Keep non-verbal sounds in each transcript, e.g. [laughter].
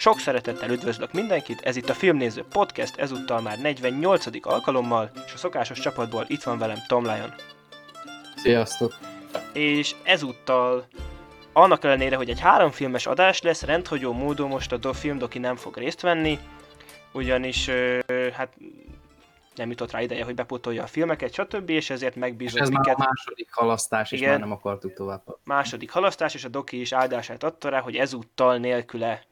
Sok szeretettel üdvözlök mindenkit, ez itt a Filmnéző Podcast, ezúttal már 48. alkalommal, és a szokásos csapatból itt van velem Tom Lyon. Sziasztok! És ezúttal annak ellenére, hogy egy háromfilmes adás lesz, rendhagyó módon most a Do Film Doki nem fog részt venni, ugyanis hát nem jutott rá ideje, hogy bepótolja a filmeket, stb. és ezért megbízott és ez minket. már a második halasztás, Igen. és már nem akartuk tovább. Második halasztás, és a Doki is áldását adta rá, hogy ezúttal nélküle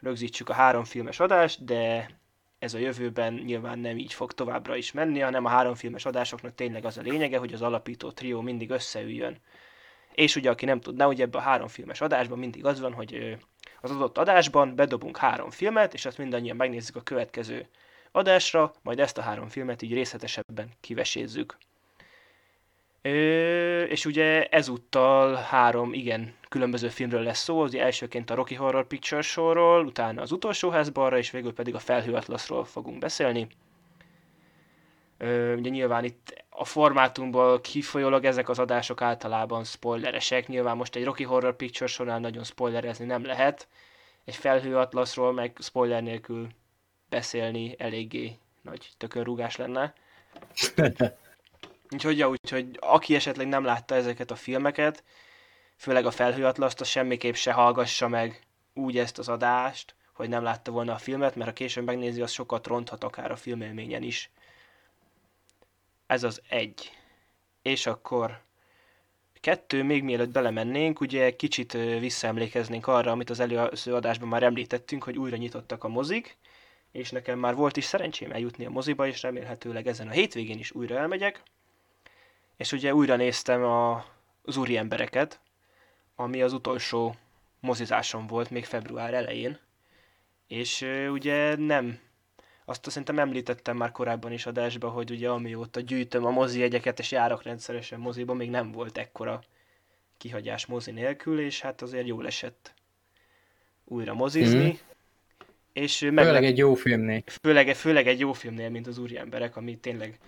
rögzítsük a három filmes adást, de ez a jövőben nyilván nem így fog továbbra is menni, hanem a három filmes adásoknak tényleg az a lényege, hogy az alapító trió mindig összeüljön. És ugye, aki nem tudná, hogy ebben a három filmes adásban mindig az van, hogy az adott adásban bedobunk három filmet, és azt mindannyian megnézzük a következő adásra, majd ezt a három filmet így részletesebben kivesézzük. Ö, és ugye ezúttal három igen különböző filmről lesz szó, az elsőként a Rocky Horror Picture Show-ról, utána az utolsó házbarra, és végül pedig a Felhő Atlaszról fogunk beszélni. Ö, ugye nyilván itt a formátumból kifolyólag ezek az adások általában spoileresek, nyilván most egy Rocky Horror Picture Show-nál nagyon spoilerezni nem lehet, egy Felhő Atlaszról meg spoiler nélkül beszélni eléggé nagy tökönrúgás lenne. [laughs] Úgyhogy, ja, úgyhogy aki esetleg nem látta ezeket a filmeket, főleg a felhőatlaszt, az semmiképp se hallgassa meg úgy ezt az adást, hogy nem látta volna a filmet, mert ha később megnézi, az sokat ronthat akár a filmélményen is. Ez az egy. És akkor kettő, még mielőtt belemennénk, ugye kicsit visszaemlékeznénk arra, amit az előző adásban már említettünk, hogy újra nyitottak a mozik, és nekem már volt is szerencsém eljutni a moziba, és remélhetőleg ezen a hétvégén is újra elmegyek. És ugye újra néztem a, az úri embereket, ami az utolsó mozizásom volt még február elején. És ugye nem, azt szerintem említettem már korábban is adásban, hogy ugye amióta gyűjtöm a mozi jegyeket és járok rendszeresen moziba, még nem volt ekkora kihagyás mozi nélkül, és hát azért jól esett újra mozizni. Mm. És ö, Főleg meglep- egy jó filmnél. főleg, főleg egy jó filmnél, mint az úri emberek, ami tényleg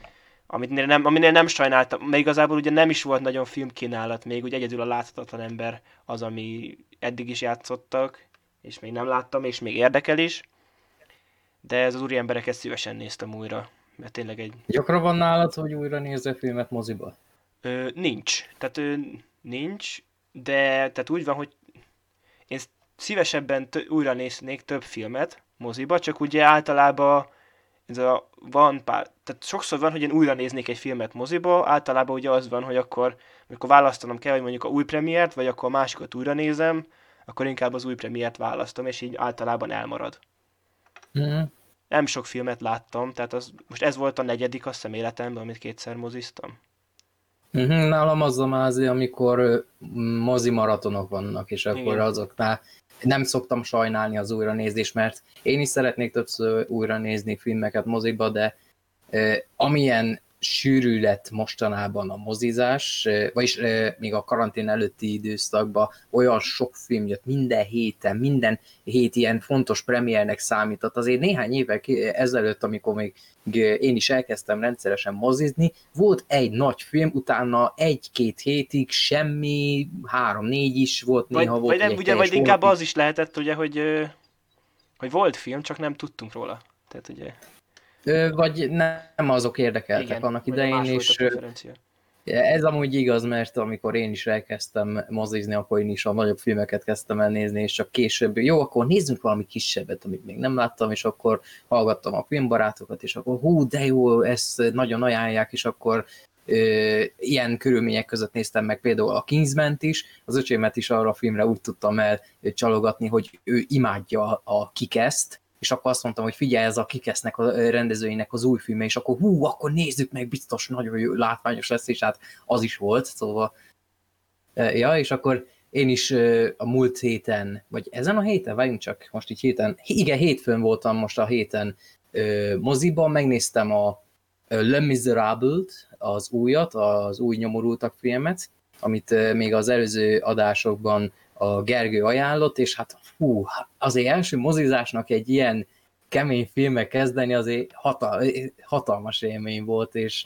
amit nem, aminél nem sajnáltam, mert igazából ugye nem is volt nagyon filmkínálat, még ugye egyedül a láthatatlan ember az, ami eddig is játszottak, és még nem láttam, és még érdekel is, de ez az úri embereket szívesen néztem újra, mert tényleg egy... Gyakran van nálad, hogy újra nézze filmet moziba? Ö, nincs, tehát ö, nincs, de tehát úgy van, hogy én szívesebben t- újra néznék több filmet moziba, csak ugye általában ez a, van pár, tehát sokszor van, hogy én újra néznék egy filmet moziba, általában ugye az van, hogy akkor, amikor választanom kell, hogy mondjuk a új premiért, vagy akkor a másikat újra nézem, akkor inkább az új premiért választom, és így általában elmarad. Mhm. Nem sok filmet láttam, tehát az, most ez volt a negyedik, azt hiszem életemben, amit kétszer moziztam. Mhm, Nálam az a mázi, amikor mozi maratonok vannak, és akkor Igen. azoknál nem szoktam sajnálni az újranézést, mert én is szeretnék többször újra nézni filmeket moziba, de amilyen sűrű lett mostanában a mozizás, vagyis még a karantén előtti időszakban olyan sok film jött minden héten, minden hét ilyen fontos premiernek számított. Azért néhány évek ezelőtt, amikor még én is elkezdtem rendszeresen mozizni, volt egy nagy film, utána egy-két hétig semmi, három-négy is volt, Vagy, néha volt vagy, nem, ugye, vagy inkább hónapig. az is lehetett, ugye, hogy, hogy volt film, csak nem tudtunk róla. Tehát ugye, Vagy nem azok érdekeltek igen, annak idején, és ez amúgy igaz, mert amikor én is elkezdtem mozizni, akkor én is a nagyobb filmeket kezdtem el nézni, és csak később, jó, akkor nézzünk valami kisebbet, amit még nem láttam, és akkor hallgattam a filmbarátokat, és akkor hú, de jó, ezt nagyon ajánlják, és akkor ö, ilyen körülmények között néztem meg például a Kingsman-t is, az öcsémet is arra a filmre úgy tudtam el csalogatni, hogy ő imádja a Kikeszt, és akkor azt mondtam, hogy figyelj, ez a Kikesznek a rendezőinek az új filme, és akkor hú, akkor nézzük meg, biztos nagyon jó, látványos lesz, és hát az is volt, szóval ja, és akkor én is a múlt héten, vagy ezen a héten, várjunk csak, most így héten, igen, hétfőn voltam most a héten moziban, megnéztem a Le Miserable-t, az újat, az új nyomorultak filmet, amit még az előző adásokban a Gergő ajánlott, és hát hú, azért első mozizásnak egy ilyen kemény filmek kezdeni azért hatal, hatalmas élmény volt, és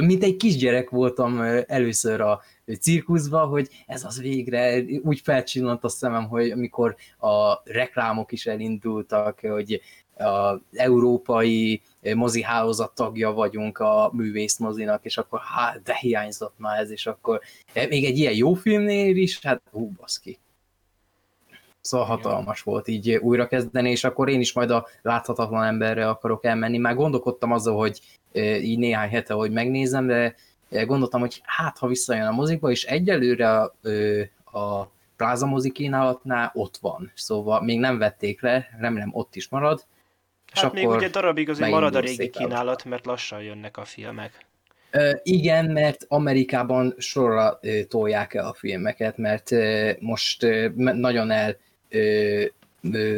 mint egy kisgyerek voltam először a cirkuszban, hogy ez az végre úgy felcsillant a szemem, hogy amikor a reklámok is elindultak, hogy az európai mozihálózat tagja vagyunk a művész mozinak, és akkor hát, de hiányzott már ez, és akkor még egy ilyen jó filmnél is, hát hú, baszki. Szóval hatalmas volt így újrakezdeni, és akkor én is majd a láthatatlan emberre akarok elmenni. Már gondolkodtam azzal, hogy így néhány hete, hogy megnézem, de gondoltam, hogy hát, ha visszajön a mozikba, és egyelőre a, a Plaza mozi kínálatnál ott van. Szóval még nem vették le, remélem ott is marad. Hát és még ugye darabig azért marad a régi kínálat, mert lassan jönnek a filmek. Igen, mert Amerikában sorra tolják el a filmeket, mert most nagyon el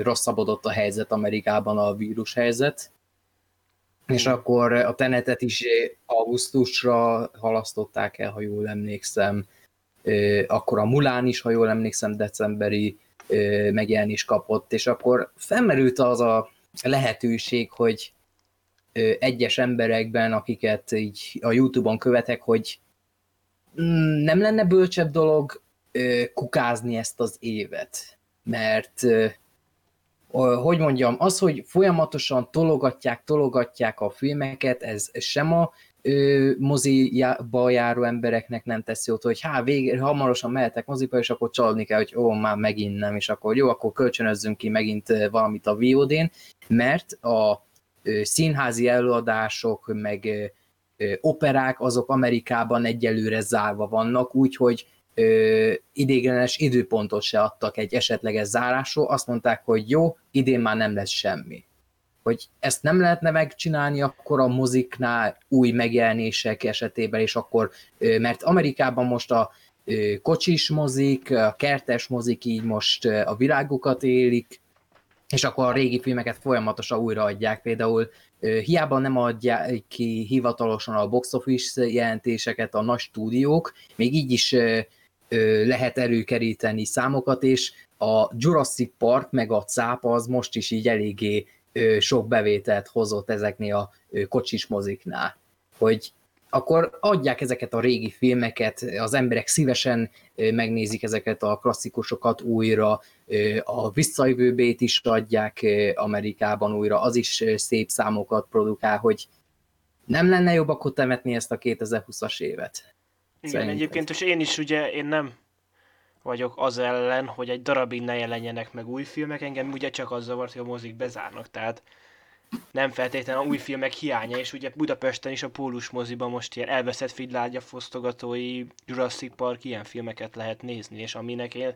rosszabbodott a helyzet Amerikában, a vírus helyzet, és akkor a tenetet is augusztusra halasztották el, ha jól emlékszem. Akkor a Mulán is, ha jól emlékszem, decemberi megjelenés kapott, és akkor felmerült az a lehetőség, hogy egyes emberekben, akiket így a Youtube-on követek, hogy mm, nem lenne bölcsebb dolog kukázni ezt az évet, mert hogy mondjam, az, hogy folyamatosan tologatják, tologatják a filmeket, ez sem a ö, moziba járó embereknek nem teszi jót, hogy há, végre, hamarosan mehetek moziba, és akkor csalni kell, hogy ó, már megint nem, és akkor jó, akkor kölcsönözzünk ki megint valamit a VOD-n, mert a ö, színházi előadások, meg ö, operák, azok Amerikában egyelőre zárva vannak, úgyhogy idéglenes időpontot se adtak egy esetleges zárásról, azt mondták, hogy jó, idén már nem lesz semmi. Hogy ezt nem lehetne megcsinálni akkor a moziknál új megjelenések esetében, és akkor, mert Amerikában most a kocsis mozik, a kertes mozik így most a virágukat élik, és akkor a régi filmeket folyamatosan újraadják. Például hiába nem adják ki hivatalosan a box office jelentéseket a nagy stúdiók, még így is lehet előkeríteni számokat, és a Jurassic Park meg a cápa az most is így eléggé sok bevételt hozott ezeknél a kocsis moziknál. Hogy akkor adják ezeket a régi filmeket, az emberek szívesen megnézik ezeket a klasszikusokat újra, a visszajövőbét is adják Amerikában újra, az is szép számokat produkál, hogy nem lenne jobb akkor temetni ezt a 2020-as évet? Igen, Szerinted. egyébként, és én is ugye, én nem vagyok az ellen, hogy egy darabig ne jelenjenek meg új filmek, engem ugye csak az zavart, hogy a mozik bezárnak, tehát nem feltétlenül a új filmek hiánya, és ugye Budapesten is a Pólus moziban most ilyen elveszett figylárgya fosztogatói, Jurassic Park, ilyen filmeket lehet nézni, és aminek én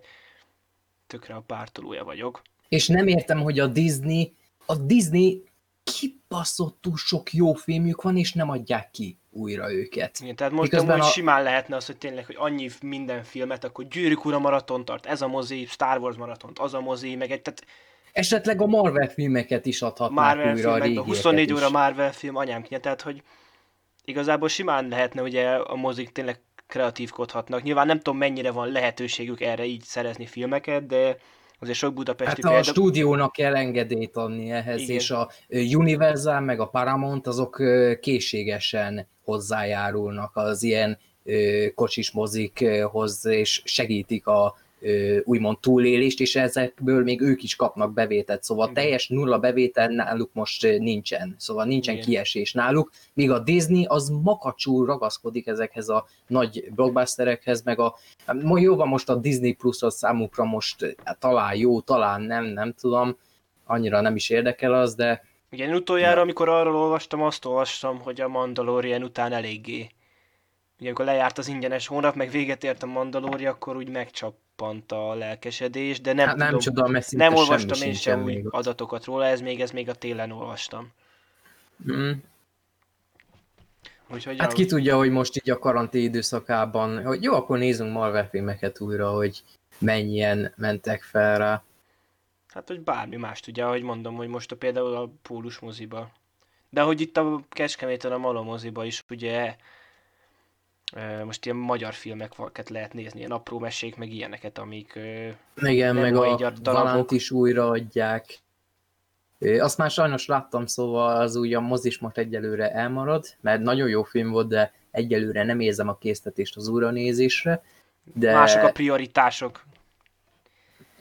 tökre a pártolója vagyok. És nem értem, hogy a Disney, a Disney kibaszottul sok jó filmjük van, és nem adják ki újra őket. Igen, tehát most hogy a... simán lehetne az, hogy tényleg, hogy annyi minden filmet, akkor Gyűrűk Ura maraton tart, ez a mozi, Star Wars maratont, az a mozi, meg egy, tehát Esetleg a Marvel filmeket is adhatnák Marvel újra filmek, a 24 is. óra Marvel film, anyám kinye, tehát hogy igazából simán lehetne ugye a mozik tényleg kreatívkodhatnak. Nyilván nem tudom mennyire van lehetőségük erre így szerezni filmeket, de azért sok budapesti hát példa... a stúdiónak kell engedélyt adni ehhez, Igen. és a Universal meg a Paramount azok készségesen hozzájárulnak az ilyen kocsis mozikhoz, és segítik a úgymond túlélést, és ezekből még ők is kapnak bevételt, szóval Igen. teljes nulla bevétel náluk most nincsen, szóval nincsen Igen. kiesés náluk, míg a Disney az makacsul ragaszkodik ezekhez a nagy blockbusterekhez, meg a, jó van most a Disney Plus az számukra most hát, talán jó, talán nem, nem tudom, annyira nem is érdekel az, de igen, utoljára, amikor arról olvastam, azt olvastam, hogy a Mandalorian után eléggé ugye amikor lejárt az ingyenes hónap, meg véget ért a Mandalori, akkor úgy megcsappant a lelkesedés, de nem, hát nem, tudom, tudom, nem olvastam én sem adatokat róla, ez még, ez még a télen olvastam. Mm. Úgyhogy hát a... ki tudja, hogy most így a karantén időszakában, hogy jó, akkor nézzünk Marvel filmeket újra, hogy mennyien mentek fel rá. Hát, hogy bármi más tudja, hogy mondom, hogy most a például a Pólus moziba. De hogy itt a Kecskeméten a Malom moziba is ugye most ilyen magyar filmeket lehet nézni, ilyen apró mesék, meg ilyeneket, amik Igen, meg a, a Valánt is újraadják. Azt már sajnos láttam, szóval az úgy a mozis most egyelőre elmarad, mert nagyon jó film volt, de egyelőre nem érzem a késztetést az újranézésre. De... Mások a prioritások.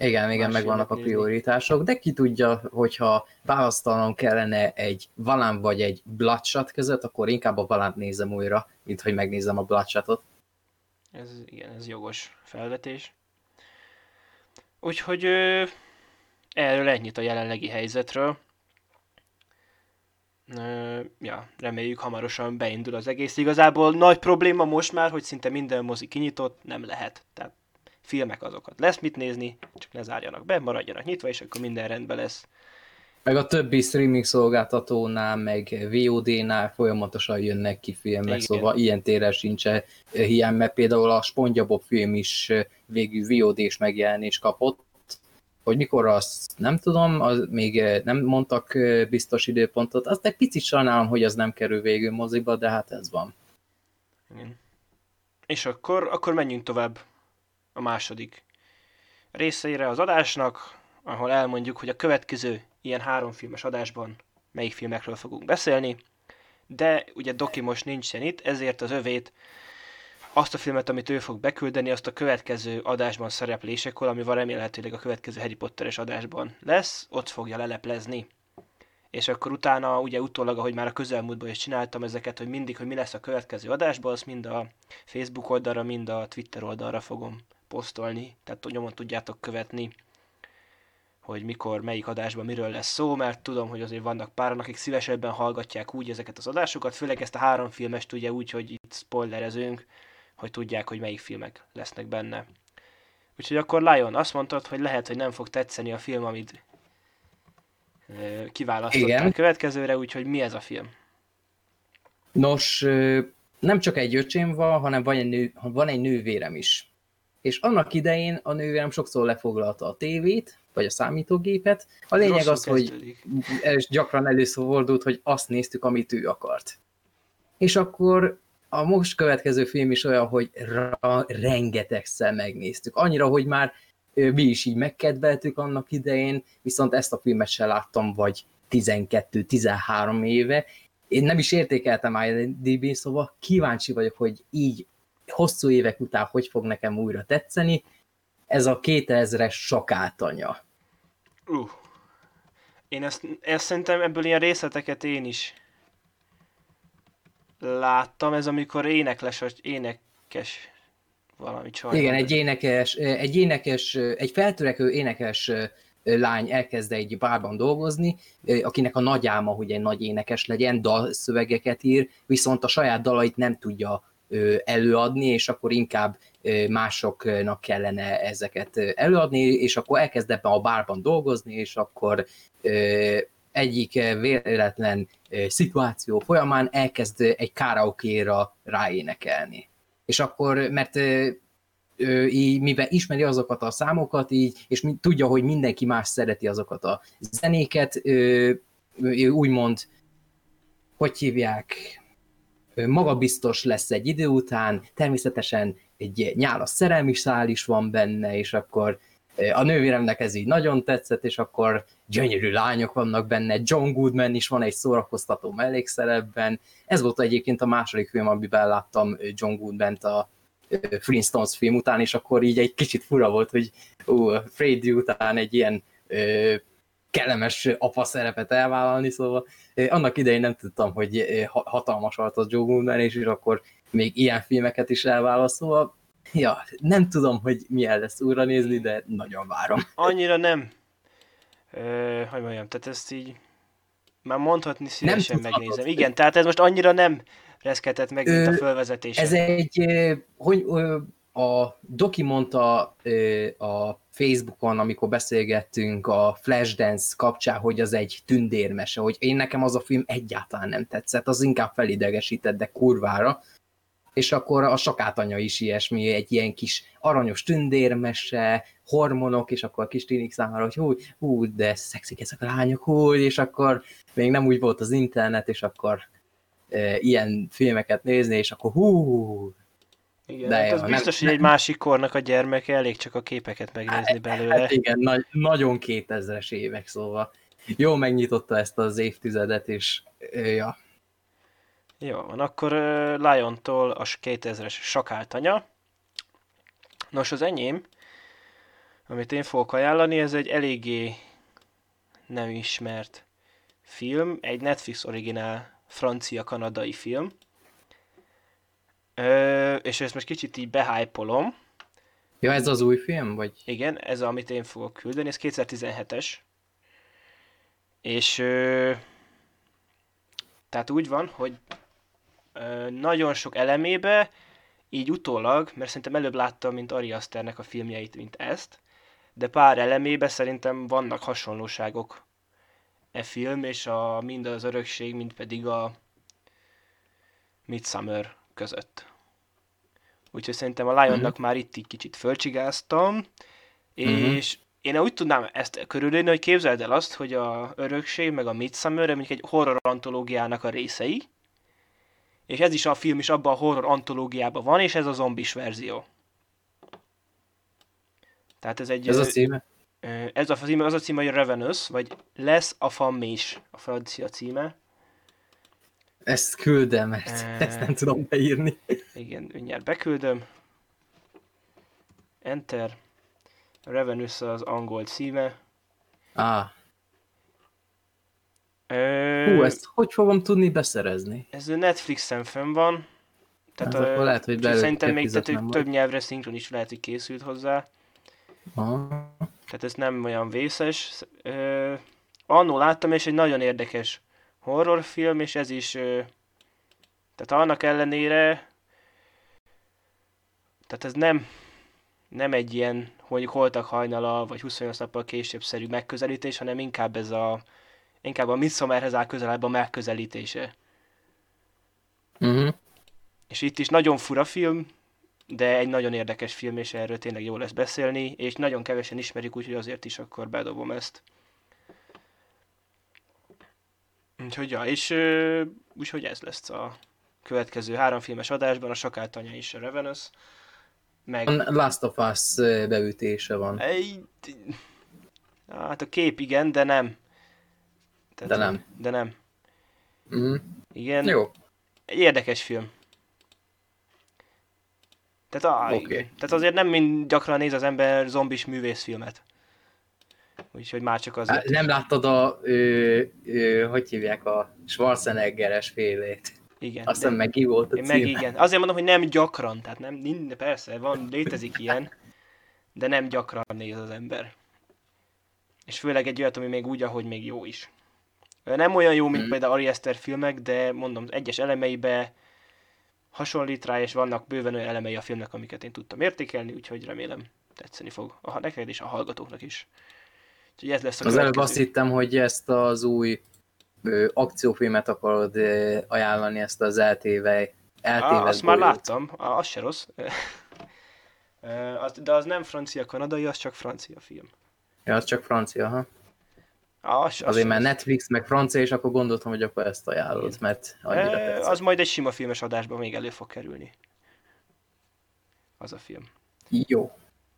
Igen, igen, meg vannak a prioritások, de ki tudja, hogyha választanom kellene egy Valán vagy egy Bloodshot között, akkor inkább a Valánt nézem újra, mint hogy megnézem a Bloodshotot. Ez, igen, ez jogos felvetés. Úgyhogy ö, erről ennyit a jelenlegi helyzetről. Ö, ja, reméljük hamarosan beindul az egész. Igazából nagy probléma most már, hogy szinte minden mozi kinyitott, nem lehet. Tehát filmek azokat lesz mit nézni, csak ne zárjanak be, maradjanak nyitva, és akkor minden rendben lesz. Meg a többi streaming szolgáltatónál, meg VOD-nál folyamatosan jönnek ki filmek, Igen. szóval ilyen téren sincs hiány, mert például a SpongeBob film is végül VOD-s megjelenés kapott, hogy mikor azt nem tudom, az még nem mondtak biztos időpontot, azt egy picit sajnálom, hogy az nem kerül végül moziba, de hát ez van. Igen. És akkor, akkor menjünk tovább a második részeire az adásnak, ahol elmondjuk, hogy a következő ilyen háromfilmes adásban melyik filmekről fogunk beszélni, de ugye Doki most nincsen itt, ezért az övét azt a filmet, amit ő fog beküldeni, azt a következő adásban szereplésekor, ami van remélhetőleg a következő Harry Potteres adásban lesz, ott fogja leleplezni. És akkor utána, ugye utólag, ahogy már a közelmúltban is csináltam ezeket, hogy mindig, hogy mi lesz a következő adásban, azt mind a Facebook oldalra, mind a Twitter oldalra fogom posztolni, tehát nyomon tudjátok követni, hogy mikor, melyik adásban miről lesz szó, mert tudom, hogy azért vannak páran, akik szívesebben hallgatják úgy ezeket az adásokat, főleg ezt a három filmest ugye úgy, hogy itt spoilerezünk, hogy tudják, hogy melyik filmek lesznek benne. Úgyhogy akkor Lion, azt mondtad, hogy lehet, hogy nem fog tetszeni a film, amit kiválasztottál a következőre, úgyhogy mi ez a film? Nos, nem csak egy öcsém van, hanem van egy, nő, van egy nővérem is. És annak idején a nővérem sokszor lefoglalta a tévét, vagy a számítógépet. A lényeg Rosszul az, kezdődik. hogy ez gyakran előszordult, hogy azt néztük, amit ő akart. És akkor a most következő film is olyan, hogy rengetegszer megnéztük. Annyira, hogy már mi is így megkedveltük annak idején, viszont ezt a filmet sem láttam, vagy 12-13 éve. Én nem is értékeltem IMDb, szóval kíváncsi vagyok, hogy így hosszú évek után hogy fog nekem újra tetszeni. Ez a 2000-es sakátanya. Uh. Én ezt, ezt szerintem ebből ilyen részleteket én is láttam, ez amikor énekles, énekes valami csaj. Igen, egy énekes, egy énekes, egy feltörekvő énekes lány elkezd egy bárban dolgozni, akinek a nagy álma, hogy egy nagy énekes legyen, dalszövegeket ír, viszont a saját dalait nem tudja előadni, és akkor inkább másoknak kellene ezeket előadni, és akkor elkezd ebben a bárban dolgozni, és akkor egyik véletlen szituáció folyamán elkezd egy karaoke-ra ráénekelni. És akkor, mert így, mivel ismeri azokat a számokat, így, és tudja, hogy mindenki más szereti azokat a zenéket, úgymond, hogy hívják, magabiztos lesz egy idő után, természetesen egy nyálas szerelmi szál is van benne, és akkor a nővéremnek ez így nagyon tetszett, és akkor gyönyörű lányok vannak benne, John Goodman is van egy szórakoztató mellékszerepben. Ez volt egyébként a második film, amiben láttam John Goodman-t a Flintstones film után, és akkor így egy kicsit fura volt, hogy ó, Freddy után egy ilyen kellemes apa szerepet elvállalni, szóval ö, annak idején nem tudtam, hogy hatalmas volt az Joe Goodman, és, és akkor még ilyen filmeket is elvállal, szóval ja, nem tudom, hogy milyen lesz újra nézni, de nagyon várom. Annyira nem. Ö, hogy mondjam, tehát ezt így már mondhatni szívesen nem megnézem. Igen, tehát ez most annyira nem reszketett meg, mint a fölvezetés. Ez egy, hogy a Doki mondta a Facebookon, amikor beszélgettünk a Flashdance kapcsán, hogy az egy tündérmese, hogy én nekem az a film egyáltalán nem tetszett, az inkább felidegesített, de kurvára. És akkor a sakátanya is ilyesmi, egy ilyen kis aranyos tündérmese, hormonok, és akkor a kis tinik számára, hogy hú, hú, de szexik ezek a lányok, hú, és akkor még nem úgy volt az internet, és akkor e, ilyen filmeket nézni, és akkor hú, igen, de hát az jó, biztos, nem, hogy egy másik kornak a gyermeke, elég csak a képeket megnézni hát, belőle. Hát igen, nagy, nagyon 2000-es évek, szóval jó megnyitotta ezt az évtizedet, és ja. Jó van, akkor Lion-tól a 2000-es sakáltanya. Nos, az enyém, amit én fogok ajánlani, ez egy eléggé nem ismert film, egy Netflix originál francia-kanadai film. Ö, és ezt most kicsit így behájpolom. Ja, ez az új film, vagy? Igen, ez amit én fogok küldeni, ez 2017-es. És ö, tehát úgy van, hogy ö, nagyon sok elemébe, így utólag, mert szerintem előbb láttam, mint Ari Asternek a filmjeit, mint ezt, de pár elemébe szerintem vannak hasonlóságok e film, és a, mind az örökség, mind pedig a Midsummer között. Úgyhogy szerintem a Lionnak uh-huh. már itt így kicsit fölcsigáztam, és uh-huh. én úgy tudnám ezt körülírni, hogy képzeld el azt, hogy a örökség meg a Midsummer mondjuk egy horror antológiának a részei, és ez is a film is abban a horror antológiában van, és ez a zombis verzió. Tehát ez egy... Ez a címe? Ez a címe, az a címe, hogy Revenus, vagy Les Affamés a francia címe. Ezt küldem, mert e... ezt nem tudom beírni. Igen, mindjárt beküldöm. Enter. Revenus az angol címe. Ah. Hú, ezt hogy fogom tudni beszerezni? Ez a Netflixen fenn van. Tehát hát a, lehet, hogy szerintem még tehát, több nyelvre szinkron is lehet, hogy készült hozzá. Aha. Tehát ez nem olyan vészes. Uh, annó láttam, és egy nagyon érdekes horrorfilm, és ez is, tehát annak ellenére, tehát ez nem, nem egy ilyen, hogy holtak hajnala, vagy 28 nappal később szerű megközelítés, hanem inkább ez a, inkább a Midsommarhez áll közelebb a megközelítése. Uh-huh. És itt is nagyon fura film, de egy nagyon érdekes film, és erről tényleg jó lesz beszélni, és nagyon kevesen ismerik, úgyhogy azért is akkor bedobom ezt. Úgyhogy ja, és úgyhogy ez lesz a következő három filmes adásban, a Sakáltanya és a Revenus. Meg... Last of Us beütése van. Egy... Hát a kép igen, de nem. Tehát, de nem. De nem. Mm. Igen. Jó. Egy érdekes film. Tehát, á, okay. tehát azért nem mind gyakran néz az ember zombis művészfilmet. Úgyhogy már csak azért. Nem láttad a, ö, ö, hogy hívják, a Schwarzeneggeres félét. Igen. Azt hiszem meg volt a címe. Meg igen. Azért mondom, hogy nem gyakran, tehát nem, persze, van, létezik ilyen, de nem gyakran néz az ember. És főleg egy olyat, ami még úgy, ahogy még jó is. Nem olyan jó, mint hmm. például Ari Aster filmek, de mondom, egyes elemeibe hasonlít rá, és vannak bőven olyan elemei a filmnek, amiket én tudtam értékelni, úgyhogy remélem tetszeni fog a neked és a hallgatóknak is. Úgyhogy ez lesz a Az előbb azt hittem, hogy ezt az új ö, akciófilmet akarod ö, ajánlani, ezt az eltéve, eltéve Azt már láttam, az se rossz. [laughs] de az nem francia-kanadai, az csak francia film. Ja, az csak francia, ha? Az, Azért mert Netflix, meg francia, és akkor gondoltam, hogy akkor ezt ajánlod, mert annyira e, Az majd egy sima filmes adásban még elő fog kerülni. Az a film. Jó.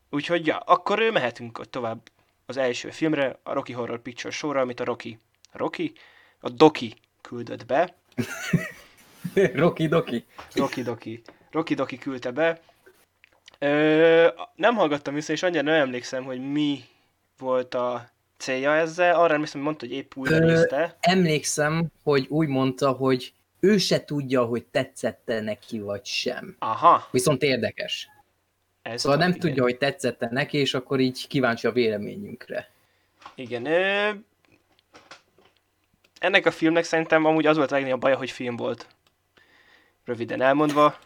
Úgyhogy ja, akkor mehetünk tovább az első filmre, a Rocky Horror Picture Show-ra, amit a Rocky, Rocky, a Doki küldött be. [laughs] Rocky Doki. Rocky Doki. Rocky Doki küldte be. Ö, nem hallgattam vissza, és annyira nem emlékszem, hogy mi volt a célja ezzel? Arra emlékszem, hogy mondta, hogy épp újra nézte. Emlékszem, hogy úgy mondta, hogy ő se tudja, hogy tetszette neki vagy sem. Aha. Viszont érdekes. Ez szóval nem igen. tudja, hogy tetszette neki, és akkor így kíváncsi a véleményünkre. Igen. Ö... Ennek a filmnek szerintem amúgy az volt a legnagyobb baja, hogy film volt. Röviden elmondva.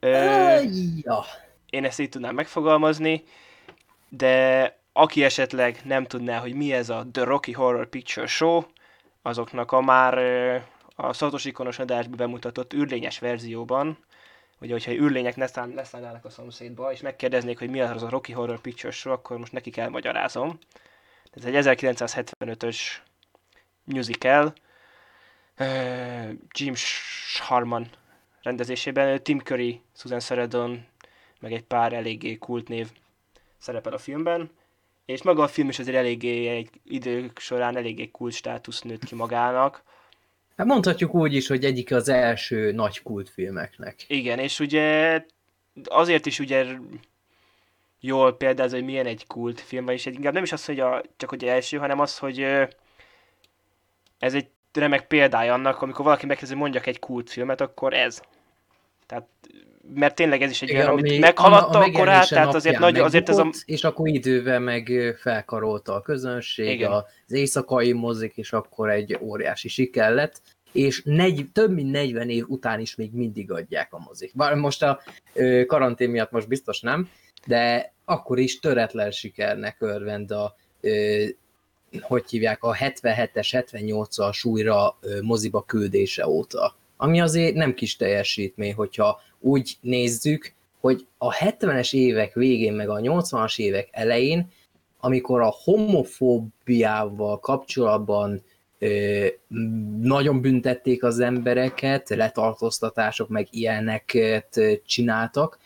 Ö... Ja. Én ezt így tudnám megfogalmazni, de aki esetleg nem tudná, hogy mi ez a The Rocky Horror Picture Show, azoknak a már a szatos ikonos adásban bemutatott űrlényes verzióban, ugye, hogyha űrlények leszállnának a szomszédba, és megkérdeznék, hogy mi az a Rocky Horror Picture Show, akkor most nekik elmagyarázom. Ez egy 1975-ös musical, James Harman rendezésében, Tim Curry, Susan Sarandon, meg egy pár eléggé kult név szerepel a filmben és maga a film is azért eléggé egy idők során eléggé kult státusz nőtt ki magának. Hát mondhatjuk úgy is, hogy egyik az első nagy kultfilmeknek. Igen, és ugye azért is ugye jól példázza, hogy milyen egy kultfilm, és egy, inkább nem is az, hogy a, csak hogy első, hanem az, hogy ez egy remek példája annak, amikor valaki megkezdi, hogy mondjak egy kultfilmet, akkor ez. Tehát, mert tényleg ez is egy Igen, olyan, amit ami meghaladta a- a korát, tehát azért, nagy, azért ez a... És akkor idővel meg felkarolta a közönség, Igen. az éjszakai mozik, és akkor egy óriási siker lett, és negy, több mint 40 év után is még mindig adják a mozik. Bár most a ö, karantén miatt most biztos nem, de akkor is töretlen sikernek örvend a ö, hogy hívják, a 77-es, 78-as újra ö, moziba küldése óta. Ami azért nem kis teljesítmény, hogyha úgy nézzük, hogy a 70-es évek végén, meg a 80-as évek elején, amikor a homofóbiával kapcsolatban ö, nagyon büntették az embereket, letartóztatások, meg ilyeneket csináltak,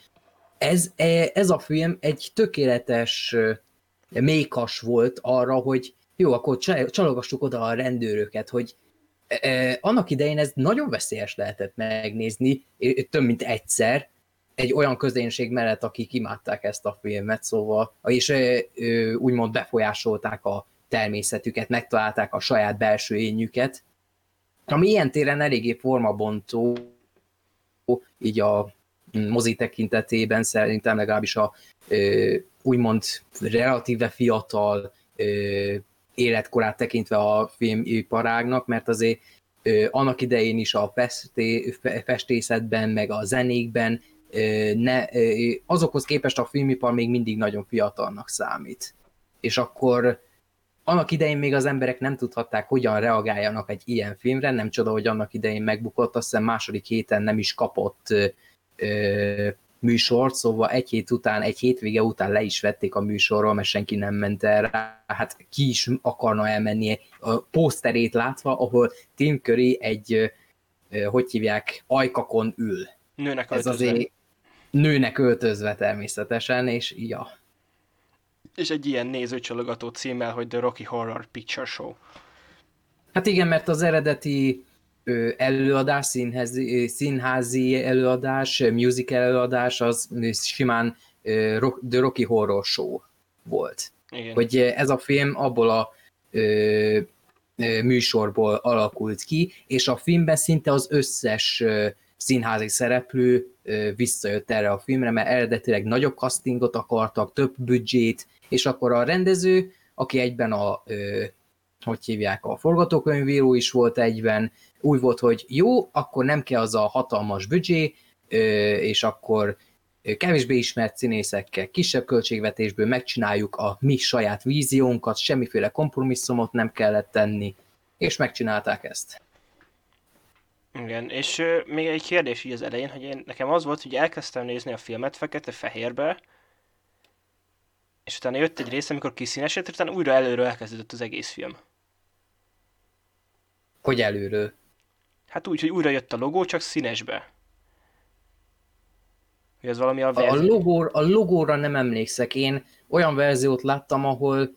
ez, e- ez a film egy tökéletes mékas volt arra, hogy jó, akkor csa- csalogassuk oda a rendőröket, hogy annak idején ez nagyon veszélyes lehetett megnézni, több mint egyszer, egy olyan közönség mellett, akik imádták ezt a filmet, szóval, és ö, úgymond befolyásolták a természetüket, megtalálták a saját belső énjüket, ami ilyen téren eléggé formabontó, így a mozi tekintetében szerintem legalábbis a úgymond relatíve fiatal életkorát tekintve a filmiparágnak, mert azért ö, annak idején is a festé, fe- festészetben, meg a zenékben ö, ne, ö, azokhoz képest a filmipar még mindig nagyon fiatalnak számít. És akkor annak idején még az emberek nem tudhatták, hogyan reagáljanak egy ilyen filmre, nem csoda, hogy annak idején megbukott, azt hiszem második héten nem is kapott ö, műsort, szóval egy hét után, egy hétvége után le is vették a műsorról, mert senki nem ment el rá, hát ki is akarna elmenni a poszterét látva, ahol Tim Curry egy, hogy hívják, ajkakon ül. Nőnek Ez öltözve. azért nőnek öltözve természetesen, és ja, És egy ilyen nézőcsalogató címmel, hogy The Rocky Horror Picture Show. Hát igen, mert az eredeti előadás, színházi, színházi előadás, musical előadás, az simán The Rocky Horror Show volt. Igen. Hogy ez a film abból a ö, műsorból alakult ki, és a filmben szinte az összes színházi szereplő visszajött erre a filmre, mert eredetileg nagyobb castingot akartak, több büdzsét, és akkor a rendező, aki egyben a hogy hívják, a forgatókönyvíró is volt egyben, úgy volt, hogy jó, akkor nem kell az a hatalmas büdzsé, és akkor kevésbé ismert színészekkel, kisebb költségvetésből megcsináljuk a mi saját víziónkat, semmiféle kompromisszumot nem kellett tenni, és megcsinálták ezt. Igen, és még egy kérdés így az elején, hogy én, nekem az volt, hogy elkezdtem nézni a filmet fekete-fehérbe, és utána jött egy rész, amikor kiszínesedett, utána újra előről elkezdődött az egész film. Hogy előről. Hát úgy, hogy újra jött a logó, csak színesbe. Hogy ez valami a A, a, verzió. logó, a logóra nem emlékszek, én olyan verziót láttam, ahol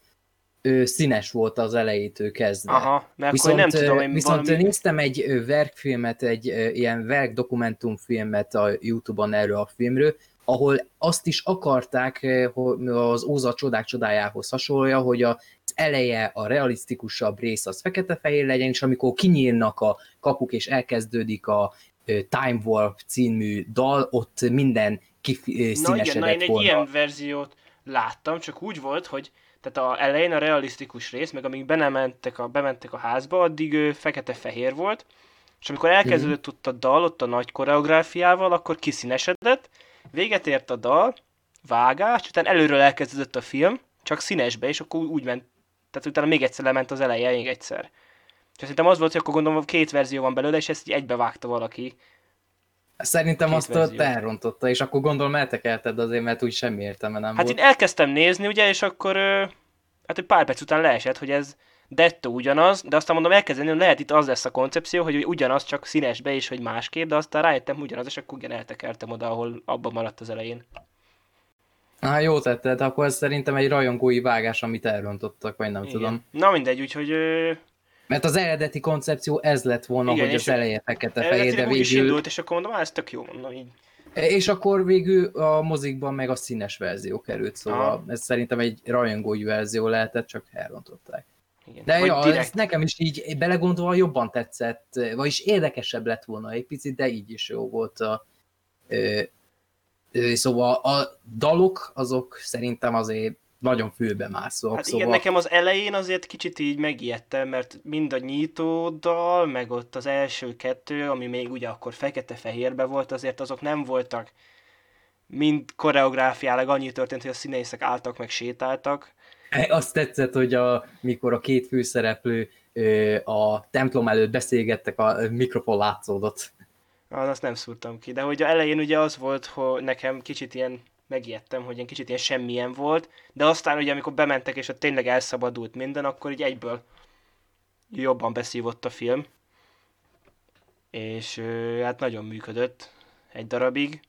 ő, színes volt az elejétől kezdve. Aha, mert akkor Viszont, nem tudom, én viszont valami... néztem egy verkfilmet, egy ilyen verk dokumentumfilmet a Youtube-on erről a filmről, ahol azt is akarták, hogy az Óza csodák csodájához hasonlója, hogy az eleje, a realisztikusabb rész az fekete-fehér legyen, és amikor kinyílnak a kapuk és elkezdődik a Time Warp című dal, ott minden Na igen, kiszínesedett na én egy volna. ilyen verziót láttam, csak úgy volt, hogy tehát a elején a realisztikus rész, meg amíg bementek a, bementek a házba, addig ő fekete-fehér volt, és amikor elkezdődött ott a dal, ott a nagy koreográfiával, akkor kiszínesedett, véget ért a dal, vágás, utána előről elkezdődött a film, csak színesbe, és akkor úgy ment, tehát utána még egyszer lement az eleje, még egyszer. És szerintem az volt, hogy akkor gondolom két verzió van belőle, és ezt így egybevágta valaki. Szerintem azt ott verzió. elrontotta, és akkor gondolom eltekelted azért, mert úgy semmi értelme nem Hát volt. én elkezdtem nézni, ugye, és akkor hát egy pár perc után leesett, hogy ez dettó ugyanaz, de aztán mondom elkezdeni, hogy lehet itt az lesz a koncepció, hogy ugyanaz, csak színesbe és hogy másképp, de aztán rájöttem ugyanaz, és akkor ugyan eltekertem oda, ahol abban maradt az elején. Á, jó tetted, akkor ez szerintem egy rajongói vágás, amit elrontottak, vagy nem tudom. Na mindegy, úgyhogy Mert az eredeti koncepció ez lett volna, Igen, hogy az eleje fekete-fehér, de végül... Úgy indult, és akkor mondom, ez tök jó, mondom így. És akkor végül a mozikban meg a színes verzió került, szóval Aha. ez szerintem egy rajongói verzió lehetett, csak elrontották. Igen. De ja, direkt... ez nekem is így belegondolva jobban tetszett, vagyis érdekesebb lett volna egy picit, de így is jó volt a, szóval a dalok azok szerintem azért nagyon fülbe mászók. Hát szóval... igen, nekem az elején azért kicsit így megijedtem, mert mind a nyitó dal, meg ott az első kettő, ami még ugye akkor fekete-fehérbe volt, azért azok nem voltak mind koreográfiálag annyi történt, hogy a színészek álltak meg sétáltak. E, azt tetszett, hogy a, mikor a két főszereplő a templom előtt beszélgettek, a mikrofon látszódott. Az, azt nem szúrtam ki, de hogy elején ugye az volt, hogy nekem kicsit ilyen megijedtem, hogy ilyen kicsit ilyen semmilyen volt, de aztán ugye amikor bementek és ott tényleg elszabadult minden, akkor így egyből jobban beszívott a film. És hát nagyon működött egy darabig.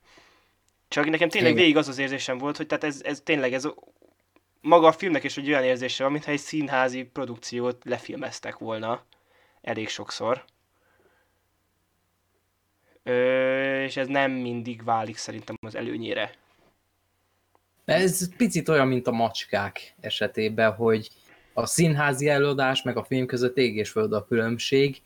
Csak nekem tényleg végig az az érzésem volt, hogy tehát ez, ez tényleg ez maga a filmnek is egy olyan érzése van, mintha egy színházi produkciót lefilmeztek volna elég sokszor. Ö, és ez nem mindig válik szerintem az előnyére. Ez picit olyan, mint a macskák esetében, hogy a színházi előadás meg a film között ég és föld a különbség,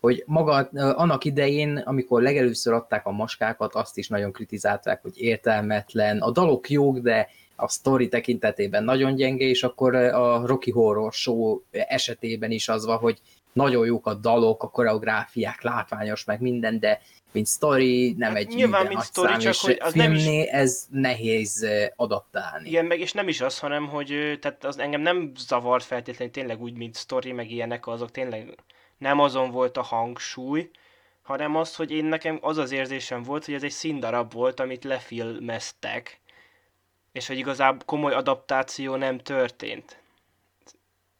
hogy maga annak idején, amikor legelőször adták a maskákat, azt is nagyon kritizálták, hogy értelmetlen, a dalok jók, de a sztori tekintetében nagyon gyenge, és akkor a Rocky Horror Show esetében is az van, hogy nagyon jók a dalok, a koreográfiák, látványos, meg minden, de mint story, nem hát egy nyilván, mint szám, csak hogy az filmné nem is... ez nehéz adaptálni. Igen, meg és nem is az, hanem hogy tehát az engem nem zavart feltétlenül tényleg úgy, mint story, meg ilyenek, azok tényleg nem azon volt a hangsúly, hanem az, hogy én nekem az az érzésem volt, hogy ez egy színdarab volt, amit lefilmeztek, és hogy igazából komoly adaptáció nem történt.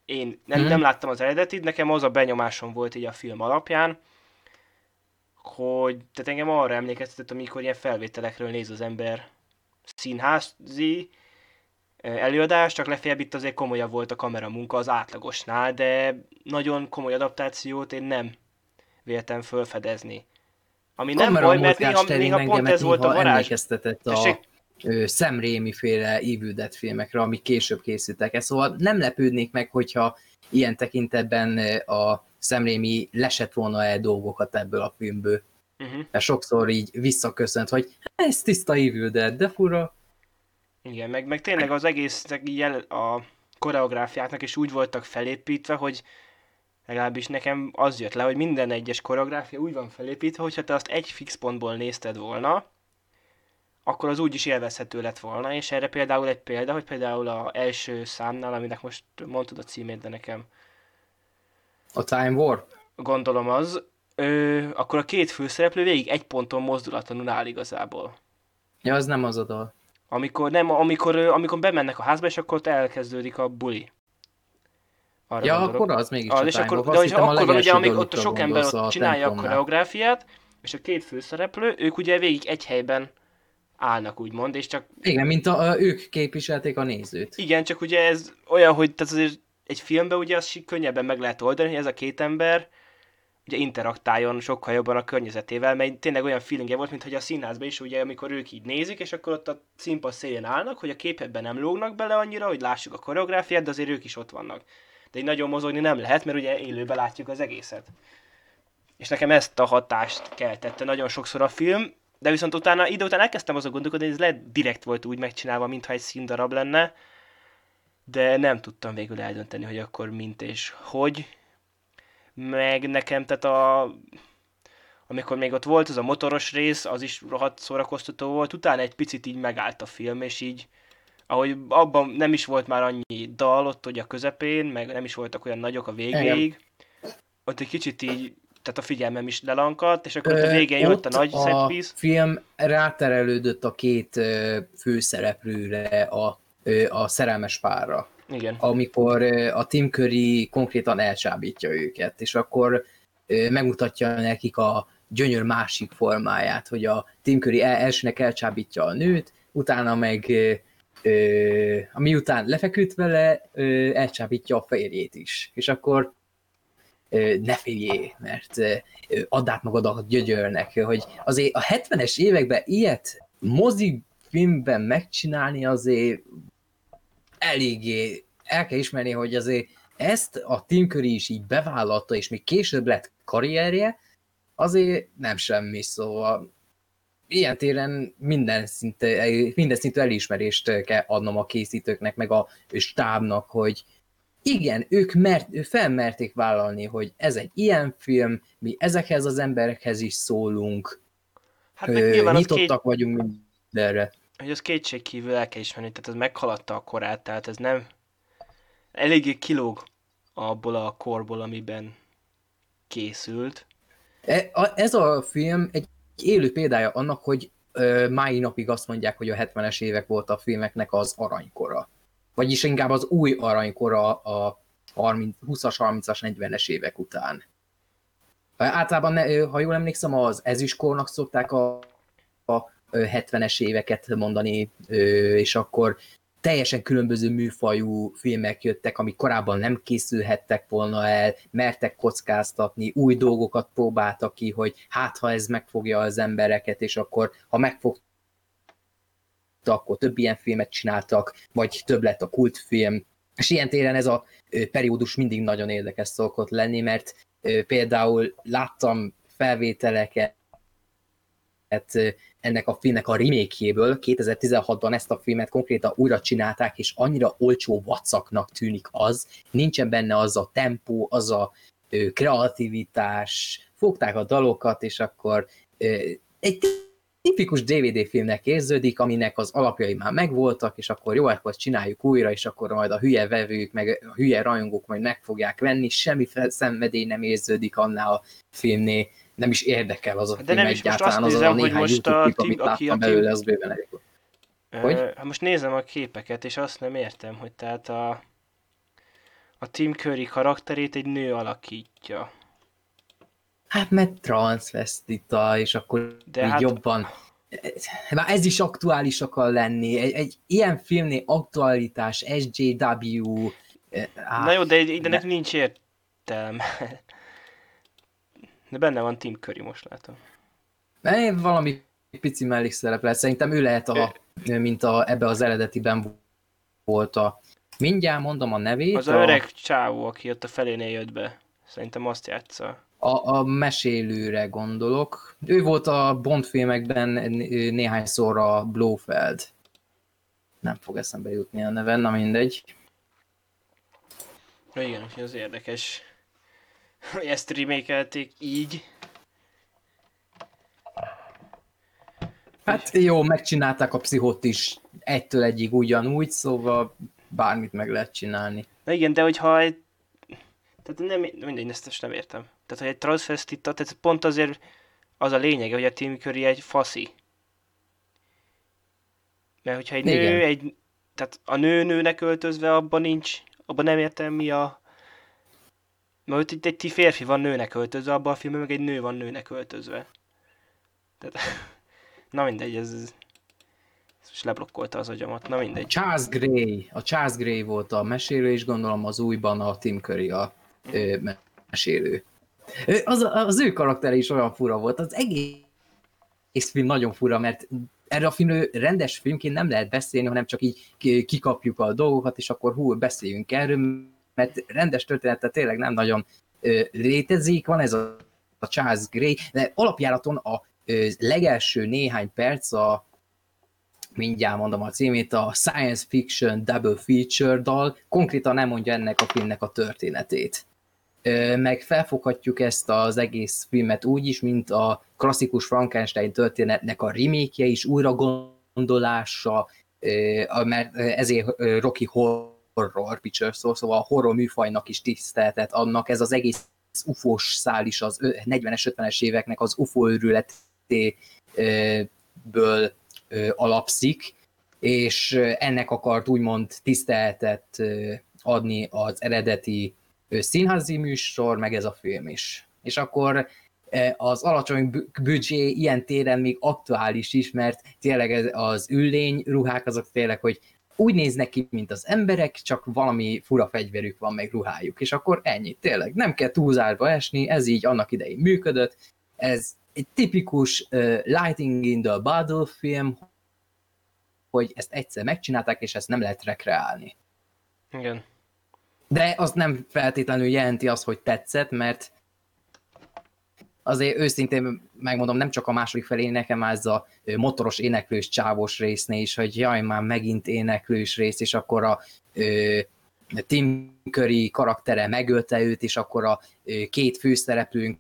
Én nem, hmm. nem láttam az eredetit, nekem az a benyomásom volt így a film alapján, hogy tehát engem arra emlékeztetett, amikor ilyen felvételekről néz az ember színházi előadás, csak lefeljebb itt azért komolyabb volt a kameramunka az átlagosnál, de nagyon komoly adaptációt én nem véltem fölfedezni. Ami nem baj, mert néha, néha pont ez volt a varázs. Emlékeztetett a Sam Raimi féle Evil Dead filmekre, amik később készültek. Szóval nem lepődnék meg, hogyha ilyen tekintetben a Sam Raimi lesett volna el dolgokat ebből a filmből. Uh-huh. Mert sokszor így visszaköszönt, hogy ez tiszta Evil Dead, de fura. Igen, meg, meg tényleg az egész jel, a koreográfiáknak is úgy voltak felépítve, hogy legalábbis nekem az jött le, hogy minden egyes koreográfia úgy van felépítve, hogyha te azt egy fix pontból nézted volna, akkor az úgy is élvezhető lett volna, és erre például egy példa, hogy például a első számnál, aminek most mondtad a címét, de nekem a Time War? Gondolom az. Ö, akkor a két főszereplő végig egy ponton mozdulatlanul áll igazából. Ja, az nem az a dal. Amikor, nem, amikor, amikor bemennek a házba, és akkor ott elkezdődik a buli. Arra ja, gondolok. akkor az mégis az, és akkor, de és akkor van ugye, amíg ott a sok ember ott csinálja a koreográfiát, és a két főszereplő, ők ugye végig egy helyben állnak, úgymond, és csak... Igen, mint a, a, ők képviselték a nézőt. Igen, csak ugye ez olyan, hogy tehát azért egy filmben ugye azt könnyebben meg lehet oldani, hogy ez a két ember ugye interaktáljon sokkal jobban a környezetével, mert tényleg olyan feelingje volt, mint hogy a színházban is, ugye, amikor ők így nézik, és akkor ott a színpad szélén állnak, hogy a képetben nem lógnak bele annyira, hogy lássuk a koreográfiát, de azért ők is ott vannak. De így nagyon mozogni nem lehet, mert ugye élőben látjuk az egészet. És nekem ezt a hatást keltette nagyon sokszor a film, de viszont utána, idő után elkezdtem azon gondolkodni, hogy ez lehet direkt volt úgy megcsinálva, mintha egy színdarab lenne, de nem tudtam végül eldönteni, hogy akkor mint és hogy. Meg nekem, tehát a, amikor még ott volt az a motoros rész, az is rohadt szórakoztató volt, utána egy picit így megállt a film, és így, ahogy abban nem is volt már annyi dal ott hogy a közepén, meg nem is voltak olyan nagyok a végéig, ott egy kicsit így, tehát a figyelmem is lelankadt, és akkor Ö, a végén jött a nagy a film ráterelődött a két főszereplőre, a a szerelmes párra. Igen. Amikor a Tim Curry konkrétan elcsábítja őket, és akkor megmutatja nekik a gyönyör másik formáját, hogy a Tim Curry el, elsőnek elcsábítja a nőt, utána meg ami után lefeküdt vele, elcsábítja a férjét is. És akkor ne féljé, mert add át magad a gyögyörnek, hogy azért a 70-es években ilyet mozi filmben megcsinálni azért eléggé el kell ismerni, hogy azért ezt a Tim Curry is így bevállalta, és még később lett karrierje, azért nem semmi, szóval ilyen téren minden szinte, minden szintű elismerést kell adnom a készítőknek, meg a stábnak, hogy igen, ők mert, felmerték vállalni, hogy ez egy ilyen film, mi ezekhez az emberekhez is szólunk, hát ö, nyitottak két... vagyunk mindenre. Hogy az kétségkívül el kell ismerni, tehát ez meghaladta a korát, tehát ez nem eléggé kilóg abból a korból, amiben készült. E, ez a film egy élő példája annak, hogy mai napig azt mondják, hogy a 70-es évek volt a filmeknek az aranykora. Vagyis inkább az új aranykora a 30, 20-as, 30-as, 40-es évek után. Általában, ha jól emlékszem, az ezüstkornak szokták a 70-es éveket mondani, és akkor teljesen különböző műfajú filmek jöttek, amik korábban nem készülhettek volna el, mertek kockáztatni, új dolgokat próbáltak ki, hogy hát ha ez megfogja az embereket, és akkor ha megfog akkor több ilyen filmet csináltak, vagy több lett a kultfilm, és ilyen téren ez a periódus mindig nagyon érdekes szokott lenni, mert például láttam felvételeket ennek a filmnek a remake 2016-ban ezt a filmet konkrétan újra csinálták, és annyira olcsó vacaknak tűnik az, nincsen benne az a tempó, az a kreativitás, fogták a dalokat, és akkor egy tipikus DVD filmnek érződik, aminek az alapjai már megvoltak, és akkor jó, akkor csináljuk újra, és akkor majd a hülye vevők, meg a hülye rajongók majd meg fogják venni, semmi szenvedély nem érződik annál a filmnél, nem is érdekel az a De film nem is egyáltalán, most azt nézem, az a hogy most a, klip, amit aki, aki, belőle, az bőven elég. Hogy? Hát most nézem a képeket, és azt nem értem, hogy tehát a, a Tim Curry karakterét egy nő alakítja. Hát mert transvestita, és akkor De így hát... jobban... Már ez is aktuális akar lenni. Egy, egy ilyen filmnél aktualitás, SJW... Á, Na jó, de, de neki nincs értelme. De benne van Tim Curry, most látom. Én valami pici mellékszerep lehet. Szerintem ő lehet, a, mint a, ebbe az eredetiben volt a... Mindjárt mondom a nevét. Az a... öreg csávó, aki ott a felénél jött be. Szerintem azt játsza. A, a mesélőre gondolok. Ő volt a Bond filmekben néhányszor a Blofeld. Nem fog eszembe jutni a neve, na mindegy. Igen, az érdekes, [laughs] hogy ezt remékelték így. Hát jó, megcsinálták a pszichot is egytől egyig ugyanúgy, szóval bármit meg lehet csinálni. Na igen, de hogyha egy... Tehát nem, mindegy, ezt most nem értem. Tehát, hogy egy transvestita, tehát pont azért az a lényege, hogy a Tim Curry egy faszi. Mert hogyha egy Igen. nő, egy, tehát a nő nőnek öltözve, abban nincs, abban nem értem mi a... Mert itt egy férfi van nőnek öltözve, abban a filmben meg egy nő van nőnek öltözve. Tehát, [laughs] na mindegy, ez, ez most leblokkolta az agyamat, na mindegy. Charles Gray, a Charles Gray volt a mesélő, és gondolom az újban a Tim Curry a ö, mesélő. Az, az ő karaktere is olyan fura volt, az egész film nagyon fura, mert erre a filmről rendes filmként nem lehet beszélni, hanem csak így kikapjuk a dolgokat, és akkor hú, beszéljünk erről, mert rendes története tényleg nem nagyon ö, létezik, van ez a, a Charles Gray, de alapjáraton a ö, legelső néhány perc a mindjárt mondom a címét, a Science Fiction Double Feature dal konkrétan nem mondja ennek a filmnek a történetét. Meg felfoghatjuk ezt az egész filmet úgy is, mint a klasszikus Frankenstein történetnek a remake is, újra gondolása, mert ezért Rocky Horror Picture szó, szóval a horror műfajnak is tiszteltet annak, ez az egész ufós szál is az 40-es, 50-es éveknek az UFO őrületéből alapszik, és ennek akart úgymond tiszteltet adni az eredeti színházi műsor, meg ez a film is. És akkor az alacsony büdzsé ilyen téren még aktuális is, mert tényleg az üllény ruhák azok tényleg, hogy úgy néznek ki, mint az emberek, csak valami fura fegyverük van, meg ruhájuk, és akkor ennyi, tényleg, nem kell túlzásba esni, ez így annak idején működött, ez egy tipikus uh, Lighting in the Bottle film, hogy ezt egyszer megcsinálták, és ezt nem lehet rekreálni. Igen. De az nem feltétlenül jelenti azt, hogy tetszett, mert azért őszintén megmondom, nem csak a második felé nekem ez a motoros éneklős csávos résznél is, hogy jaj, már megint éneklős rész, és akkor a ö, Tim Curry karaktere megölte őt, és akkor a ö, két főszereplőnk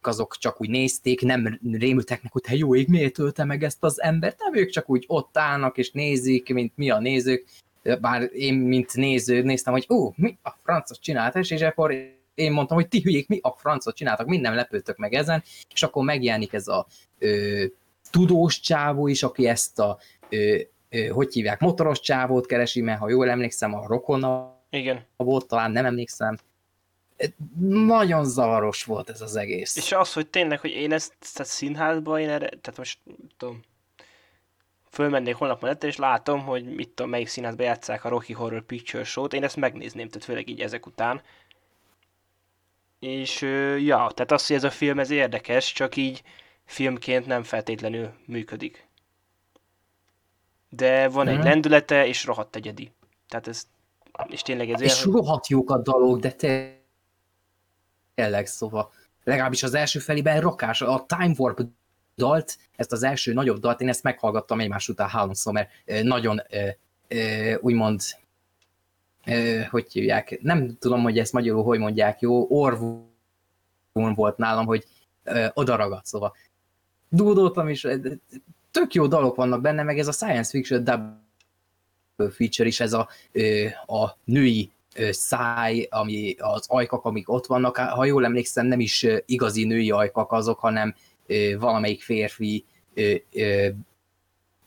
azok csak úgy nézték, nem rémültek meg, hogy te jó ég, miért ölte meg ezt az embert, nem ők csak úgy ott állnak és nézik, mint mi a nézők, bár én, mint néző, néztem, hogy ó, mi a francot csinált, és akkor én mondtam, hogy ti hülyék, mi a francot csináltak, minden lepődtök meg ezen, és akkor megjelenik ez a ö, tudós csávó is, aki ezt a, ö, ö, hogy hívják, motoros csávót keresi, mert ha jól emlékszem, a rokona Igen. volt, talán nem emlékszem. Nagyon zavaros volt ez az egész. És az, hogy tényleg, hogy én ezt tehát színházban, én erre, tehát most tudom, fölmennék holnap mellette, és látom, hogy mit tudom, melyik színházban játszák a Rocky Horror Picture Show-t, én ezt megnézném, tehát főleg így ezek után. És ja, tehát az, hogy ez a film ez érdekes, csak így filmként nem feltétlenül működik. De van egy Mhm. lendülete, és rohadt egyedi. Tehát ez, és tényleg ez És rohadt jók a dalok, de te tényleg, szóval legalábbis az első felében rakás, a Time Warp dalt, ezt az első nagyobb dalt, én ezt meghallgattam egymás után háromszor, mert nagyon úgymond ö, hogy hívják, nem tudom, hogy ezt magyarul hogy mondják, jó, orvún volt nálam, hogy ö, oda ragadt, szóval. Dúdoltam is, tök jó dalok vannak benne, meg ez a science fiction double feature is, ez a, a női száj, ami az ajkak, amik ott vannak, ha jól emlékszem, nem is igazi női ajkak azok, hanem valamelyik férfi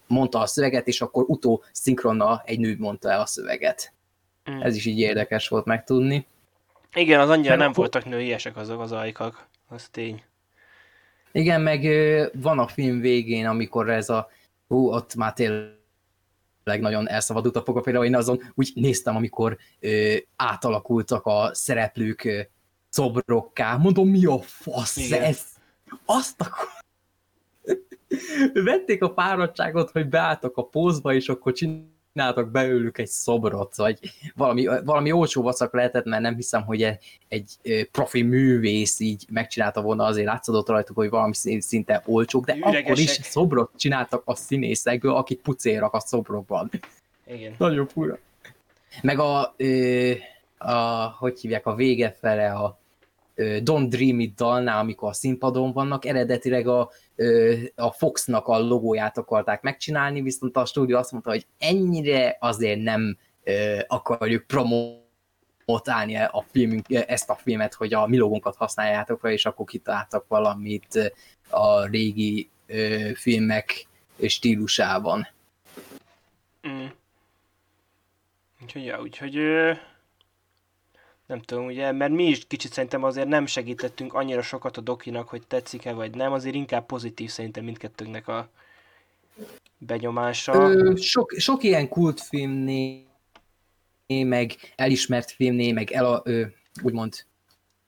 mondta a szöveget, és akkor utó szinkronnal egy nő mondta el a szöveget. Mm. Ez is így érdekes volt megtudni. Igen, az annyira nem voltak nőiesek azok az ajkak. Az tény. Igen, meg van a film végén, amikor ez a, hú, ott már tényleg nagyon elszabadult a foga, például én azon úgy néztem, amikor ö, átalakultak a szereplők ö, szobrokká, mondom, mi a fasz Igen. ez? Azt akkor... [laughs] Vették a fáradtságot, hogy beálltak a pózba, és akkor csináltak belőlük egy szobrot, vagy valami, valami olcsó vacak lehetett, mert nem hiszem, hogy egy profi művész így megcsinálta volna, azért látszódott rajtuk, hogy valami szinte olcsók, de Üregesek. akkor is szobrot csináltak a színészekből, akik pucérak a szobrokban. Igen. Nagyon fura. Meg a, ö, a, hogy hívják, a vége fele a Don't Dream It dalnál, amikor a színpadon vannak, eredetileg a, a Foxnak a logóját akarták megcsinálni, viszont a stúdió azt mondta, hogy ennyire azért nem akarjuk promotálni a filmünk, ezt a filmet, hogy a mi logónkat használjátok fel, és akkor kitaláltak valamit a régi filmek stílusában. Mm. Úgyhogy, ja, úgyhogy nem tudom, ugye, mert mi is kicsit szerintem azért nem segítettünk annyira sokat a dokinak, hogy tetszik-e vagy nem, azért inkább pozitív szerintem mindkettőnknek a benyomása. Ö, sok, sok ilyen kultfilmnél, meg elismert filmnél, meg el, ö, úgymond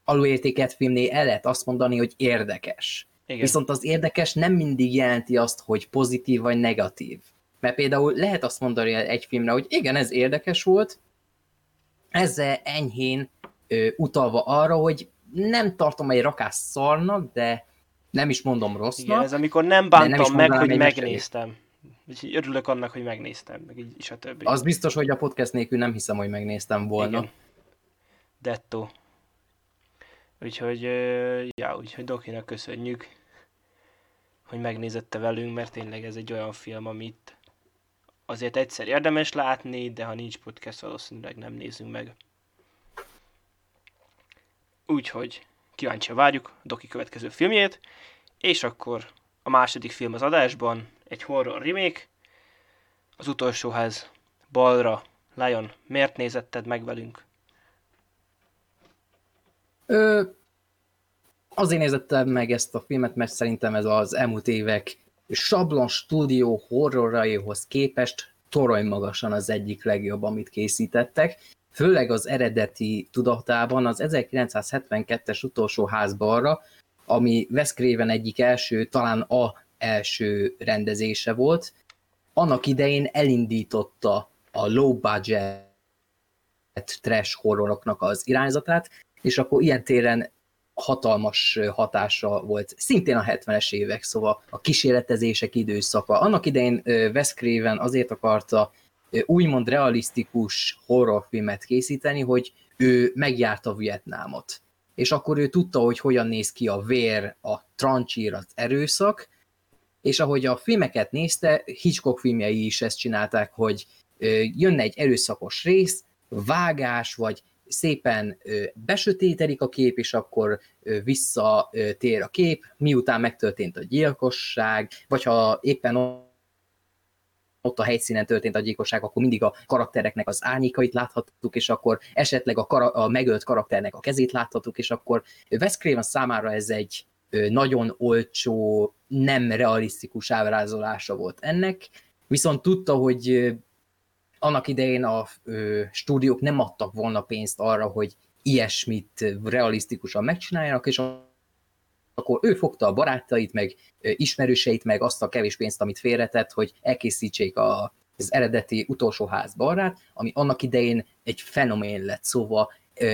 alulértékelt filmnél el lehet azt mondani, hogy érdekes. Igen. Viszont az érdekes nem mindig jelenti azt, hogy pozitív vagy negatív. Mert például lehet azt mondani egy filmre, hogy igen, ez érdekes volt, ezzel enyhén ö, utalva arra, hogy nem tartom egy rakás szarnak, de nem is mondom rossznak. Igen, ez amikor nem nem bántam meg, mondanám hogy megnéztem. Úgyhogy örülök annak, hogy megnéztem, meg így is a többi. Az biztos, hogy a podcast nélkül nem hiszem, hogy megnéztem volna. Igen. Detto. Úgyhogy, ja, úgyhogy Dokinak köszönjük, hogy megnézette velünk, mert tényleg ez egy olyan film, amit azért egyszer érdemes látni, de ha nincs podcast, valószínűleg nem nézünk meg. Úgyhogy kíváncsian várjuk Doki következő filmjét, és akkor a második film az adásban, egy horror remake, az utolsó ház balra. Lion, miért nézetted meg velünk? Ö, azért nézettem meg ezt a filmet, mert szerintem ez az elmúlt évek sablon stúdió horroraihoz képest torony magasan az egyik legjobb, amit készítettek. Főleg az eredeti tudatában az 1972-es utolsó ház balra, ami Wes Craven egyik első, talán a első rendezése volt, annak idején elindította a low budget trash horroroknak az irányzatát, és akkor ilyen téren hatalmas hatása volt, szintén a 70-es évek, szóval a kísérletezések időszaka. Annak idején Wes Craven azért akarta úgymond realisztikus horrorfilmet készíteni, hogy ő megjárta Vietnámot. És akkor ő tudta, hogy hogyan néz ki a vér, a trancsír, az erőszak, és ahogy a filmeket nézte, Hitchcock filmjei is ezt csinálták, hogy jönne egy erőszakos rész, vágás, vagy szépen besötétedik a kép, és akkor visszatér a kép, miután megtörtént a gyilkosság, vagy ha éppen ott a helyszínen történt a gyilkosság, akkor mindig a karaktereknek az árnyékait láthattuk, és akkor esetleg a, kara- a megölt karakternek a kezét láthattuk, és akkor Wes Craven számára ez egy nagyon olcsó, nem realisztikus ábrázolása volt ennek, viszont tudta, hogy annak idején a ö, stúdiók nem adtak volna pénzt arra, hogy ilyesmit realisztikusan megcsináljanak, és akkor ő fogta a barátait, meg ismerőseit, meg azt a kevés pénzt, amit félretett, hogy elkészítsék a, az eredeti utolsó ház barát, ami annak idején egy fenomén lett, szóval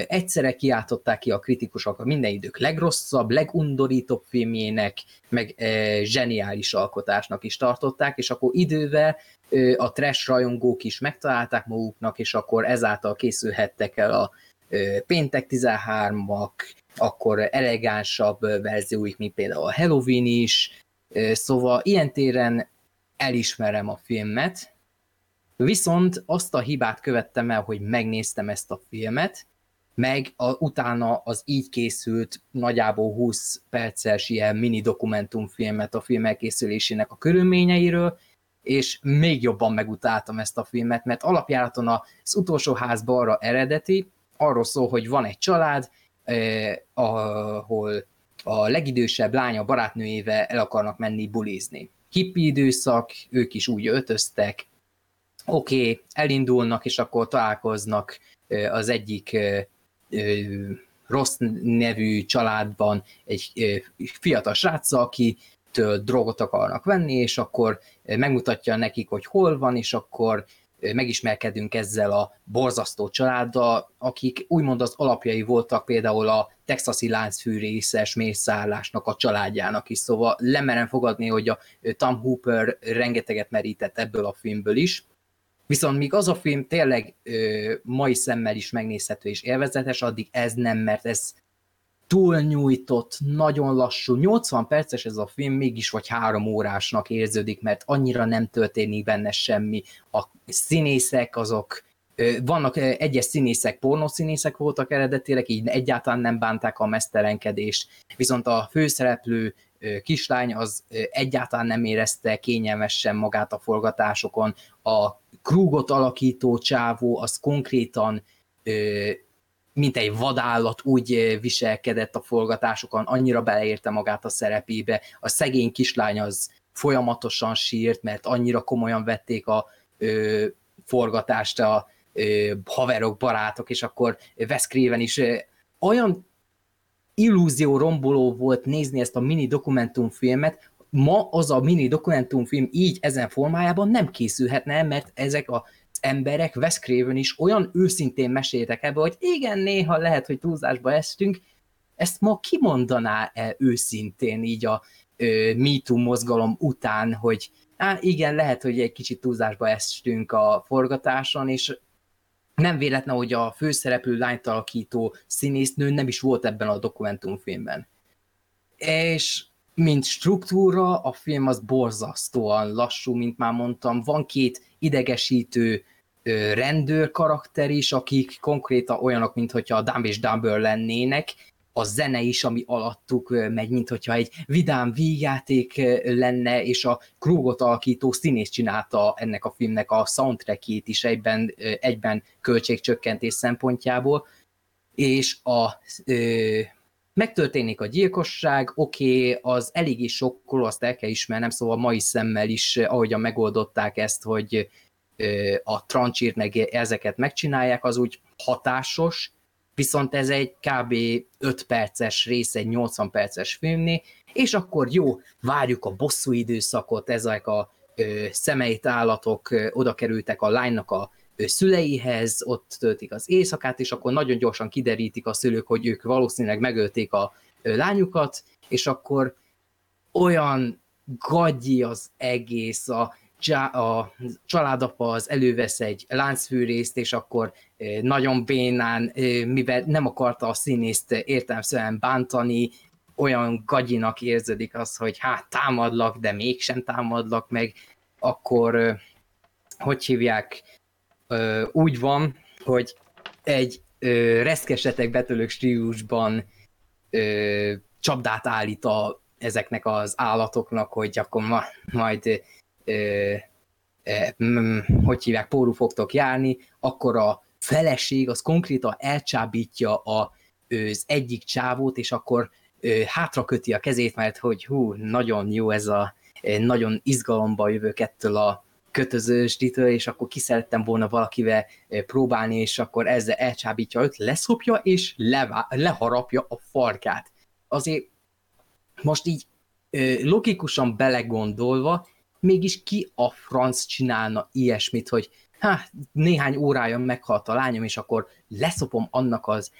egyszerre kiáltották ki a kritikusok a minden idők legrosszabb, legundorítóbb filmjének, meg zseniális alkotásnak is tartották, és akkor idővel a trash rajongók is megtalálták maguknak, és akkor ezáltal készülhettek el a Péntek 13-ak, akkor elegánsabb verzióik, mint például a Halloween is, szóval ilyen téren elismerem a filmet, Viszont azt a hibát követtem el, hogy megnéztem ezt a filmet, meg a, utána az így készült nagyjából 20 perces ilyen mini dokumentumfilmet a film elkészülésének a körülményeiről, és még jobban megutáltam ezt a filmet, mert alapjáraton az utolsó ház balra eredeti, arról szól, hogy van egy család, eh, ahol a legidősebb lánya barátnőjével el akarnak menni bulizni. Hippi időszak, ők is úgy öltöztek, oké, okay, elindulnak, és akkor találkoznak az egyik rossz nevű családban egy fiatal srácsa, aki drogot akarnak venni, és akkor megmutatja nekik, hogy hol van, és akkor megismerkedünk ezzel a borzasztó családdal, akik úgymond az alapjai voltak például a texasi láncfűrészes mészállásnak a családjának is, szóval lemerem fogadni, hogy a Tom Hooper rengeteget merített ebből a filmből is, Viszont míg az a film tényleg ö, mai szemmel is megnézhető és élvezetes, addig ez nem, mert ez túlnyújtott, nagyon lassú, 80 perces ez a film, mégis vagy három órásnak érződik, mert annyira nem történik benne semmi. A színészek azok, vannak egyes színészek, pornószínészek voltak eredetileg, így egyáltalán nem bánták a mesztelenkedést, viszont a főszereplő kislány az egyáltalán nem érezte kényelmesen magát a forgatásokon, a krúgot alakító csávó az konkrétan mint egy vadállat úgy viselkedett a forgatásokon, annyira beleérte magát a szerepébe. A szegény kislány az folyamatosan sírt, mert annyira komolyan vették a ö, forgatást a ö, haverok, barátok, és akkor Wes Craven is ö, olyan illúzió romboló volt nézni ezt a mini dokumentumfilmet, ma az a mini dokumentumfilm így ezen formájában nem készülhetne, mert ezek a emberek, Wes Craven is olyan őszintén meséltek ebbe, hogy igen, néha lehet, hogy túlzásba estünk, ezt ma kimondaná-e őszintén így a ö, MeToo mozgalom után, hogy á, igen, lehet, hogy egy kicsit túlzásba estünk a forgatáson, és nem véletlen, hogy a főszereplő lányt alakító színésznő nem is volt ebben a dokumentumfilmben. És mint struktúra, a film az borzasztóan lassú, mint már mondtam. Van két idegesítő rendőr karakter is, akik konkrétan olyanok, mint hogyha a Dumb és Dumber lennének, a zene is, ami alattuk megy, mint hogyha egy vidám vígjáték lenne, és a Krugot alakító színész csinálta ennek a filmnek a soundtrackjét is egyben, egyben költségcsökkentés szempontjából, és a megtörténik a gyilkosság, oké, okay, az eléggé sokkoló, azt el kell ismernem, szóval mai szemmel is, ahogyan megoldották ezt, hogy a trancsírt, meg ezeket megcsinálják, az úgy hatásos, viszont ez egy kb. 5 perces rész egy 80 perces filmné, és akkor jó, várjuk a bosszú időszakot, ezek a ö, szemeit állatok oda kerültek a lánynak a szüleihez, ott töltik az éjszakát, és akkor nagyon gyorsan kiderítik a szülők, hogy ők valószínűleg megölték a lányukat, és akkor olyan gagyi az egész, a, a családapa az elővesz egy láncfűrészt, és akkor nagyon bénán, mivel nem akarta a színészt értelmszerűen bántani, olyan gagyinak érződik az, hogy hát támadlak, de mégsem támadlak meg, akkor hogy hívják, úgy van, hogy egy reszkesetek betölök stílusban csapdát állít a, ezeknek az állatoknak, hogy akkor ma, majd ö, ö, hogy hívják, pórú fogtok járni, akkor a feleség az konkrétan elcsábítja a, az egyik csávót, és akkor ö, hátra köti a kezét, mert hogy hú, nagyon jó ez a, nagyon izgalomba jövök ettől a kötözőstitől, és akkor ki volna valakivel próbálni, és akkor ezzel elcsábítja őt, leszopja, és levá, leharapja a farkát. Azért most így logikusan belegondolva, mégis ki a franc csinálna ilyesmit, hogy hát néhány órája meghalt a lányom, és akkor leszopom annak az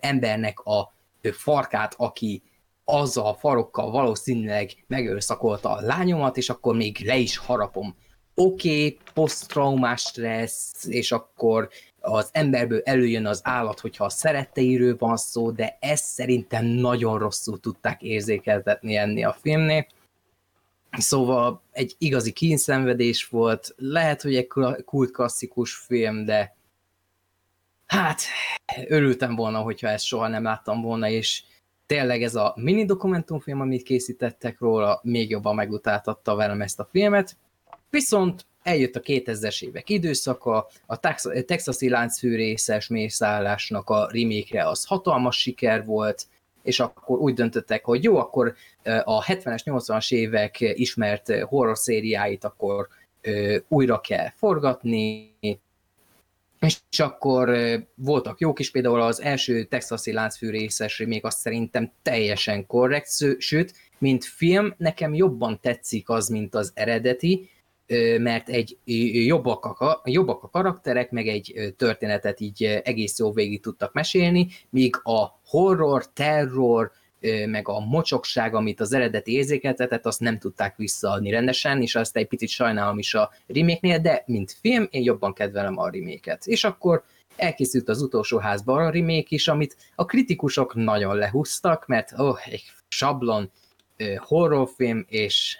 embernek a farkát, aki azzal a farokkal valószínűleg megőszakolta a lányomat, és akkor még le is harapom. Oké, okay, posztraumás stressz, és akkor az emberből előjön az állat, hogyha a szeretteiről van szó, de ezt szerintem nagyon rosszul tudták érzékeltetni enni a filmnél. Szóval egy igazi kínszenvedés volt, lehet, hogy egy kult klasszikus film, de hát örültem volna, hogyha ezt soha nem láttam volna, és tényleg ez a mini dokumentumfilm, amit készítettek róla, még jobban megutáltatta velem ezt a filmet. Viszont eljött a 2000-es évek időszaka, a texasi láncfűrészes mészállásnak a remake az hatalmas siker volt, és akkor úgy döntöttek, hogy jó, akkor a 70-es, 80-as évek ismert horror szériáit akkor újra kell forgatni, és akkor voltak jók is, például az első texasi láncfűrészes még azt szerintem teljesen korrekt, sőt, mint film nekem jobban tetszik az, mint az eredeti, mert egy jobbak a, jobbak a karakterek, meg egy történetet így egész jó végig tudtak mesélni, míg a horror, terror, meg a mocsokság, amit az eredeti érzékeltetett, azt nem tudták visszaadni rendesen, és azt egy picit sajnálom is a remake de mint film, én jobban kedvelem a remake És akkor elkészült az utolsó házban a remake is, amit a kritikusok nagyon lehúztak, mert oh, egy sablon horrorfilm, és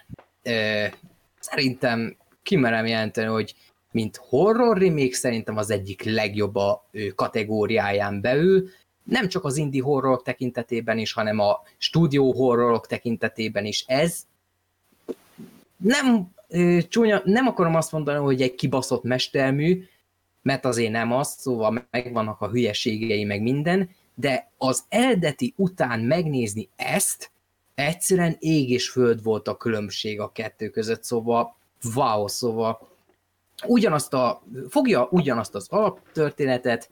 szerintem kimerem jelenteni, hogy mint horror remake szerintem az egyik legjobb a kategóriáján belül, nem csak az indie horrorok tekintetében is, hanem a stúdió horrorok tekintetében is ez. Nem, csúnya, nem akarom azt mondani, hogy egy kibaszott mestermű, mert azért nem az, szóval megvannak a hülyeségei, meg minden, de az eredeti után megnézni ezt, egyszerűen ég és föld volt a különbség a kettő között, szóval wow, szóval ugyanazt a, fogja ugyanazt az alaptörténetet,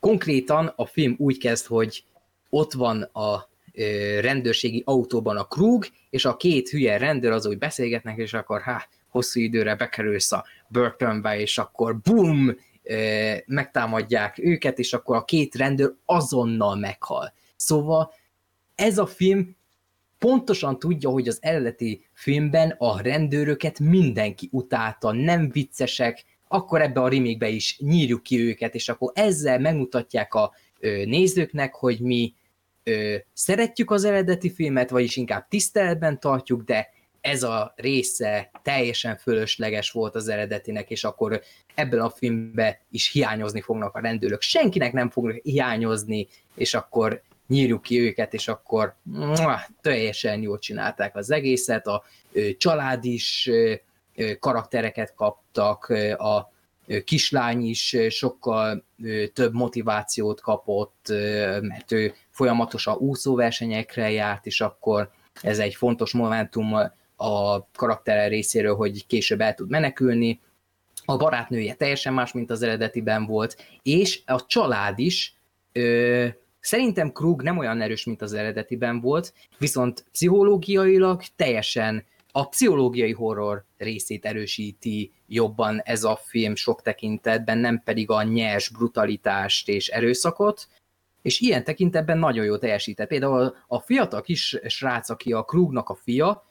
konkrétan a film úgy kezd, hogy ott van a ö, rendőrségi autóban a Krug, és a két hülye rendőr az úgy beszélgetnek, és akkor hát hosszú időre bekerülsz a börtönbe, és akkor bum, ö, megtámadják őket, és akkor a két rendőr azonnal meghal. Szóval ez a film pontosan tudja, hogy az eredeti filmben a rendőröket mindenki utálta, nem viccesek, akkor ebbe a remake is nyírjuk ki őket, és akkor ezzel megmutatják a ö, nézőknek, hogy mi ö, szeretjük az eredeti filmet, vagyis inkább tiszteletben tartjuk, de ez a része teljesen fölösleges volt az eredetinek, és akkor ebben a filmben is hiányozni fognak a rendőrök. Senkinek nem fognak hiányozni, és akkor nyírjuk ki őket, és akkor teljesen jól csinálták az egészet, a ö, család is karaktereket kaptak, a kislány is sokkal több motivációt kapott, mert ő folyamatosan úszóversenyekre járt, és akkor ez egy fontos momentum a karaktere részéről, hogy később el tud menekülni. a barátnője teljesen más, mint az eredetiben volt, és a család is szerintem Krug nem olyan erős, mint az eredetiben volt, viszont pszichológiailag teljesen a pszichológiai horror részét erősíti jobban ez a film sok tekintetben, nem pedig a nyers brutalitást és erőszakot, és ilyen tekintetben nagyon jó teljesített. Például a fiatal kis srác, aki a Krugnak a fia,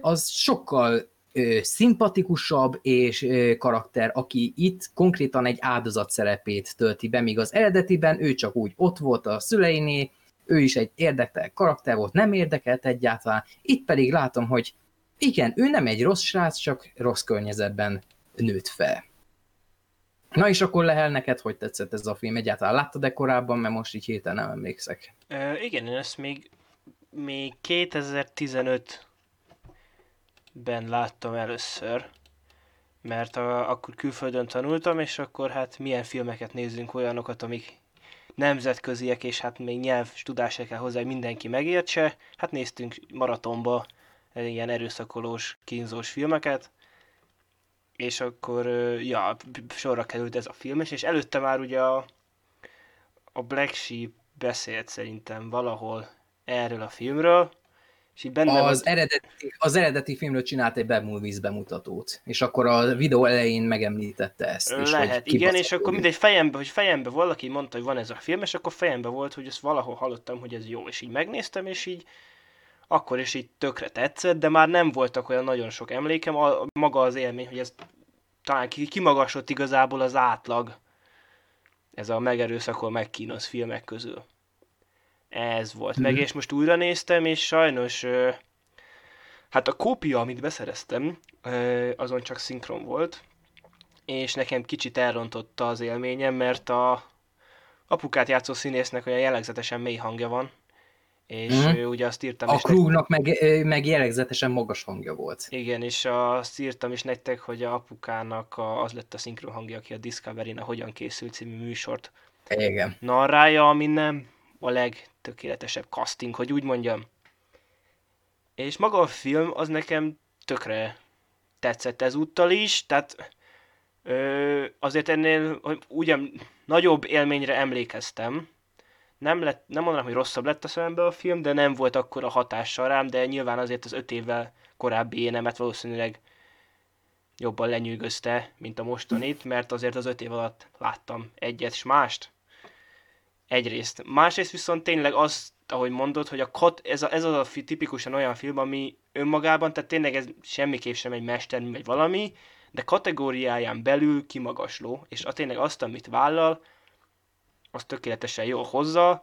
az sokkal szimpatikusabb és karakter, aki itt konkrétan egy áldozat szerepét tölti be, míg az eredetiben ő csak úgy ott volt a szüleiné, ő is egy érdekel karakter volt, nem érdekelt egyáltalán. Itt pedig látom, hogy igen, ő nem egy rossz srác, csak rossz környezetben nőtt fel. Na és akkor Lehel, neked hogy tetszett ez a film? Egyáltalán láttad-e korábban, mert most így hirtelen nem emlékszek. Uh, igen, én ezt még, még 2015 ben láttam először, mert a, akkor külföldön tanultam, és akkor hát milyen filmeket nézzünk, olyanokat, amik nemzetköziek, és hát még nyelv tudása kell hozzá, hogy mindenki megértse. Hát néztünk maratonba ilyen erőszakolós, kínzós filmeket, és akkor, ja, sorra került ez a film is, és előtte már ugye a, a Black Sheep beszélt szerintem valahol erről a filmről, és így benne az, volt... eredeti, az eredeti filmről csinált egy Bad Movies bemutatót, és akkor a videó elején megemlítette ezt. És Lehet, hogy igen, és akkor mindegy fejembe, hogy fejembe valaki mondta, hogy van ez a film, és akkor fejembe volt, hogy ezt valahol hallottam, hogy ez jó, és így megnéztem, és így akkor is így tökre tetszett, de már nem voltak olyan nagyon sok emlékem, a, maga az élmény, hogy ez talán kimagasott igazából az átlag, ez a megerőszakol, megkínos filmek közül ez volt mm. meg, és most újra néztem, és sajnos hát a kópia, amit beszereztem, azon csak szinkron volt, és nekem kicsit elrontotta az élményem, mert a apukát játszó színésznek olyan jellegzetesen mély hangja van, és mm. ugye azt írtam A krúgnak meg, meg jellegzetesen magas hangja volt. Igen, és azt írtam is nektek, hogy a apukának a, az lett a szinkron hangja, aki a Discovery-n a Hogyan készült című műsort Igen. narrálja, ami nem a legtökéletesebb casting, hogy úgy mondjam. És maga a film az nekem tökre tetszett ezúttal is, tehát ö, azért ennél ugyan nagyobb élményre emlékeztem. Nem, lett, nem mondanám, hogy rosszabb lett a szemembe a film, de nem volt akkor a hatással rám, de nyilván azért az öt évvel korábbi énemet valószínűleg jobban lenyűgözte, mint a mostanit, mert azért az öt év alatt láttam egyet és mást. Egyrészt. Másrészt viszont tényleg az, ahogy mondod, hogy a kot, ez, a, ez az a fi, tipikusan olyan film, ami önmagában, tehát tényleg ez semmiképp sem egy mester, vagy valami, de kategóriáján belül kimagasló, és a tényleg azt, amit vállal, az tökéletesen jól hozza,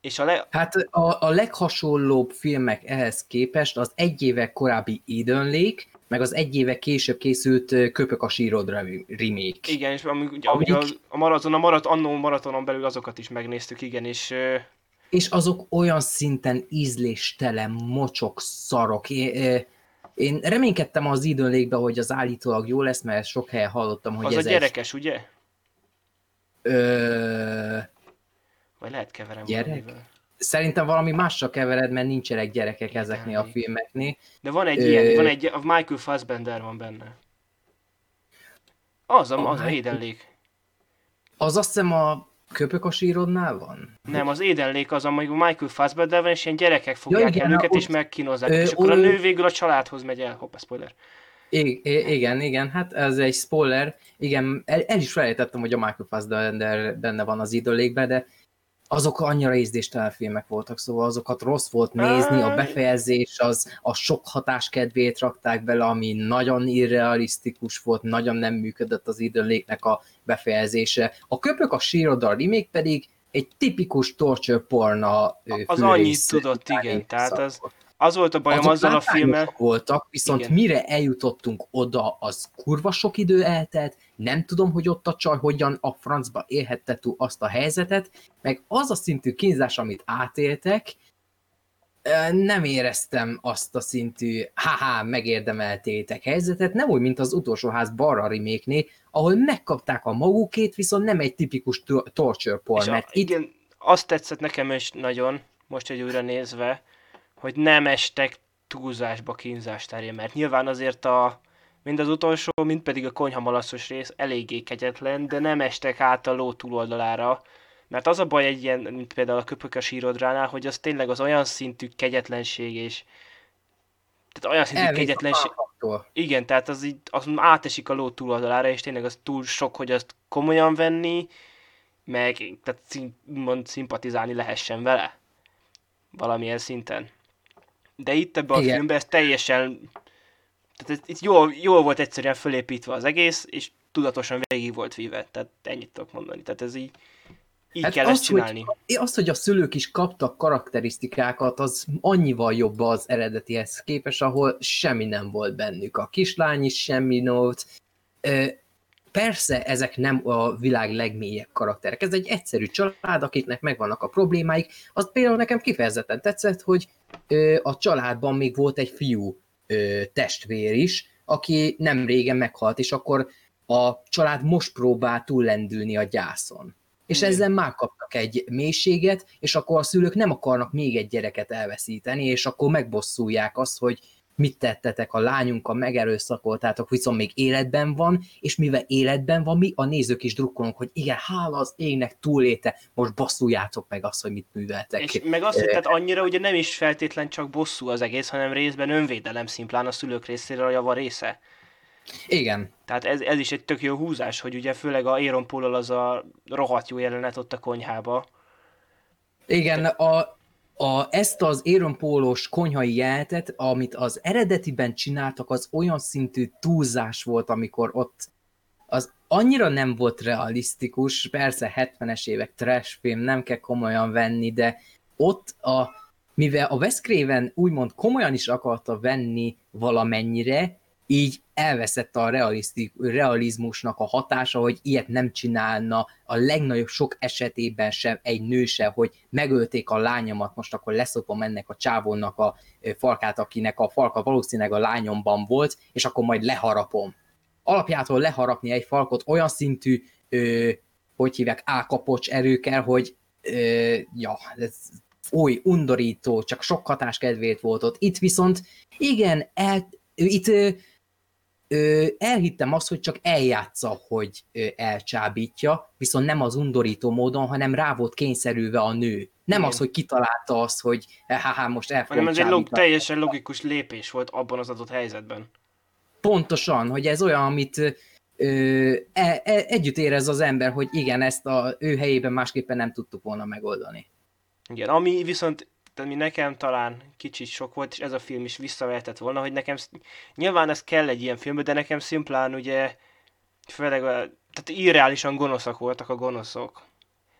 és a le... Hát a, a leghasonlóbb filmek ehhez képest az egy éve korábbi Eden Lake, meg az egy éve később készült Köpök a sírod remake. Igen, és amíg, ugye, Amik... ugye a maraton, a marat, annó maratonon belül azokat is megnéztük, igen, és... És azok olyan szinten ízléstelen, mocsok, szarok. Én, én reménykedtem az időn hogy az állítólag jó lesz, mert sok helyen hallottam, hogy az ez a gyerekes, egy... ugye? Ö... Vagy lehet keverem Gyerek? Valamivel szerintem valami másra kevered, mert nincsenek gyerekek ezeknél a filmeknél. De van egy Ö... ilyen, van egy, a Michael Fassbender van benne. Az a, a az a édenlék. Az azt hiszem a köpök a sírodnál van? Nem, az édenlék az, amíg Michael Fassbender van, és ilyen gyerekek fogják ja, igen, el őket, ott, és megkínozzák. Ö, és akkor a nő végül a családhoz megy el. Hoppa, spoiler. I- igen, igen, hát ez egy spoiler. Igen, el, el is felejtettem, hogy a Michael Fassbender benne van az időlékben, de azok annyira ízdéstelen filmek voltak, szóval azokat rossz volt nézni, a befejezés az a sok hatás kedvéért rakták bele, ami nagyon irrealisztikus volt, nagyon nem működött az időléknek a befejezése. A köpök a sírodal remake pedig egy tipikus torture porna Az annyit tudott, igen, tehát az, az volt a bajom Azok azzal a filmmel. voltak, viszont Igen. mire eljutottunk oda, az kurva sok idő eltelt, nem tudom, hogy ott a csaj hogyan a francba élhette túl azt a helyzetet, meg az a szintű kínzás, amit átéltek, nem éreztem azt a szintű, haha, megérdemeltétek helyzetet, nem úgy, mint az utolsó ház Barra remake ahol megkapták a magukét, viszont nem egy tipikus torture porn. Mert a, itt... Igen, azt tetszett nekem is nagyon, most egy újra nézve, hogy nem estek túlzásba kínzás terén, mert nyilván azért a mind az utolsó, mind pedig a konyhamalaszos rész eléggé kegyetlen, de nem estek át a ló túloldalára. Mert az a baj egy ilyen, mint például a köpök a sírodránál, hogy az tényleg az olyan szintű kegyetlenség és tehát olyan szintű Elvész kegyetlenség. Igen, tehát az így az átesik a ló túloldalára, és tényleg az túl sok, hogy azt komolyan venni, meg tehát szim, mond, szimpatizálni lehessen vele. Valamilyen szinten. De itt ebben a Igen. filmben ez teljesen tehát ez, itt jól, jól volt egyszerűen fölépítve az egész, és tudatosan végig volt víve. Tehát ennyit tudok mondani. Tehát ez így, így Hát kell az, ezt csinálni. Hogy, az, hogy a szülők is kaptak karakterisztikákat, az annyival jobb az eredetihez képest, ahol semmi nem volt bennük. A kislány is semmi volt. Persze ezek nem a világ legmélyebb karakterek. Ez egy egyszerű család, akiknek megvannak a problémáik. Az például nekem kifejezetten tetszett, hogy a családban még volt egy fiú testvér is, aki nem régen meghalt, és akkor a család most próbál túllendülni a gyászon. És Igen. ezzel már kaptak egy mélységet, és akkor a szülők nem akarnak még egy gyereket elveszíteni, és akkor megbosszulják azt, hogy mit tettetek, a lányunkkal megerőszakoltátok, viszont még életben van, és mivel életben van, mi a nézők is drukkolunk, hogy igen, hála az égnek túléte, most bosszuljátok meg azt, hogy mit műveltek. És meg azt, hogy tehát annyira ugye nem is feltétlen csak bosszú az egész, hanem részben önvédelem szimplán a szülők részéről a java része. Igen, Tehát ez, ez is egy tök jó húzás, hogy ugye főleg a Aaron paul az a rohadt jó jelenet ott a konyhába. Igen, a, a, ezt az Aaron Pólós konyhai jelentet, amit az eredetiben csináltak, az olyan szintű túlzás volt, amikor ott az annyira nem volt realisztikus, persze 70-es évek trash film, nem kell komolyan venni, de ott a, mivel a Wes Craven úgymond komolyan is akarta venni valamennyire, így elveszett a realizmusnak a hatása, hogy ilyet nem csinálna a legnagyobb sok esetében sem egy nő se, hogy megölték a lányomat, most akkor leszopom ennek a csávónak a falkát, akinek a falka valószínűleg a lányomban volt, és akkor majd leharapom. Alapjától leharapni egy falkot olyan szintű, ö, hogy hívják, ákapocs erő kell, hogy ö, ja, ez oly undorító, csak sok hatás kedvéért volt ott. Itt viszont igen, el, itt elhittem azt, hogy csak eljátsza, hogy elcsábítja, viszont nem az undorító módon, hanem rá volt kényszerülve a nő. Nem Igen. az, hogy kitalálta azt, hogy ha most el Hanem ez egy log, teljesen logikus lépés volt abban az adott helyzetben. Pontosan, hogy ez olyan, amit ö, e, e, együtt érez az ember, hogy igen, ezt a ő helyében másképpen nem tudtuk volna megoldani. Igen, ami viszont tehát mi nekem talán kicsit sok volt, és ez a film is visszavehetett volna, hogy nekem, nyilván ez kell egy ilyen filmbe, de nekem szimplán ugye, főleg, a, tehát irreálisan gonoszak voltak a gonoszok.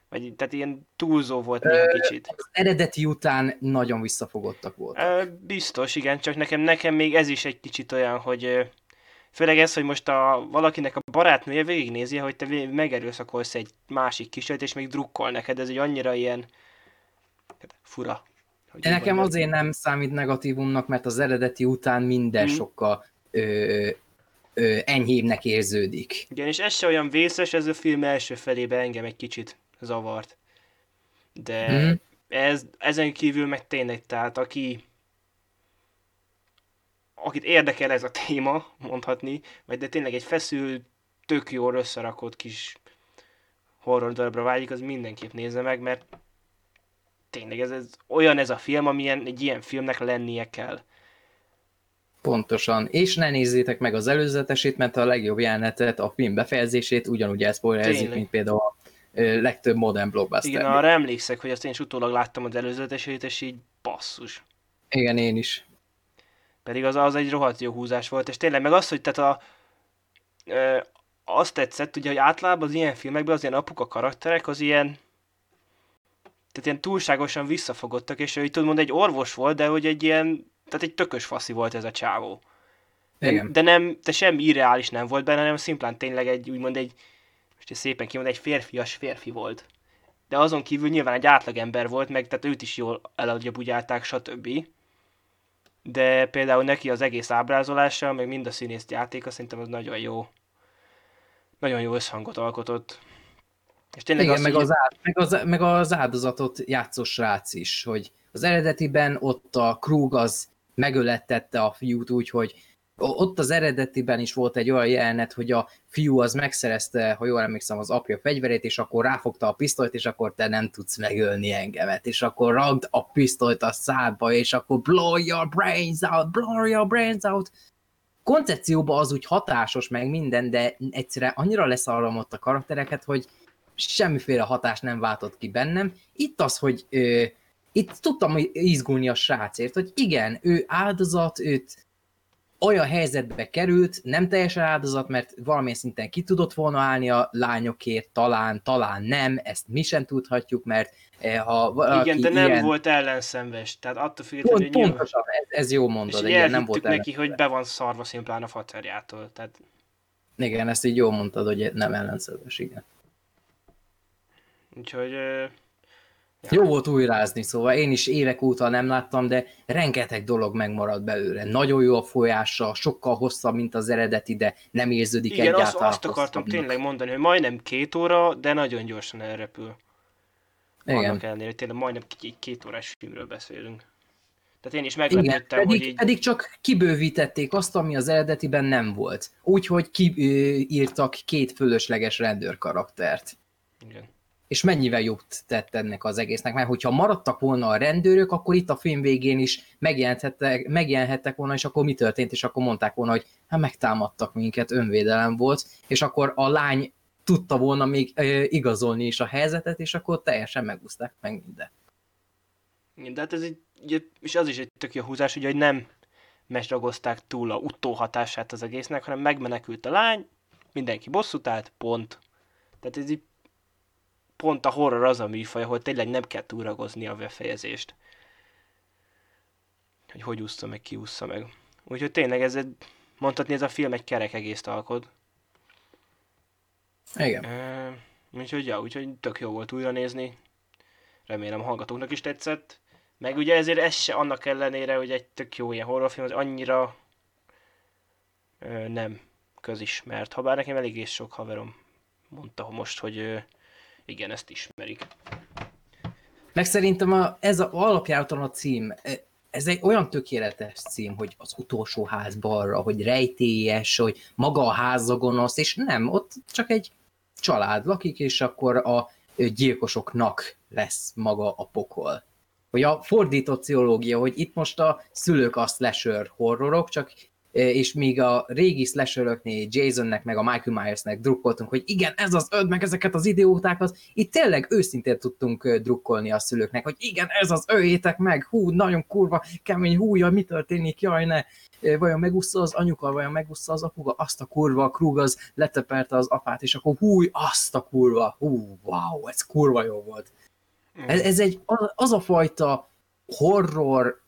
Vagy, tehát ilyen túlzó volt néha kicsit. Az eredeti után nagyon visszafogottak voltak. Biztos, igen, csak nekem, nekem még ez is egy kicsit olyan, hogy főleg ez, hogy most a, valakinek a barátnője végignézi, hogy te megerőszakolsz egy másik kisöt, és még drukkol neked, ez egy annyira ilyen fura. Hogy De nekem azért nem számít negatívumnak, mert az eredeti után minden Mhm. sokkal ö, ö, enyhébbnek érződik. Igen, és ez se olyan vészes, ez a film első felébe engem egy kicsit zavart. De Mhm. ez, ezen kívül meg tényleg, tehát aki akit érdekel ez a téma, mondhatni, vagy de tényleg egy feszült, tök jól összerakott kis horror darabra vágyik, az mindenképp nézze meg, mert tényleg ez, ez olyan ez a film, amilyen egy ilyen filmnek lennie kell. Pontosan. És ne nézzétek meg az előzetesét, mert a legjobb jelenetet, a film befejezését ugyanúgy elszpoilerezik, mint például a legtöbb modern blockbuster. Igen, arra emlékszek, hogy azt én is utólag láttam az előzetesét, és így basszus. Igen, én is. Pedig az, az egy rohadt jó húzás volt, és tényleg meg az, hogy tehát a, ö, azt tetszett, ugye, hogy általában az ilyen filmekben az ilyen apuka karakterek az ilyen tehát ilyen túlságosan visszafogottak, és így tudod mondani, egy orvos volt, de hogy egy ilyen, tehát egy tökös faszi volt ez a csávó. De, Igen. de nem, de sem irreális nem volt benne, hanem szimplán tényleg egy, úgymond egy, most szépen kimond, egy férfias férfi volt. De azon kívül nyilván egy átlagember volt, meg tehát őt is jól eladjabugyálták, stb. De például neki az egész ábrázolása, meg mind a színész játéka szerintem az nagyon jó. Nagyon jó összhangot alkotott. És tényleg Igen, az, meg az, áld, meg, az, meg az áldozatot játszó srác is, hogy az eredetiben ott a Krug az megölettette a fiút úgy, hogy ott az eredetiben is volt egy olyan jelenet, hogy a fiú az megszerezte, ha jól emlékszem, az apja fegyverét, és akkor ráfogta a pisztolyt, és akkor te nem tudsz megölni engemet, és akkor ragd a pisztolyt a szádba, és akkor blow your brains out, blow your brains out. Koncepcióban az úgy hatásos meg minden, de egyszerűen annyira leszarramott a karaktereket, hogy semmiféle hatást nem váltott ki bennem. Itt az, hogy ö, itt tudtam izgulni a srácért, hogy igen, ő áldozat, őt olyan helyzetbe került, nem teljesen áldozat, mert valamilyen szinten ki tudott volna állni a lányokért, talán, talán nem, ezt mi sem tudhatjuk, mert eh, ha valaki Igen, de nem ilyen... volt ellenszenves, tehát attól függetlenül, Pont, hogy pontosan, ez, ez jó mondod, és igen, nem volt neki, hogy be van szarva szimplán a facerjától, tehát Igen, ezt így jól mondtad, hogy nem ellenszenves, igen. Úgyhogy ö, Jó volt újrázni, szóval én is évek óta nem láttam, de rengeteg dolog megmaradt belőle. Nagyon jó a folyása, sokkal hosszabb, mint az eredeti, de nem érződik igen, azt, egyáltalán azt akartam hosszabbnak. tényleg mondani, hogy majdnem két óra, de nagyon gyorsan elrepül. Igen. Annak ellenére, hogy tényleg majdnem egy két órás filmről beszélünk. Tehát én is Igen, meglepődtem, hogy pedig, így... pedig csak kibővítették azt, ami az eredetiben nem volt. Úgyhogy kiírtak két fölösleges rendőrkaraktert. Igen. És mennyivel jobb tett ennek az egésznek, mert hogyha maradtak volna a rendőrök, akkor itt a film végén is megjelenhettek, megjelenhettek volna, és akkor mi történt, és akkor mondták volna, hogy hát megtámadtak minket, önvédelem volt, és akkor a lány tudta volna még ö, igazolni is a helyzetet, és akkor teljesen megúszták meg minden. Igen, de hát ez egy, és az is egy tök jó húzás, ugye, hogy nem mesragozták túl a utóhatását az egésznek, hanem megmenekült a lány, mindenki bosszút állt, pont. Tehát ez így pont a horror az a műfaj, ahol tényleg nem kell túragozni a befejezést. Hogy hogy úszta meg, ki úszta meg. Úgyhogy tényleg ez egy, mondhatni ez a film egy kerek egészt alkot. Igen. Uh, úgyhogy, ja, úgyhogy tök jó volt újra nézni. Remélem a hallgatóknak is tetszett. Meg ugye ezért ez se annak ellenére, hogy egy tök jó ilyen horrorfilm, az annyira ö, nem közismert. Habár nekem eléggé sok haverom mondta most, hogy igen, ezt ismerik. Meg szerintem a, ez a, alapjáraton a cím, e, ez egy olyan tökéletes cím, hogy az utolsó ház balra, hogy rejtélyes, hogy maga a ház a gonosz, és nem, ott csak egy család lakik, és akkor a gyilkosoknak lesz maga a pokol. Hogy a fordított pszichológia, hogy itt most a szülők a slasher horrorok, csak és míg a régi slasheröknél Jasonnek meg a Michael Myersnek drukkoltunk, hogy igen, ez az öd meg ezeket az idiótákat, itt tényleg őszintén tudtunk drukkolni a szülőknek, hogy igen, ez az öljétek meg, hú, nagyon kurva, kemény, hú, jaj, mi történik, jaj, ne, vajon megúszta az anyuka, vajon megúszta az apuka, azt a kurva, a Krug az letepelte az apát, és akkor hú, azt a kurva, hú, wow, ez kurva jó volt. Ez, ez egy, az a fajta horror,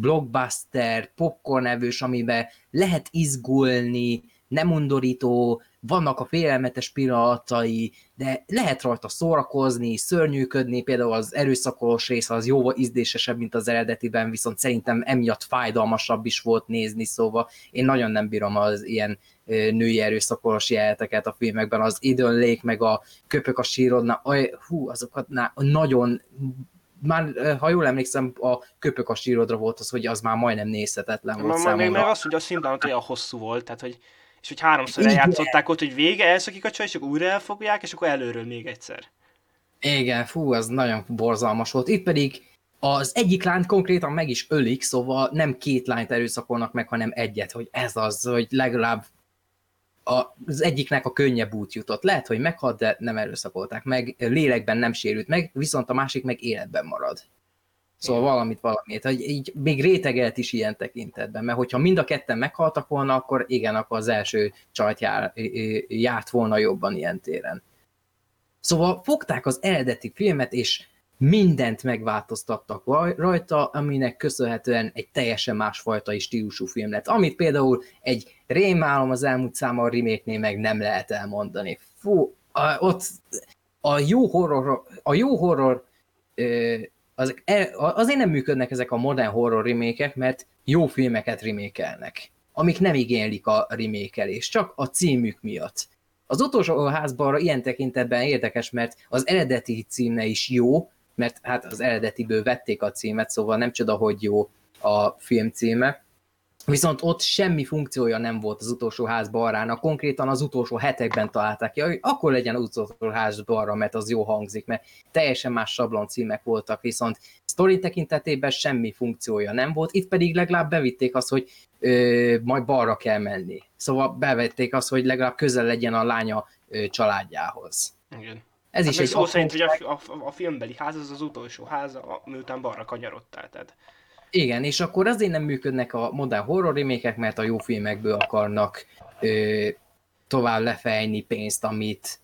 blockbuster, popcorn evős, amiben lehet izgulni, nem undorító, vannak a félelmetes pillanatai, de lehet rajta szórakozni, szörnyűködni, például az erőszakolós rész az jóval ízdésesebb, mint az eredetiben, viszont szerintem emiatt fájdalmasabb is volt nézni, szóval én nagyon nem bírom az ilyen női erőszakolós jeleneteket a filmekben, az Eden Lake, meg a köpök a sírodnál, hú, azokat nagyon már, ha jól emlékszem, a köpök a sírodra volt az, hogy az már majdnem nézhetetlen volt Ma, még meg az, hogy a szimplán olyan hosszú volt, tehát hogy és hogy háromszor Igen. eljátszották ott, hogy vége, elszakik a csaj, és akkor újra elfogják, és akkor előről még egyszer. Igen, fú, az nagyon borzalmas volt. Itt pedig az egyik lányt konkrétan meg is ölik, szóval nem két lányt erőszakolnak meg, hanem egyet, hogy ez az, hogy legalább az egyiknek a könnyebb út jutott. Lehet, hogy meghalt, de nem erőszakolták meg, lélekben nem sérült meg, viszont a másik meg életben marad. Szóval Igen. valamit valamit, hogy így még rétegelt is ilyen tekintetben, mert hogyha mind a ketten meghaltak volna, akkor igen, akkor az első csajt jár, járt volna jobban ilyen téren. Szóval fogták az eredeti filmet, és mindent megváltoztattak rajta, aminek köszönhetően egy teljesen másfajta stílusú film lett. Amit például egy rémálom az elmúlt száma remake meg nem lehet elmondani. Fú, a, ott a jó horror, a jó horror az, e- azért nem működnek ezek a modern horror remékek, mert jó filmeket remékelnek, amik nem igénylik a remékelést, csak a címük miatt. Az utolsó házban ilyen tekintetben érdekes, mert az eredeti címe is jó, mert hát az eredetiből vették a címet, szóval nem csoda, hogy jó a film címe. Viszont ott semmi funkciója nem volt az utolsó ház balrának, konkrétan az utolsó hetekben találták ki, hogy akkor legyen az utolsó ház balra, mert az jó hangzik, mert teljesen más sablon címek voltak, viszont sztori tekintetében semmi funkciója nem volt, itt pedig legalább bevitték azt, hogy ö, majd balra kell menni. Szóval bevették azt, hogy legalább közel legyen a lánya ö, családjához. Igen. Ez Hát is egy szó szerint, hogy a, a, a, filmbeli ház az az utolsó ház, miután balra kanyarodtál. Tehát Igen, és akkor azért nem működnek a modern horror remékek, mert a jó filmekből akarnak ö, tovább lefejni pénzt, amit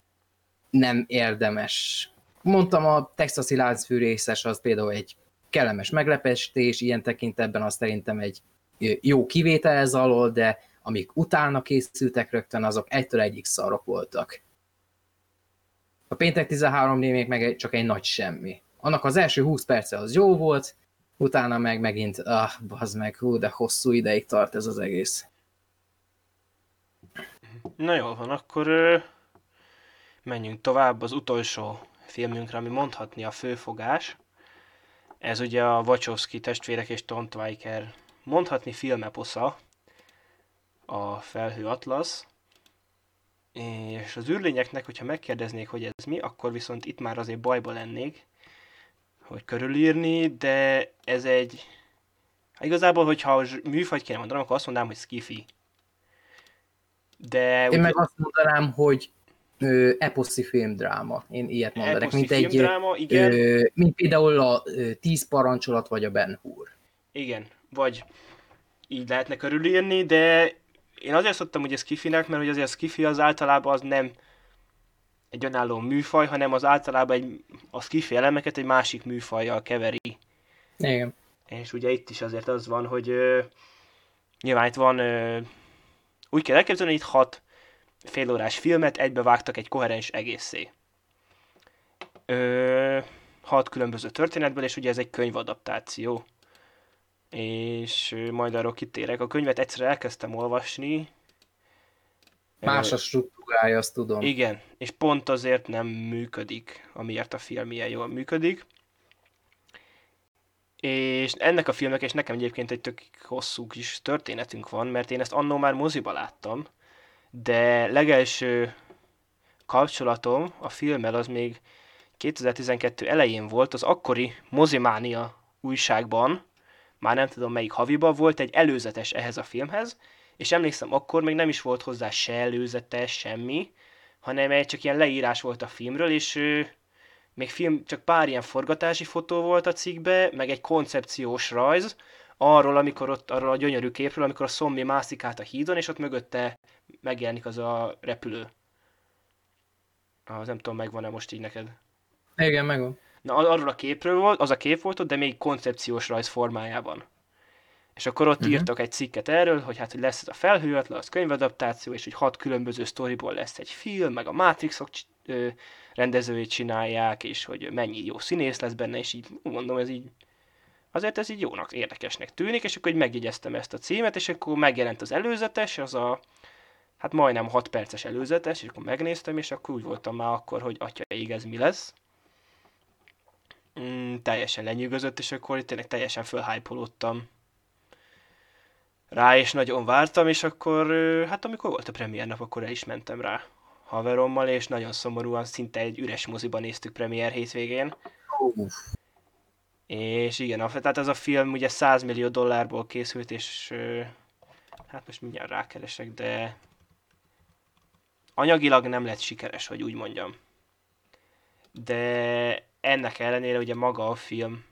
nem érdemes. Mondtam, a texasi láncfűrészes az például egy kellemes meglepestés, ilyen tekintetben az szerintem egy jó kivétel ez alól, de amik utána készültek rögtön, azok egytől egyik szarok voltak. A péntek 13 még meg csak egy nagy semmi. Annak az első 20 perce az jó volt, utána meg megint, ah, bazd meg, hú, de hosszú ideig tart ez az egész. Na jól van, akkor menjünk tovább az utolsó filmünkre, ami mondhatni a főfogás. Ez ugye a Wachowski testvérek és Tom Twyker mondhatni filmeposza, a Felhő Atlasz. És az űrlényeknek, hogyha megkérdeznék, hogy ez mi, akkor viszont itt már azért bajba lennék, hogy körülírni, de ez egy... Hát igazából, hogyha műfajt kéne mondanom, akkor azt mondanám, hogy skifi. De Én meg azt mondanám, hogy ö, eposzi filmdráma. Én ilyet mondanék, eposzi mint egy, filmdráma, igen. ö, mint például a ö, Tíz parancsolat, vagy a Ben Hur. Igen, vagy így lehetne körülírni, de én azért szoktam ugye skifinek, mert hogy azért a skifi az általában az nem egy önálló műfaj, hanem az általában egy, a skifi elemeket egy másik műfajjal keveri. Igen. És ugye itt is azért az van, hogy ö, nyilván itt van, ö, úgy kell elképzelni, hogy itt hat félórás filmet egybevágtak egy koherens egészé. Ö, hat különböző történetből, és ugye ez egy könyvadaptáció. És majd arról kitérek. A könyvet egyszer elkezdtem olvasni. Más a struktúrája, azt tudom. Igen, és pont azért nem működik, amiért a film ilyen jól működik. És ennek a filmnek, és nekem egyébként egy tök hosszú kis történetünk van, mert én ezt annó már moziba láttam, de legelső kapcsolatom a filmmel az még 2012 elején volt, az akkori Mozimánia újságban, már nem tudom melyik haviban, volt egy előzetes ehhez a filmhez, és emlékszem, akkor még nem is volt hozzá se előzetes, semmi, hanem egy csak ilyen leírás volt a filmről, és ö, még film, csak pár ilyen forgatási fotó volt a cikkbe, meg egy koncepciós rajz, arról, amikor ott, arról a gyönyörű képről, amikor a szombi mászik át a hídon, és ott mögötte megjelenik az a repülő. Az nem tudom, megvan-e most így neked. Igen, megvan. Na, ar- arról a képről volt, az a kép volt ott, de még koncepciós rajz formájában. És akkor ott Mhm. uh-huh. írtak egy cikket erről, hogy hát hogy lesz ez a felhőatlan, az könyvadaptáció, és hogy hat különböző sztoriból lesz egy film, meg a Matrixok ö, rendezőit csinálják, és hogy mennyi jó színész lesz benne, és így mondom, ez így azért ez így jónak, érdekesnek tűnik, és akkor így megjegyeztem ezt a címet, és akkor megjelent az előzetes, az a hát majdnem 6 perces előzetes, és akkor megnéztem, és akkor úgy voltam már akkor, hogy atya ég, ez mi lesz mm, teljesen lenyűgözött, és akkor tényleg teljesen fölhájpolódtam rá, és nagyon vártam, és akkor, hát amikor volt a premier nap, akkor el is mentem rá haverommal, és nagyon szomorúan, szinte egy üres moziban néztük premier hétvégén. Uff. És igen, a, tehát ez a film ugye 100 millió dollárból készült, és hát most mindjárt rákeresek, de anyagilag nem lett sikeres, hogy úgy mondjam. De ennek ellenére ugye maga a film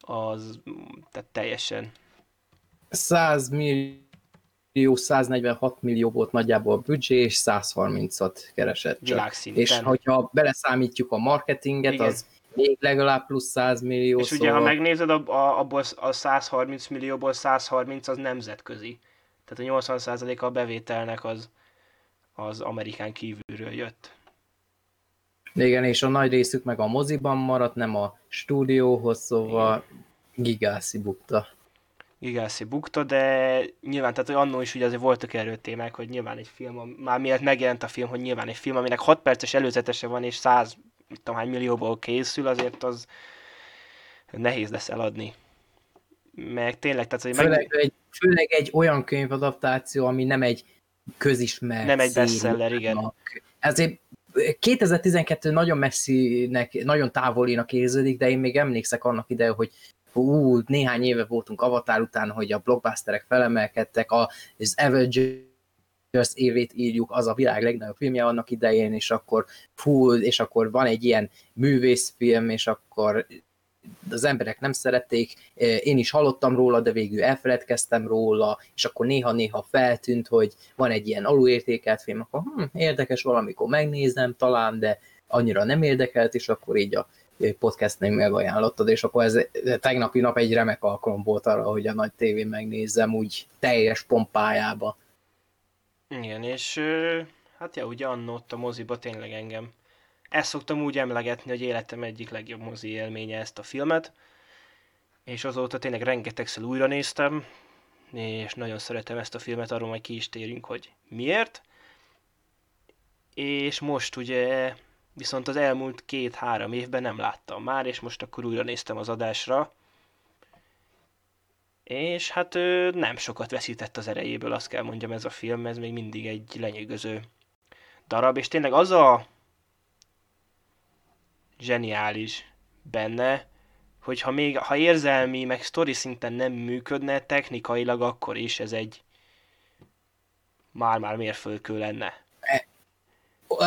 az tehát teljesen 100 millió, 146 millió volt nagyjából a büdzsé, és 130-at keresett csak. világszinten. És hogyha beleszámítjuk a marketinget, Igen. az még legalább plusz 100 millió, És ugye, szóval... ha megnézed, a, a, abból a 130 millióból 130 az nemzetközi. Tehát a 80%-a a bevételnek az, az Amerikán kívülről jött. Igen, és a nagy részük meg a moziban maradt, nem a stúdióhoz, szóval gigászi bukta. Gigászi bukta, de nyilván, tehát annó is ugye azért voltak erről témák, hogy nyilván egy film, már miért megjelent a film, hogy nyilván egy film, aminek 6 perces előzetese van, és 100 mit tudom, hány millióból készül, azért az nehéz lesz eladni. meg tényleg, tehát hogy Főleg, meg... egy, főleg egy olyan könyvadaptáció, ami nem egy közismert Nem egy bestseller, igen. Ezért 2012 nagyon messzinek, nagyon távolinak érződik, de én még emlékszek annak ide, hogy ú, néhány éve voltunk Avatar után, hogy a blockbusterek felemelkedtek, az Avengers évét írjuk, az a világ legnagyobb filmje annak idején, és akkor fú, és akkor van egy ilyen művészfilm, és akkor az emberek nem szerették, én is hallottam róla, de végül elfeledkeztem róla, és akkor néha-néha feltűnt, hogy van egy ilyen alulértékelt film, akkor hm, érdekes valamikor megnézem talán, de annyira nem érdekelt, és akkor így a podcastnél megajánlottad, és akkor ez tegnapi nap egy remek alkalom volt arra, hogy a nagy tévén megnézzem úgy teljes pompájába. Igen, és hát ja, ugye annó ott a moziba tényleg engem. Ezt szoktam úgy emlegetni, hogy életem egyik legjobb mozi élménye ezt a filmet, és azóta tényleg rengetegszer újra néztem, és nagyon szeretem ezt a filmet, arról majd ki is térünk, hogy miért. És most ugye viszont az elmúlt két-három évben nem láttam már, és most akkor újra néztem az adásra. És hát nem sokat veszített az erejéből, azt kell mondjam ez a film, ez még mindig egy lenyűgöző darab, és tényleg az a zseniális benne, hogyha még ha érzelmi, meg sztori szinten nem működne, technikailag akkor is ez egy már-már mérföldkő lenne.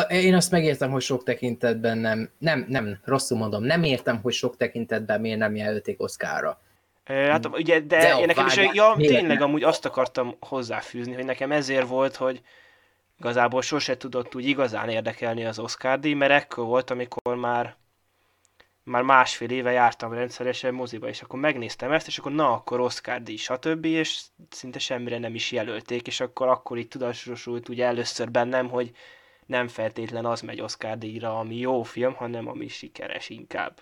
Én azt megértem, hogy sok tekintetben nem, nem, nem, rosszul mondom, nem értem, hogy sok tekintetben miért nem jelölték Oszkára. Hát ugye, de, De én nekem is, ja, tényleg nem? amúgy azt akartam hozzáfűzni, hogy nekem ezért volt, hogy igazából sose tudott úgy igazán érdekelni az Oscar díj, mert ekkor volt, amikor már már másfél éve jártam rendszeresen moziba, és akkor megnéztem ezt, és akkor na, akkor Oscar díj, stb., és szinte semmire nem is jelölték, és akkor akkor itt tudatosult ugye először bennem, hogy nem feltétlen az megy Oscar díjra, ami jó film, hanem ami sikeres inkább.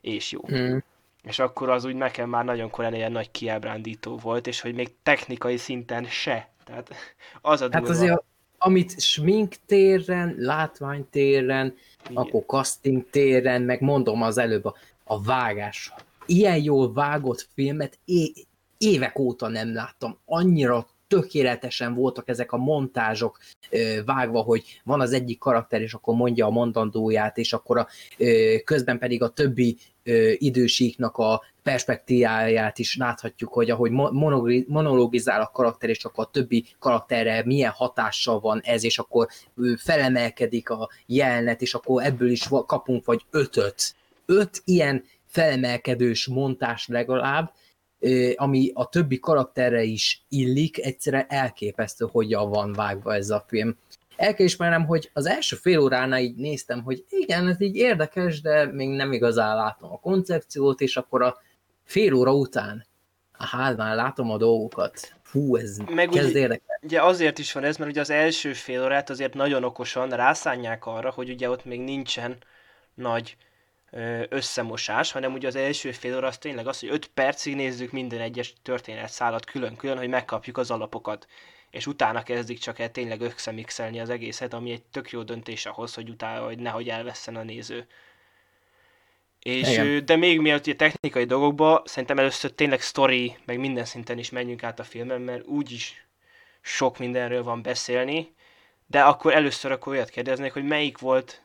És jó. Mm. És akkor az úgy nekem már nagyon korán ilyen nagy kiábrándító volt, és hogy még technikai szinten se. Tehát [laughs] az a durva. Hát azért, amit smink téren, látvány téren, Akkor casting téren, meg mondom az előbb a, a vágás. Ilyen jól vágott filmet é- évek óta nem láttam. Annyira tökéletesen voltak ezek a montázsok ö, vágva, hogy van az egyik karakter, és akkor mondja a mondandóját, és akkor a, ö, közben pedig a többi ö, idősíknak a perspektíváját is láthatjuk, hogy ahogy monologizál a karakter, és akkor a többi karakterre milyen hatással van ez, és akkor felemelkedik a jelenet, és akkor ebből is kapunk vagy ötöt. Öt ilyen felemelkedős montás legalább, ami a többi karakterre is illik, egyszerűen elképesztő, hogyan van vágva ez a film. El kell ismernem, hogy az első fél óránál így néztem, hogy igen, ez így érdekes, de még nem igazán látom a koncepciót, és akkor a fél óra után, hát már látom a dolgokat. Fú, ez Meg kezd érdekelni. Ugye azért is van ez, mert ugye az első fél órát azért nagyon okosan rászánják arra, hogy ugye ott még nincsen nagy összemosás, hanem ugye az első fél óra az tényleg az, hogy 5 percig nézzük minden egyes történetszálat külön-külön, hogy megkapjuk az alapokat. És utána kezdik csak el tényleg összemixelni az egészet, ami egy tök jó döntés ahhoz, hogy utána, hogy nehogy elvesszen a néző. És, Igen. de még mielőtt a technikai dolgokba, szerintem először tényleg story, meg minden szinten is menjünk át a filmen, mert úgyis sok mindenről van beszélni, de akkor először akkor olyat kérdeznék, hogy melyik volt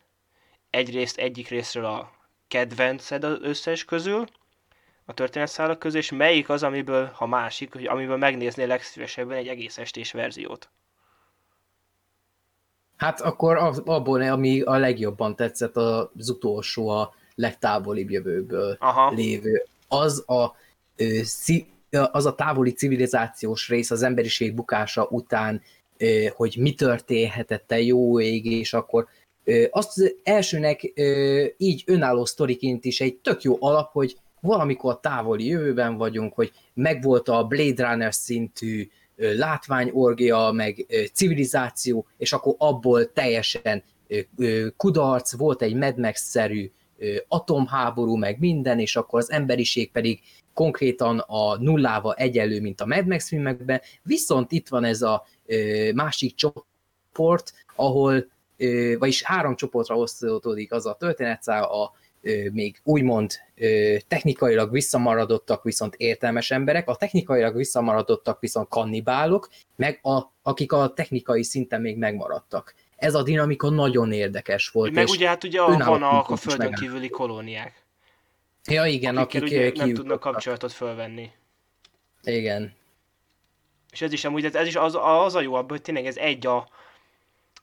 egyrészt egyik részről a kedvenced az összes közül, a történetszálak közül, és melyik az, amiből, ha másik, hogy amiből megnéznél legszívesebben egy egész estés verziót. Hát akkor az- abból, ami a legjobban tetszett, az utolsó, a legtávolibb jövőből Aha, lévő. Az a, az a távoli civilizációs rész az emberiség bukása után, hogy mi történhetett a jó ég, és akkor azt az elsőnek így önálló sztoriként is egy tök jó alap, hogy valamikor a távoli jövőben vagyunk, hogy megvolt a Blade Runner szintű látványorgia, meg civilizáció, és akkor abból teljesen kudarc, volt egy Mad Max-szerű atomháború, meg minden, és akkor az emberiség pedig konkrétan a nullával egyenlő, mint a Mad Max filmekben, viszont itt van ez a másik csoport, ahol, vagyis három csoportra osztódik az a történetszál, a még úgymond technikailag visszamaradottak, viszont értelmes emberek, a technikailag visszamaradottak viszont kannibálok, meg a, akik a technikai szinten még megmaradtak. Ez a dinamika nagyon érdekes volt. Meg és ugye hát ugye van a, a földön kívüli kolóniák, Ja, igen, akik ugye ö, nem tudnak kapcsolatot fölvenni. Igen. És ez is amúgy, ez is az, az a jó abban, hogy tényleg ez egy a,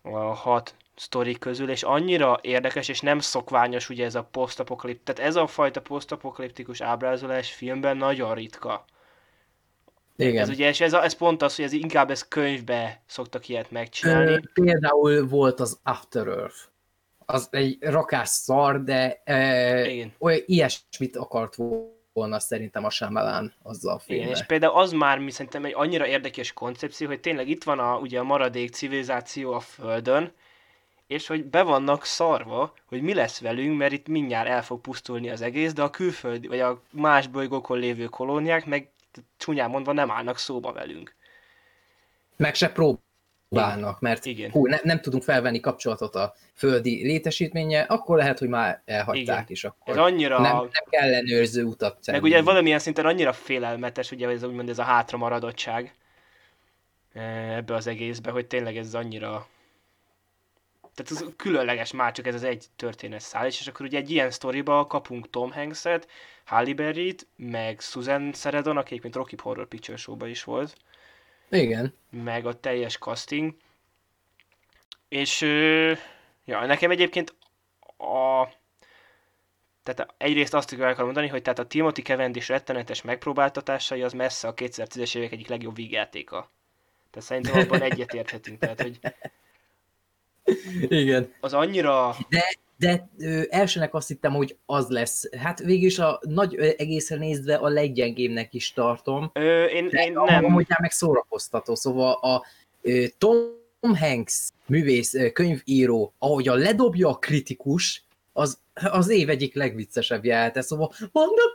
a hat sztori közül, és annyira érdekes, és nem szokványos ugye ez a posztapokalip, tehát ez a fajta posztapokaliptikus ábrázolás filmben nagyon ritka. Igen. Ez ugye, és ez, ez pont az, hogy ez inkább ez könyvbe szoktak ilyet megcsinálni. például volt az After Earth. Az egy rakás szar, de ö, Igen. olyan ilyesmit akart volna szerintem a Shyamalan azzal a Igen, filmbe. és például az már mi szerintem egy annyira érdekes koncepció, hogy tényleg itt van a, ugye a maradék civilizáció a Földön, és hogy be vannak szarva, hogy mi lesz velünk, mert itt mindjárt el fog pusztulni az egész, de a külföldi, vagy a más bolygókon lévő kolóniák meg csúnyán mondva nem állnak szóba velünk. Meg se próbálnak, mert Igen. hú, ne, nem tudunk felvenni kapcsolatot a földi létesítménye, akkor lehet, hogy már elhagyták Igen. is akkor. Ez annyira... nem, nem ellenőrző utat tenni. Meg ugye valamilyen szinten annyira félelmetes, ugye ez úgymond ez a hátramaradottság eh, ebbe az egészbe, hogy tényleg ez annyira tehát ez különleges már csak ez az egy történet száll, és akkor ugye egy ilyen sztoriba kapunk Tom Hanks-et, Halle Berry-t, meg Susan Sarandon, aki egyébként Rocky Horror Picture Show-ba is volt, Igen. meg a teljes casting. És ja, nekem egyébként a tehát egyrészt azt kell mondani, hogy tehát a Timothy Cavendish rettenetes megpróbáltatásai az messze a 2010-es évek egyik legjobb vígjátéka. Tehát szerintem abban egyetérthetünk. Tehát, hogy Igen. az annyira... De ö, elsőnek azt hittem, hogy az lesz. Hát végül is a nagy ö, egészre nézve a leggyengébbnek is tartom. Ö, én, De én nem. amúgy már meg szórakoztató. Szóval a ö, Tom Hanks művész, ö, könyvíró, ahogy a ledobja a kritikus, az, az év egyik legviccesebb jelte. Szóval mondom,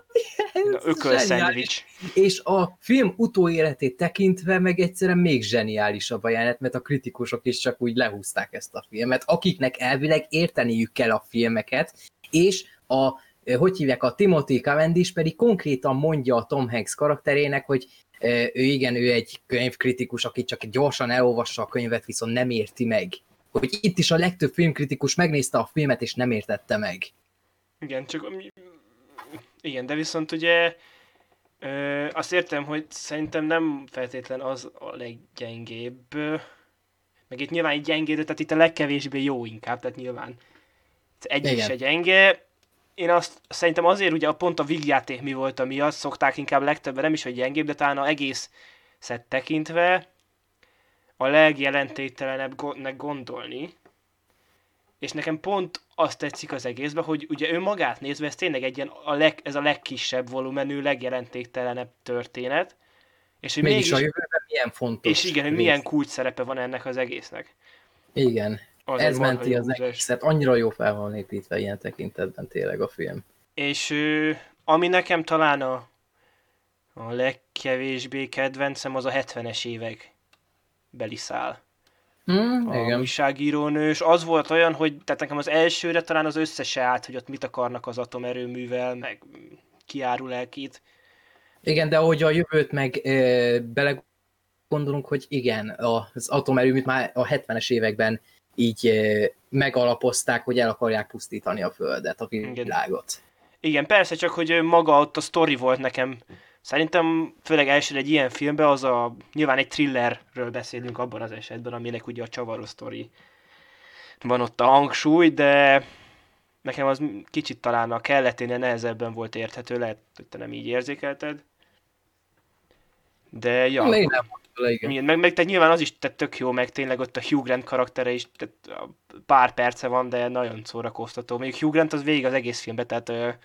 ököl szendvics. és a film utóéletét tekintve meg egyszerűen még zseniálisabb a jelenet, mert a kritikusok is csak úgy lehúzták ezt a filmet, akiknek elvileg érteniük kell a filmeket, és a, eh, hogy hívják, a Timothy Cavendish pedig konkrétan mondja a Tom Hanks karakterének, hogy eh, ő igen, ő egy könyvkritikus, aki csak gyorsan elolvassa a könyvet, viszont nem érti meg. Hogy itt is a legtöbb filmkritikus megnézte a filmet, és nem értette meg. Igen, csak... Igen, de viszont ugye ö, azt értem, hogy szerintem nem feltétlen az a leggyengébb. Meg itt nyilván egy gyengéd, tehát itt a legkevésbé jó inkább, tehát nyilván egy is se gyenge. Én azt szerintem azért ugye a pont a vígjáték mi volt, ami azt szokták inkább legtöbben, nem is, hogy gyengébb, de talán a egész szett tekintve a legjelentéktelenebbnek gondolni. És nekem pont azt tetszik az egészben, hogy ugye ő magát nézve, ez tényleg egy ilyen, a leg, ez a legkisebb volumenű, legjelentéktelenebb történet. És hogy Mégis, mégis, a jövőben milyen fontos. és igen, hogy rész. milyen kulcs szerepe van ennek az egésznek. Igen, Az ez menti az egészet. Annyira jó fel van építve ilyen tekintetben tényleg a film. És ami nekem talán a, a legkevésbé kedvencem, az a 70-es évek beli szál. Mm, A igen. újságírónő, és az volt olyan, hogy tehát nekem az elsőre talán az összese állt, hogy ott mit akarnak az atomerőművel, meg kiárul el kit. igen, de ahogy a jövőt meg e, belegondolunk, hogy igen, az atomerőműt már a 70-es években így e, megalapozták, hogy el akarják pusztítani a Földet, a világot. Igen, persze, csak hogy maga ott a sztori volt nekem. Szerintem főleg elsőre egy ilyen filmben az a, nyilván egy thrillerről beszélünk abban az esetben, aminek ugye a csavaró sztori van ott a hangsúly, de nekem az kicsit talán a kelleténél nehezebben volt érthető, lehet, hogy te nem így érzékelted. De ja. Még nem vele, igen. Igen, meg, meg tehát nyilván az is tehát tök jó, meg tényleg ott a Hugh Grant karaktere is, tehát pár perce van, de nagyon szórakoztató. Még Hugh Grant az végig az egész filmben, tehát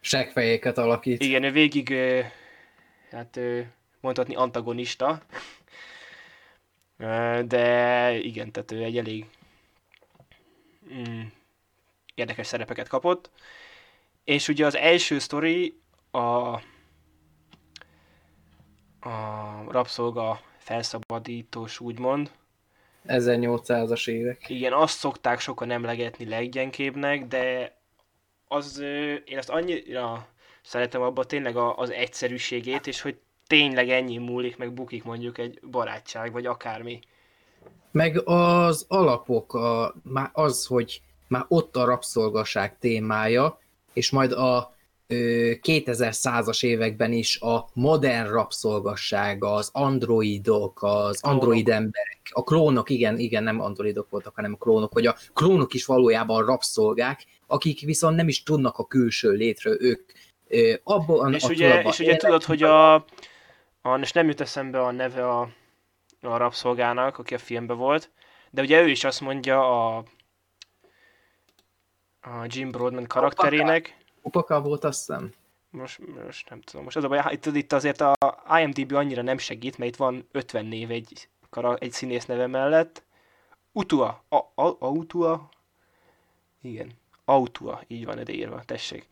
Seggfejéket alakít. igen, ő végig, hát mondhatni antagonista, de igen, tehát ő egy elég mm, érdekes szerepeket kapott. És ugye az első sztori a a rabszolga felszabadítós, úgymond. 1800-as évek. Igen, azt szokták sokan emlegetni leggyengébbnek, de az, én azt annyira szeretem abban tényleg a, az egyszerűségét, és hogy tényleg ennyi múlik, meg bukik mondjuk egy barátság, vagy akármi. Meg az alapok, a, már az, hogy már ott a rabszolgaság témája, és majd a ö, 2100-as években is a modern rabszolgasság, az androidok, az android emberek, a klónok, igen, igen, nem androidok voltak, hanem a klónok, hogy a klónok is valójában rabszolgák, akik viszont nem is tudnak a külső létről, ők abban És a ugye, és ugye tudod, hogy a, a, és nem jut eszembe a neve a, a rabszolgának, aki a filmben volt, de ugye ő is azt mondja a, a Jim Broadman karakterének, Upaka volt, azt hiszem. most, most nem tudom, most az a baj, itt, itt azért a IMDb annyira nem segít, mert itt van 50 név egy, kara- egy színész neve mellett. Utua, a, a, Autua, igen, Autua, így van ide írva, tessék.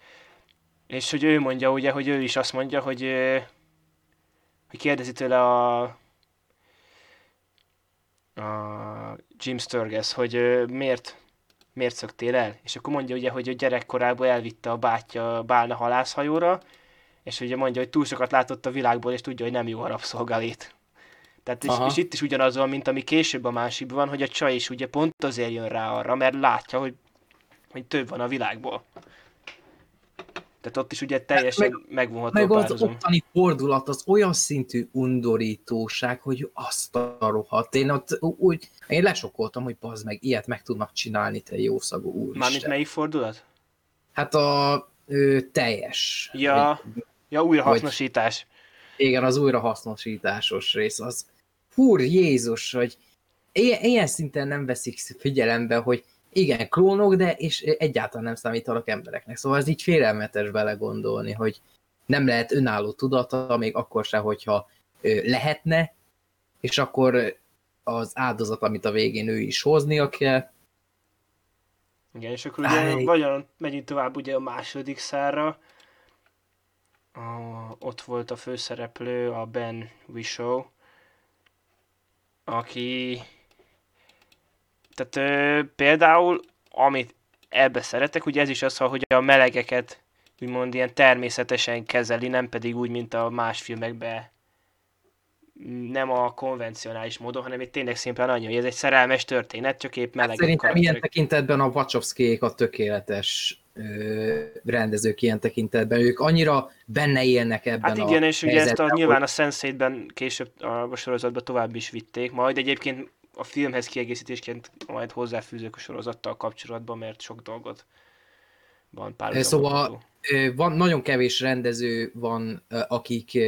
És hogy ő mondja, ugye, hogy ő is azt mondja, hogy, hogy kérdezi tőle a, a Jim Sturgess, hogy miért, miért szöktél el? És akkor mondja ugye, hogy ő gyerekkorában elvitte a bátyja bálna halászhajóra, és ugye mondja, hogy túl sokat látott a világból, és tudja, hogy nem jó a rabszolgalét. Tehát és, Aha. és, itt is ugyanaz van, mint ami később a másikban van, hogy a csaj is ugye pont azért jön rá arra, mert látja, hogy, hogy több van a világból. Tehát ott is ugye teljesen meg, megvonható Meg az ottani fordulat az olyan szintű undorítóság, hogy azt a rohadt. Én ott úgy, én lesokoltam, hogy bazd meg, ilyet meg tudnak csinálni, te jószagú Mármint úristen. melyik fordulat? Hát a ö, teljes. Ja, Vagy- ja újrahasznosítás. Igen, az újrahasznosításos rész, az fúr Jézus, hogy ilyen, ilyen szinten nem veszik figyelembe, hogy igen, klónok, de és egyáltalán nem számítanak embereknek. Szóval ez így félelmetes belegondolni, hogy nem lehet önálló tudata, még akkor se, hogyha lehetne, és akkor az áldozat, amit a végén ő is hoznia kell, Igen, és akkor ugye Áj. nagyon megyünk tovább ugye a második szárra. A, ott volt a főszereplő, a Ben Whishaw, aki tehát ö, például, amit ebbe szeretek, ugye ez is az, hogy a melegeket úgymond ilyen természetesen kezeli, nem pedig úgy, mint a más filmekben nem a konvencionális módon, hanem itt tényleg szimplán annyi, hogy ez egy szerelmes történet, csak épp Hát meleg szerintem ilyen tekintetben a Wachowskiék a tökéletes ö, rendezők ilyen tekintetben. Ők annyira benne élnek ebben Hát igen, a és ugye ezt a, nyilván a Sense8-ben később a sorozatban tovább is vitték, majd egyébként a filmhez kiegészítésként majd hozzáfűzök a sorozattal kapcsolatban, mert sok dolgot van pár Szóval ö, van, nagyon kevés rendező van, ö, akik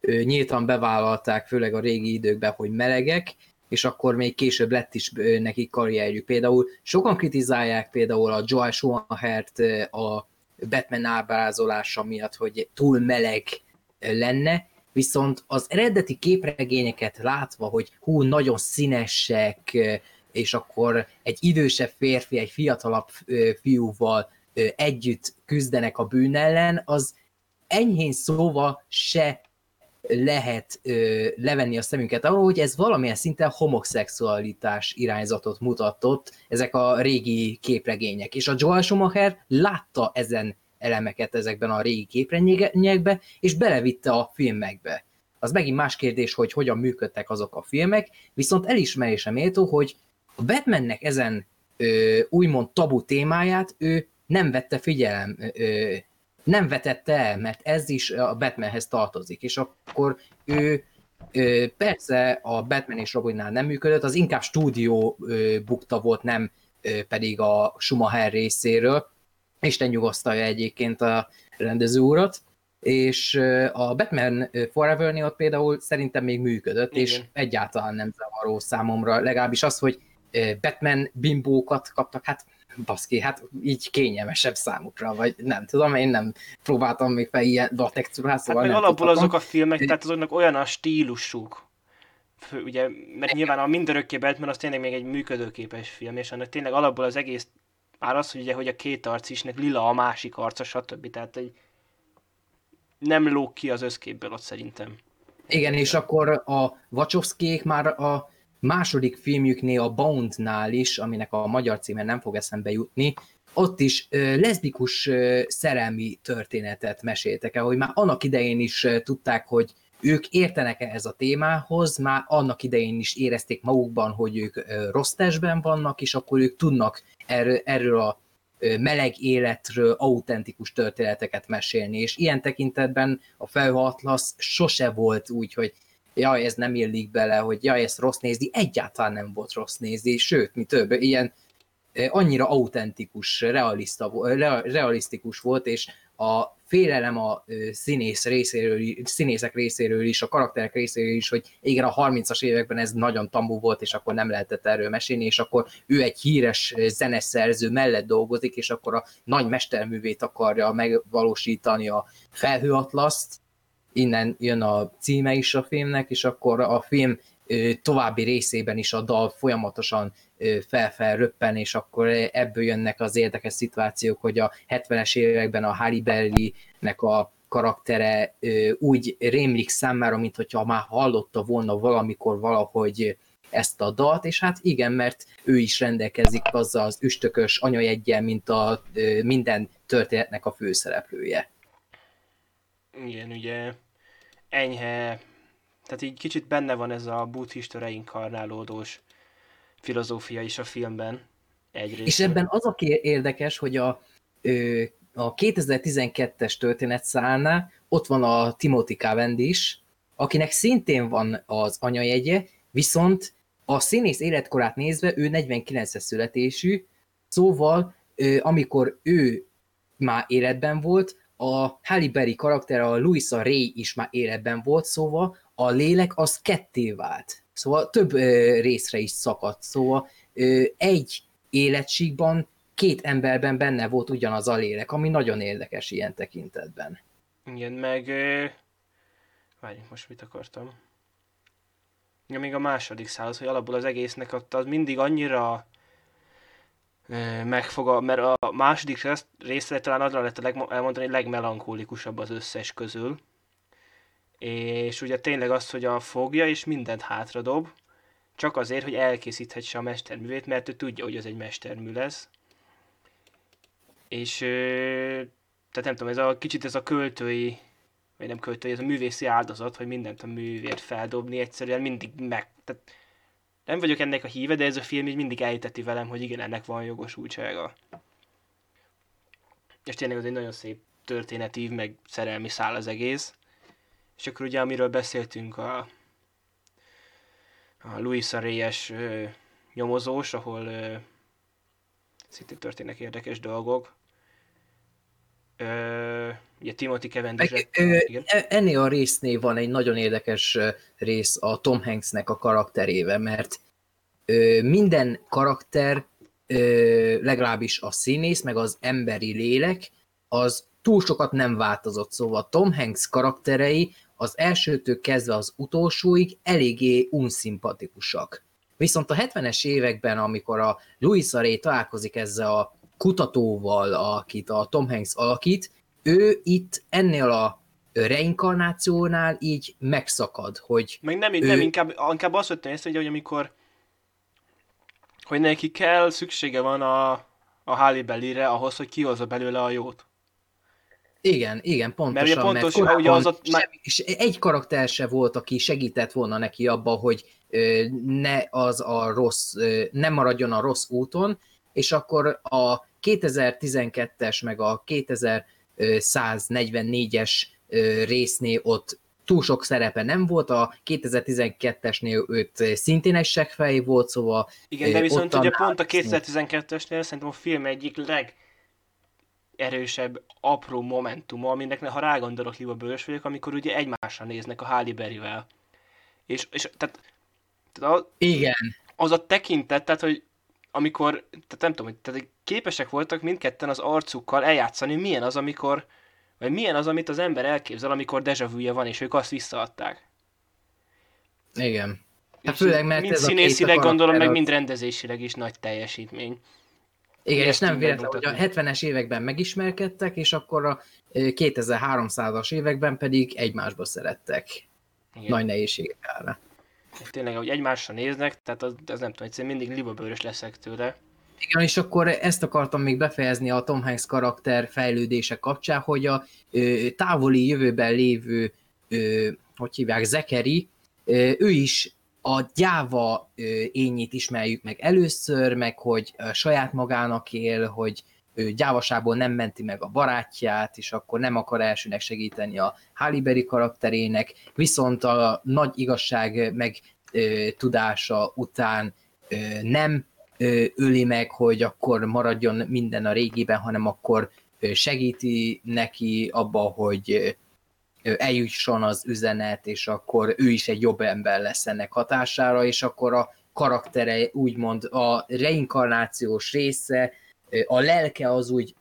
nyíltan bevállalták, főleg a régi időkben, hogy melegek, és akkor még később lett is nekik karrierjük. Például sokan kritizálják például a Joel Schumachert a Batman ábrázolása miatt, hogy túl meleg lenne, viszont az eredeti képregényeket látva, hogy hú, nagyon színesek, és akkor egy idősebb férfi, egy fiatalabb fiúval együtt küzdenek a bűn ellen, az enyhén szóval se lehet ö, levenni a szemünket arról, hogy ez valamilyen szinten homoszexualitás irányzatot mutatott ezek a régi képregények. És a Joel Schumacher látta ezen elemeket ezekben a régi képregényekbe, és belevitte a filmekbe. Az megint más kérdés, hogy hogyan működtek azok a filmek, viszont elismerése méltó, hogy a Batmannek ezen ö, úgymond tabu témáját ő nem vette figyelem, ö, nem vetette el, mert ez is a Batmanhez tartozik, és akkor ő ö, persze a Batman és Robinnál nem működött, az inkább stúdió ö, bukta volt, nem ö, pedig a Schumacher részéről, Isten nyugosztalja egyébként a rendező urat, és a Batman Forever-nél ott például szerintem még működött, Igen. és egyáltalán nem zavaró számomra, legalábbis az, hogy Batman bimbókat kaptak, hát baszki, hát így kényelmesebb számukra, vagy nem tudom, én nem próbáltam még fel ilyen a textúrát, Hát szóval meg nem alapból tudhatom. azok a filmek, tehát azoknak olyan a stílusuk. Fő, ugye, mert nyilván a mindörökké Batman az tényleg még egy működőképes film, és annak tényleg alapból az egész már az, hogy, ugye, hogy a két arc is, nek lila a másik arca, stb. Tehát egy nem lóg ki az összképből ott szerintem. Igen, és akkor a Wachowskiék már a második filmjüknél, a Boundnál is, aminek a magyar címe nem fog eszembe jutni, ott is ö, leszbikus ö, szerelmi történetet meséltek el, hogy már annak idején is ö, tudták, hogy ők értenek ehhez a témához, már annak idején is érezték magukban, hogy ők rossz testben vannak, és akkor ők tudnak erről, erről a meleg életről autentikus történeteket mesélni, és ilyen tekintetben a Felhő sose volt úgy, hogy jaj, ez nem illik bele, hogy jaj, ezt rossz nézni, egyáltalán nem volt rossz nézni, sőt, mi több, ilyen annyira autentikus, realista, realisztikus volt, és a félelem a színész részéről, színészek részéről is, a karakterek részéről is, hogy igen, a 30-as években ez nagyon tabu volt, és akkor nem lehetett erről mesélni, és akkor ő egy híres zeneszerző mellett dolgozik, és akkor a nagy mesterművét akarja megvalósítani a felhőatlaszt, innen jön a címe is a filmnek, és akkor a film további részében is a dal folyamatosan felfel röppen, és akkor ebből jönnek az érdekes szituációk, hogy a 70-es években a Halle Berry-nek a karaktere úgy rémlik számára, mint hogyha már hallotta volna valamikor valahogy ezt a dalt, és hát igen, mert ő is rendelkezik azzal az üstökös anyajegyen, mint a minden történetnek a főszereplője. Igen, ugye enyhe, tehát így kicsit benne van ez a buddhista reinkarnálódós filozófia is a filmben. Egyrészt. És ebben az a érdekes, hogy a, a 2012-es történetszálnál ott van a Timothy Cavendish, akinek szintén van az anyajegye, viszont a színész életkorát nézve ő 49-es születésű, szóval amikor ő már életben volt, a Halle Berry karakter, a Louisa Ray is már életben volt, szóval a lélek az ketté vált. Szóval több részre is szakadt. Szóval egy életsíkban két emberben benne volt ugyanaz a lélek, ami nagyon érdekes ilyen tekintetben. Igen, meg... Ö... Várj, most mit akartam? Ja, még a második száz, hogy alapból az egésznek ott az mindig annyira megfog, mert a második részre talán arra lehet elmondani, legmelankolikusabb az összes közül. És ugye tényleg az, hogy a fogja és mindent hátradob, csak azért, hogy elkészíthetse a mesterművét, mert ő tudja, hogy ez egy mestermű lesz. És tehát nem tudom, ez a kicsit ez a költői, vagy nem költői, ez a művészi áldozat, hogy mindent a művért feldobni, egyszerűen mindig meg, tehát nem vagyok ennek a híve, de ez a film így mindig elhiteti velem, hogy igen, ennek van jogosultsága. És tényleg az egy nagyon szép történetív, meg szerelmi szál az egész. És akkor ugye, amiről beszéltünk, a, a Luisa Reyes ö, nyomozós, ahol ö, szintén történnek érdekes dolgok. Ö, ugye Timothy Cavendish... E- ennél a résznél van egy nagyon érdekes rész a Tom Hanksnek a karakterével, mert ö, minden karakter, ö, legalábbis a színész, meg az emberi lélek, az túl sokat nem változott, szóval Tom Hanks karakterei az elsőtől kezdve az utolsóig eléggé unszimpatikusak. Viszont a 70-es években, amikor a Louis Ray találkozik ezzel a kutatóval, akit a Tom Hanks alakít, ő itt ennél a reinkarnációnál így megszakad, hogy... Meg nem, ő... nem inkább, inkább azt vettem észre, hogy amikor hogy neki kell, szüksége van a, a Halle Berry-re ahhoz, hogy kihozza belőle a jót. Igen, igen, pontosan. Mert, pontos, mert ugye az sem, és egy karakter se volt, aki segített volna neki abba, hogy ne az a rossz, ö, nem maradjon a rossz úton, és akkor a 2012-es meg a 2144-es résznél ott túl sok szerepe nem volt, a 2012-esnél őt szintén egy seggfej volt, szóval... Igen, de viszont ugye pont a 2012-esnél szerintem a film egyik leg erősebb, apró momentuma, aminek ha rágondolok, Liva bőrös vagyok, amikor ugye egymásra néznek a Halle Berry-vel. És, és tehát, tehát a, Igen. Az a tekintet, tehát, hogy amikor, tehát nem tudom, tehát képesek voltak mindketten az arcukkal eljátszani, milyen az, amikor, vagy milyen az, amit az ember elképzel, amikor deja van, és ők azt visszaadták. Igen. Hát főleg, mert mind ez színészileg gondolom, meg mind rendezésileg is nagy teljesítmény. Igen, és nem véletlen, hogy a 70-es években megismerkedtek, és akkor a 2300-as években pedig egymásba szerettek. Igen. Nagy nehézségek állna. Tényleg, hogy egymásra néznek, tehát az, az nem tudom, egyszerűen mindig libabőrös leszek tőle. Igen, és akkor ezt akartam még befejezni a Tom Hanks karakter fejlődése kapcsán, hogy a ö, távoli jövőben lévő, ö, hogy hívják, Zekeri, ő is a gyáva ényét ismerjük meg először, meg hogy saját magának él, hogy ő gyávasából nem menti meg a barátját, és akkor nem akar elsőnek segíteni a Halle karakterének, viszont a nagy igazság meg tudása után nem ö, öli meg, hogy akkor maradjon minden a régiben, hanem akkor segíti neki abba, hogy eljusson az üzenet, és akkor ő is egy jobb ember lesz ennek hatására, és akkor a karaktere úgymond a reinkarnációs része, a lelke az úgy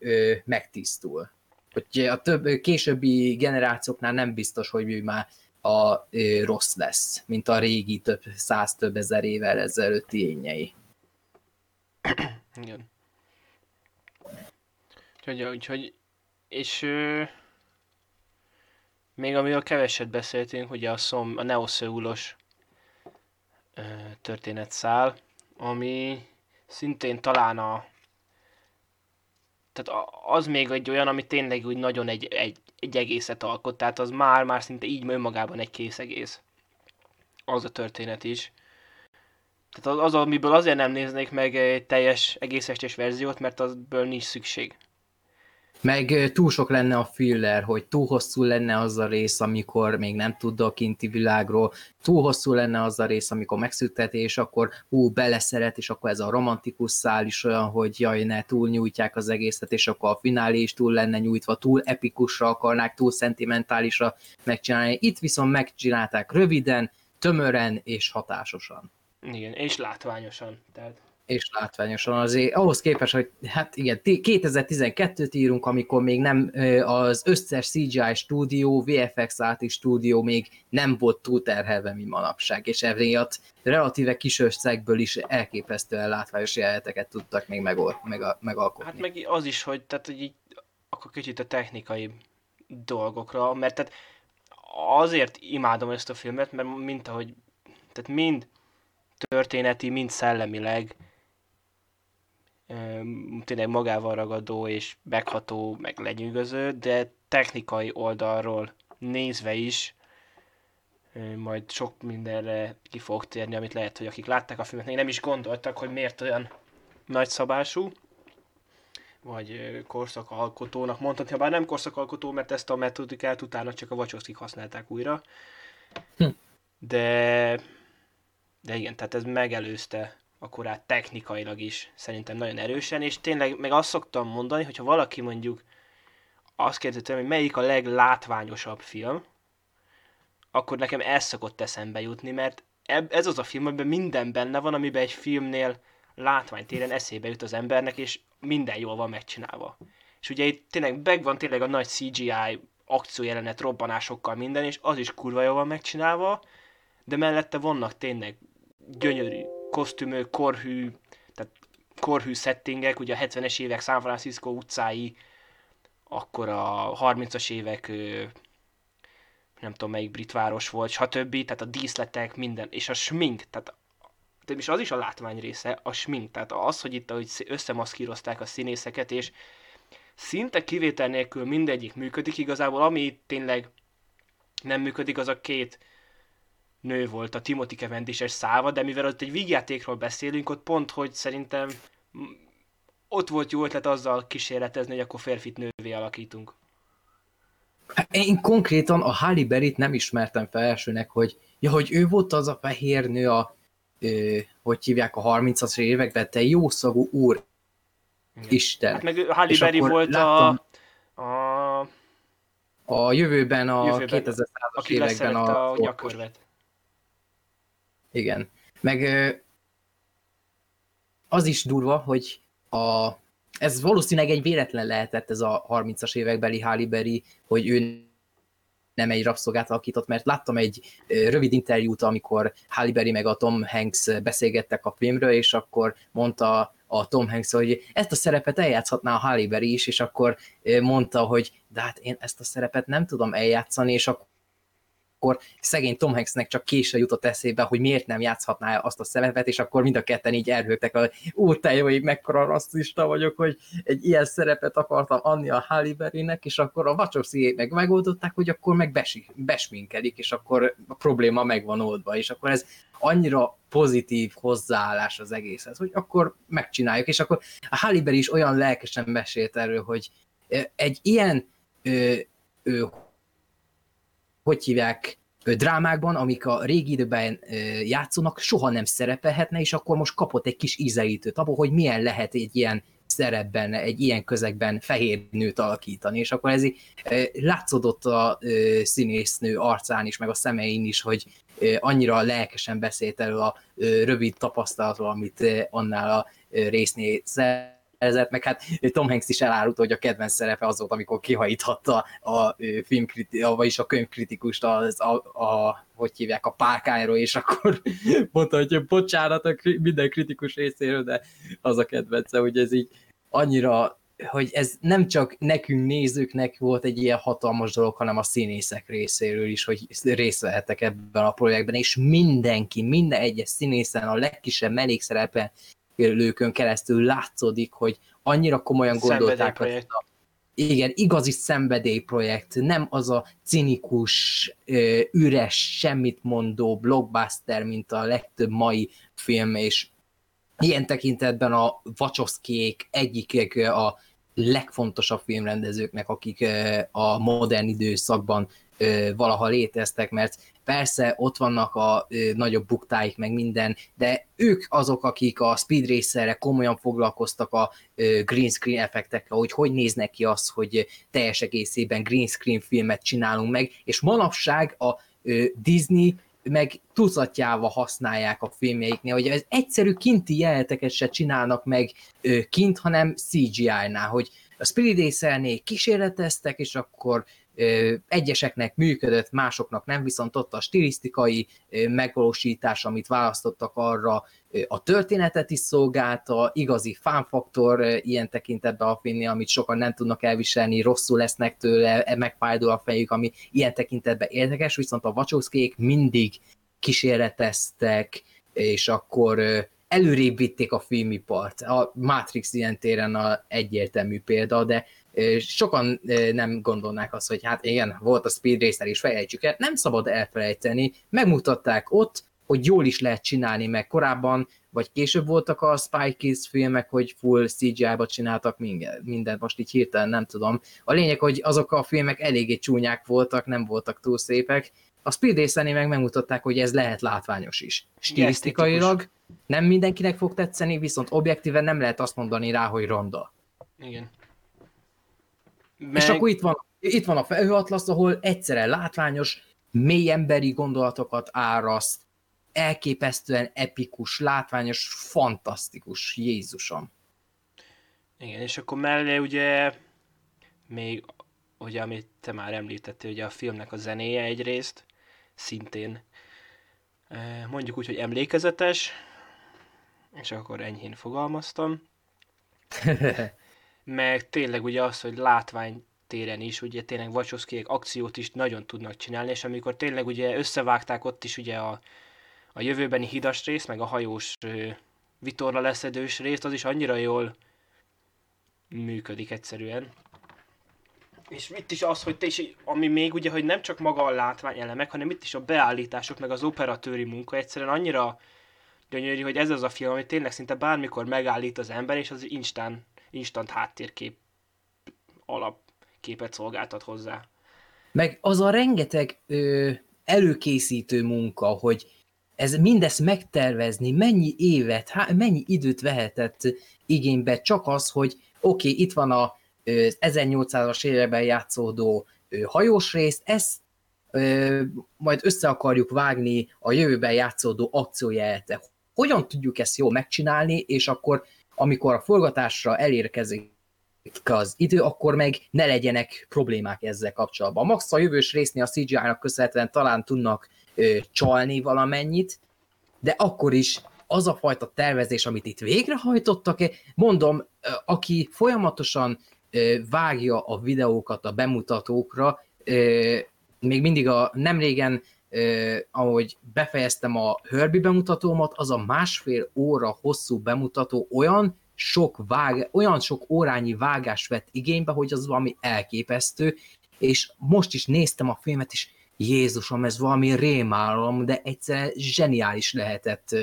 megtisztul. Hogy a több későbbi generációknál nem biztos, hogy ő már a rossz lesz, mint a régi több száz, több ezer évvel ezelőtti ényei. Igen. Úgyhogy, úgyhogy és még amiről keveset beszéltünk, ugye a, szom, a neoszeulos történetszál, ami szintén talán a tehát az még egy olyan, ami tényleg úgy nagyon egy, egy, egy egészet alkot, tehát az már, már szinte így önmagában egy kész egész. Az a történet is. Tehát az, az, amiből azért nem néznék meg egy teljes egész estés verziót, mert azből nincs szükség. Meg túl sok lenne a filler, hogy túl hosszú lenne az a rész, amikor még nem tud a kinti világról, túl hosszú lenne az a rész, amikor megszünteti, és akkor hú, beleszeret, és akkor ez a romantikus szál is olyan, hogy jaj, ne, túl nyújtják az egészet, és akkor a finálé is túl lenne nyújtva, túl epikusra akarnák, túl szentimentálisra megcsinálni. Itt viszont megcsinálták röviden, tömören és hatásosan. Igen, és látványosan. Tehát és látványosan azért, ahhoz képest, hogy hát igen, 2012-t írunk, amikor még nem az összes CGI stúdió, VFX is stúdió még nem volt túlterhelve, mint manapság, és emiatt relatíve kis összegből is elképesztően látványos jeleneteket tudtak még megol, meg, megalkotni. Hát meg az is, hogy, tehát, hogy így, akkor kicsit a technikai dolgokra, mert tehát azért imádom ezt a filmet, mert mint ahogy, tehát mind történeti, mind szellemileg tényleg magával ragadó és megható, meg lenyűgöző, de technikai oldalról nézve is majd sok mindenre ki fog térni, amit lehet, hogy akik látták a filmet, még nem is gondoltak, hogy miért olyan nagyszabású, vagy korszakalkotónak mondhatni, ha bár nem korszakalkotó, mert ezt a metodikát utána csak a Wachowskik használták újra. Hm. De, de igen, tehát ez megelőzte akkorát technikailag is szerintem nagyon erősen, és tényleg meg azt szoktam mondani, hogyha valaki mondjuk azt kérdezi hogy melyik a leglátványosabb film, akkor nekem ez szokott eszembe jutni, mert ez az a film, amiben minden benne van, amiben egy filmnél látványtéren eszébe jut az embernek, és minden jól van megcsinálva. És ugye itt tényleg megvan tényleg a nagy CGI akciójelenet, robbanásokkal minden, és az is kurva jól van megcsinálva, de mellette vannak tényleg gyönyörű kosztümök, korhű, tehát korhű settingek, ugye a 70-es évek San Francisco utcái, akkor a 30-as évek nem tudom melyik brit város volt, stb. Tehát a díszletek, minden, és a smink, tehát és az is a látvány része, a smink, tehát az, hogy itt ahogy összemaszkírozták a színészeket, és szinte kivétel nélkül mindegyik működik, igazából ami tényleg nem működik, az a két nő volt a Timothy Cavendish-es száva, de mivel ott egy vígjátékról beszélünk, ott pont, hogy szerintem ott volt jó ötlet azzal kísérletezni, hogy akkor férfit nővé alakítunk. Én konkrétan a Halle Berry-t nem ismertem fel elsőnek, hogy, ja, hogy ő volt az a fehér nő a, ö, hogy hívják a 30-as években, te jó szagú úr. Igen. Isten. Hát meg Halle Berry volt láttam, a, a... A jövőben a jövőben, 2000-es években a, a gyakorvet. Igen. Meg az is durva, hogy a, ez valószínűleg egy véletlen lehetett ez a 30-as évekbeli Halle Berry, hogy ő nem egy rabszolgát alakított, mert láttam egy rövid interjút, amikor Halle Berry meg a Tom Hanks beszélgettek a filmről, és akkor mondta a Tom Hanks, hogy ezt a szerepet eljátszhatná a Halle is, és akkor mondta, hogy de hát én ezt a szerepet nem tudom eljátszani, és akkor akkor szegény Tom Hanksnek csak késő jutott eszébe, hogy miért nem játszhatná azt a szerepet, és akkor mind a ketten így elhőgtek, hogy ú, te jó, mekkora rasszista vagyok, hogy egy ilyen szerepet akartam adni a Halle Berrynek, és akkor a Wachowskiék meg megoldották, hogy akkor meg besi, besminkelik, és akkor a probléma meg van oldva, és akkor ez annyira pozitív hozzáállás az egészhez, hogy akkor megcsináljuk, és akkor a Halle Berry is olyan lelkesen mesélt erről, hogy egy ilyen ö, ö, hogy hívják, drámákban, amik a régi időben játszanak, soha nem szerepelhetne, és akkor most kapott egy kis ízelítőt abból, hogy milyen lehet egy ilyen szerepben, egy ilyen közegben fehér nőt alakítani, és akkor ez így látszódott a színésznő arcán is, meg a szemein is, hogy annyira lelkesen beszélt elő a rövid tapasztalatról, amit annál a résznél szerzett, meg hát Tom Hanks is elárult, hogy a kedvenc szerepe az volt, amikor kihajíthatta a filmkritikus, vagyis a könyvkritikust az, a, a, hogy hívják, a párkányról, és akkor [laughs] mondta, hogy bocsánat a minden kritikus részéről, de az a kedvence, hogy ez így annyira hogy ez nem csak nekünk nézőknek volt egy ilyen hatalmas dolog, hanem a színészek részéről is, hogy részt vehettek ebben a projektben, és mindenki, minden egyes színészen, a legkisebb mellékszerepen lőkön keresztül látszódik, hogy annyira komolyan gondolták ezt a igen, igazi szenvedélyprojekt, nem az a cinikus, üres, semmit mondó blockbuster, mint a legtöbb mai film, és ilyen tekintetben a Wachowskiék egyikek a legfontosabb filmrendezőknek, akik a modern időszakban valaha léteztek, mert persze ott vannak a nagyobb buktáik, meg minden, de ők azok, akik a Speed Racerre komolyan foglalkoztak a green screen effektekkel, hogy hogy néznek ki az, hogy teljes egészében green screen filmet csinálunk meg, és manapság a Disney meg tucatjával használják a filmjeiknél, hogy ez egyszerű kinti jeleneteket se csinálnak meg kint, hanem CGI-nál, hogy a Spirit Racer-nél kísérleteztek, és akkor egyeseknek működött, másoknak nem, viszont ott a stilisztikai megvalósítás, amit választottak arra, a történetet is szolgálta, igazi fánfaktor ilyen tekintetben a filmnél, amit sokan nem tudnak elviselni, rosszul lesznek tőle, e, megfájdul a fejük, ami ilyen tekintetben érdekes, viszont a Wachowskiék mindig kísérleteztek, és akkor előrébb vitték a filmipart. A Matrix ilyen téren a egyértelmű példa, de sokan nem gondolnák azt, hogy hát igen, volt a Speed Racer is, felejtsük el. Nem szabad elfelejteni, megmutatták ott, hogy jól is lehet csinálni, meg korábban, vagy később voltak a Spy Kids filmek, hogy full CGI-ba csináltak mindent, most így hirtelen nem tudom. A lényeg, hogy azok a filmek eléggé csúnyák voltak, nem voltak túl szépek. A Speed racer meg megmutatták, hogy ez lehet látványos is. Stilisztikailag nem mindenkinek fog tetszeni, viszont objektíven nem lehet azt mondani rá, hogy ronda. Igen. Meg... És akkor itt van, itt van a felhőatlasz, ahol egyszerre látványos, mély emberi gondolatokat áraszt, elképesztően epikus, látványos, fantasztikus, Jézusom. Igen, és akkor mellé ugye még, ugye amit te már említettél, ugye a filmnek a zenéje egyrészt, szintén eh, mondjuk úgy, hogy emlékezetes, és akkor enyhén fogalmaztam. [laughs] meg tényleg ugye az, hogy látvány téren is, ugye tényleg Wachowskiek akciót is nagyon tudnak csinálni, és amikor tényleg ugye összevágták ott is ugye a, a jövőbeni hidas rész, meg a hajós vitorla leszedős részt, az is annyira jól működik egyszerűen. És itt is az, hogy te is, ami még ugye, hogy nem csak maga a látvány elemek, hanem itt is a beállítások, meg az operatőri munka egyszerűen annyira gyönyörű, hogy ez az a film, ami tényleg szinte bármikor megállít az ember, és az instán instant háttérkép alapképet szolgáltat hozzá. Meg az a rengeteg ö, előkészítő munka, hogy ez mindezt megtervezni, mennyi évet, há, mennyi időt vehetett igénybe, csak az, hogy oké, okay, itt van a 1800-as években játszódó ö, hajós rész, ezt ö, majd össze akarjuk vágni a jövőben játszódó akciójelete. Hogyan tudjuk ezt jól megcsinálni, és akkor amikor a forgatásra elérkezik az idő, akkor meg ne legyenek problémák ezzel kapcsolatban. Max a jövős résznél a CGI-nak köszönhetően talán tudnak ö, csalni valamennyit, de akkor is az a fajta tervezés, amit itt végrehajtottak, mondom, aki folyamatosan vágja a videókat a bemutatókra, még mindig a nem régen, eh, ahogy befejeztem a Herbie bemutatómat, az a másfél óra hosszú bemutató olyan sok vág, olyan sok órányi vágás vett igénybe, hogy az valami elképesztő, és most is néztem a filmet, és Jézusom, ez valami rémálom, de egyszer zseniális lehetett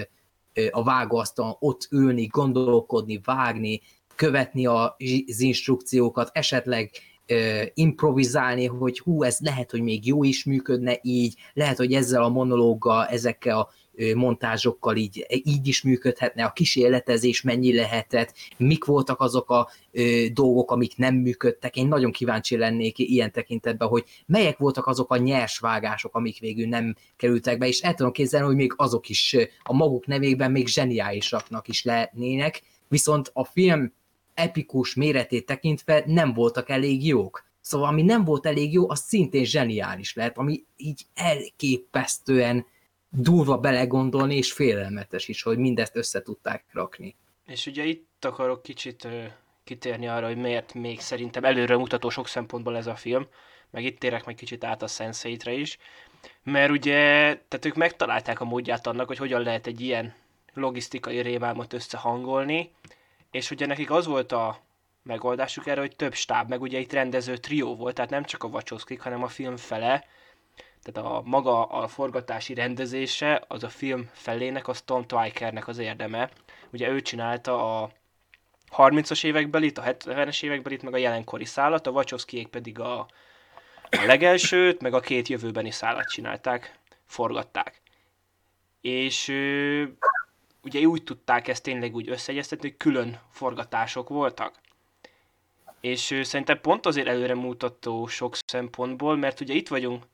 a vágóasztalon ott ülni, gondolkodni, vágni, követni az instrukciókat, esetleg improvizálni, hogy hú, ez lehet, hogy még jó is működne így, lehet, hogy ezzel a monológgal, ezekkel a montázsokkal így, így is működhetne, a kísérletezés mennyi lehetett, mik voltak azok a ö, dolgok, amik nem működtek. Én nagyon kíváncsi lennék ilyen tekintetben, hogy melyek voltak azok a nyers vágások, amik végül nem kerültek be, és el tudom képzelni, hogy még azok is a maguk nevében még zseniálisaknak is lehetnének, viszont a film epikus méretét tekintve nem voltak elég jók. Szóval ami nem volt elég jó, az szintén zseniális lehet, ami így elképesztően durva belegondolni, és félelmetes is, hogy mindezt össze tudták rakni. És ugye itt akarok kicsit ö, kitérni arra, hogy miért még szerintem előre mutató sok szempontból ez a film, meg itt térek meg kicsit át a sense is, mert ugye, tehát ők megtalálták a módját annak, hogy hogyan lehet egy ilyen logisztikai rémálmot összehangolni, és ugye nekik az volt a megoldásuk erre, hogy több stáb, meg ugye itt rendező trió volt, tehát nem csak a Wachowskik, hanem a film fele, tehát a maga a forgatási rendezése, az a film felének, az Tom Twykernek az érdeme. Ugye ő csinálta a 30-as évekbelit, a 70-es évekbelit, meg a jelenkori szállat, a Wachowskiék pedig a, a legelsőt, meg a két jövőbeni szállat csinálták, forgatták. És ugye úgy tudták ezt tényleg úgy összeegyeztetni, hogy külön forgatások voltak. És szerintem pont azért előre mutató sok szempontból, mert ugye itt vagyunk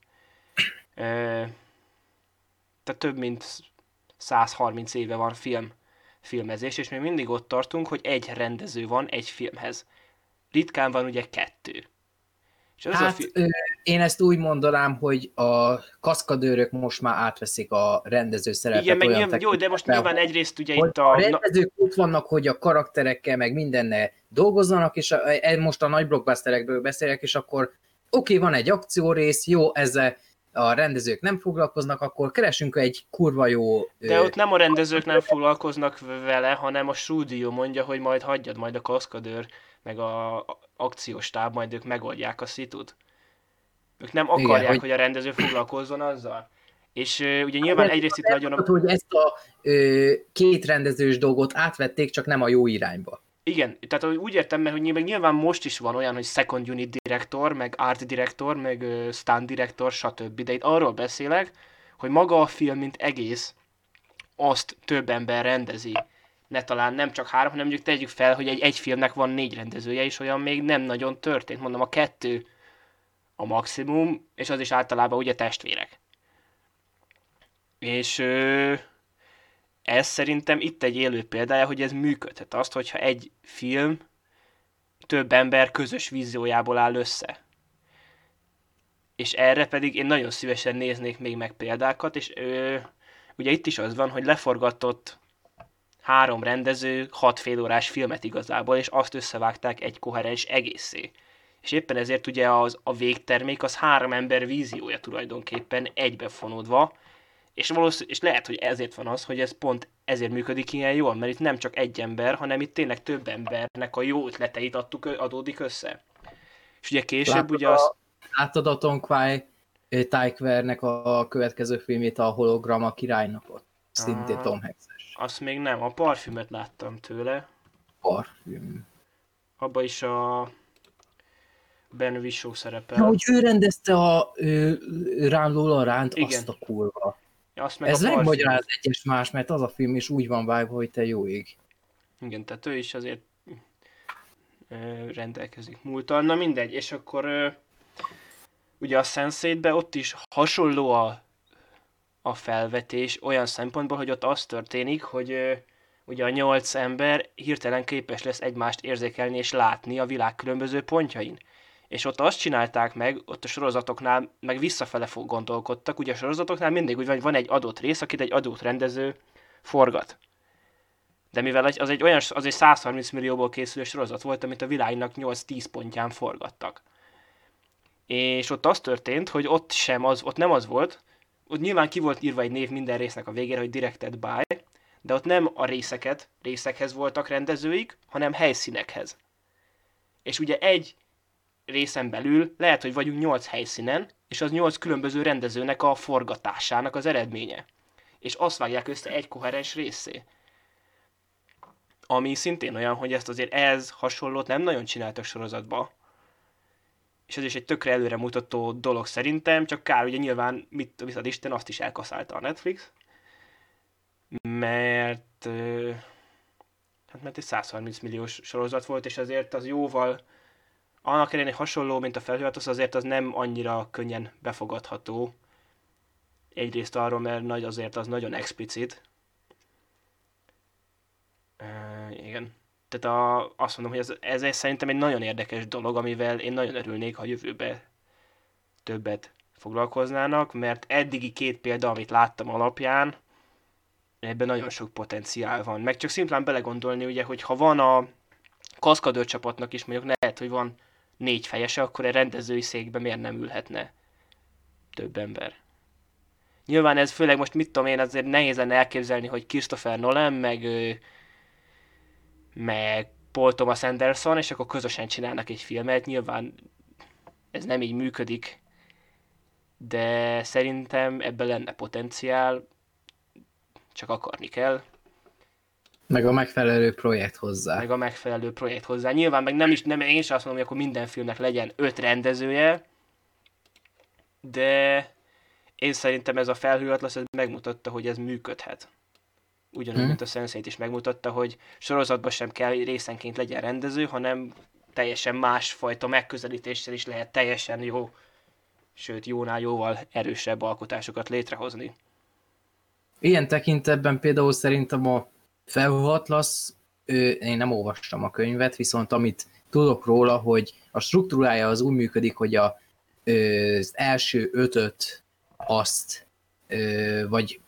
tehát több mint 130 éve van film, filmezés, és még mindig ott tartunk, hogy egy rendező van egy filmhez. Ritkán van ugye kettő. És az hát, a fi- én ezt úgy mondanám, hogy a kaszkadőrök most már átveszik a rendező szerepet. Igen, meg nyilván, jó, de most nyilván egyrészt ugye itt a... A rendezők ott vannak, hogy a karakterekkel, meg mindenne dolgozzanak, és a, e, most a nagy blockbusterekből beszélek, és akkor oké, okay, van egy akciórész, jó, ezzel a rendezők nem foglalkoznak, akkor keresünk egy kurva jó... De ott nem a rendezők nem foglalkoznak vele, hanem a stúdió mondja, hogy majd hagyjad, majd a kaszkadőr, meg a akcióstáb, majd ők megoldják a szitut. Ők nem akarják, Igen, hogy... hogy a rendező foglalkozzon azzal. És uh, ugye nyilván egyrészt itt nagyon... A... Hogy ezt a uh, két rendezős dolgot átvették, csak nem a jó irányba. Igen, tehát úgy értem, mert hogy nyilván most is van olyan, hogy second unit director, meg art director, meg uh, stunt director, stb. De itt arról beszélek, hogy maga a film, mint egész, azt több ember rendezi. Ne talán nem csak három, hanem mondjuk tegyük fel, hogy egy, egy filmnek van négy rendezője, és olyan még nem nagyon történt. Mondom, a kettő a maximum, és az is általában ugye testvérek. És... Uh, ez szerintem itt egy élő példája, hogy ez működhet. Azt, hogyha egy film több ember közös víziójából áll össze. És erre pedig én nagyon szívesen néznék még meg példákat, és ö, ugye itt is az van, hogy leforgatott három rendező hat fél órás filmet igazából, és azt összevágták egy koherens egészé. És éppen ezért ugye az, a végtermék az három ember víziója tulajdonképpen egybefonódva, és, valószínű, és lehet, hogy ezért van az, hogy ez pont ezért működik ilyen jól, mert itt nem csak egy ember, hanem itt tényleg több embernek a jó ötleteit adtuk, adódik össze. És ugye később Látod ugye az... Láttad a Tonkwai Tykvernek a következő filmét, a Hologram a királynapot? Szintén Tom Hanks-es. Azt még nem, a parfümöt láttam tőle. Parfüm. Abba is a Ben Whishaw szerepel. Ja, hogy ő rendezte a Rán Lola Ránt, azt a kurva. Azt meg Ez megmagyaráz egyes más, mert az a film is úgy van vágva, hogy te jó ég. Igen, tehát ő is azért rendelkezik múltal. Na mindegy, és akkor ugye a sense ott is hasonló a, a felvetés olyan szempontból, hogy ott az történik, hogy ugye a nyolc ember hirtelen képes lesz egymást érzékelni és látni a világ különböző pontjain és ott azt csinálták meg, ott a sorozatoknál meg visszafele gondolkodtak, ugye a sorozatoknál mindig úgy van, van egy adott rész, akit egy adott rendező forgat. De mivel az egy olyan, az egy 130 millióból készülő sorozat volt, amit a világnak 8-10 pontján forgattak. és ott az történt, hogy ott sem az, ott nem az volt, ott nyilván ki volt írva egy név minden résznek a végére, hogy directed by, de ott nem a részeket, részekhez voltak rendezőik, hanem helyszínekhez. És ugye egy részen belül lehet, hogy vagyunk nyolc helyszínen, és az nyolc különböző rendezőnek a forgatásának az eredménye. És azt vágják össze egy koherens részé. Ami szintén olyan, hogy ezt azért ez hasonlót nem nagyon csináltak sorozatba. És ez is egy tökre előre mutató dolog szerintem, csak kár, ugye nyilván, mit viszont Isten, azt is elkaszálta a Netflix. Mert hát mert egy 130 milliós sorozat volt, és azért az jóval annak ellenére hasonló, mint a felhőhatos, azért az nem annyira könnyen befogadható. Egyrészt arról, mert nagy azért az nagyon explicit. Uh, igen. Tehát a, azt mondom, hogy ez, ez, ez szerintem egy nagyon érdekes dolog, amivel én nagyon örülnék, ha jövőbe többet foglalkoznának, mert eddigi két példa, amit láttam alapján, ebben nagyon sok potenciál van. Meg csak szimplán belegondolni, ugye, hogy ha van a kaszkadőr csapatnak is mondjuk lehet, hogy van négy fejese, akkor egy rendezői székbe miért nem ülhetne több ember? Nyilván ez főleg most mit tudom én, azért nehéz lenne elképzelni, hogy Christopher Nolan, meg, meg Paul Thomas Anderson, és akkor közösen csinálnak egy filmet. Nyilván ez nem így működik, de szerintem ebben lenne potenciál, csak akarni kell. Meg a megfelelő projekt hozzá. Meg a megfelelő projekt hozzá. Nyilván meg nem is, nem, én is azt mondom, hogy akkor minden filmnek legyen öt rendezője, de én szerintem ez a felhőatlasz ez megmutatta, hogy ez működhet. Ugyanúgy, hmm. mint a sense is megmutatta, hogy sorozatban sem kell részenként legyen rendező, hanem teljesen másfajta megközelítéssel is lehet teljesen jó, sőt jónál jóval erősebb alkotásokat létrehozni. Ilyen tekintetben például szerintem a Felhőatlasz, én nem olvastam a könyvet, viszont amit tudok róla, hogy a struktúrája az úgy működik, hogy a, az első ötöt azt, vagy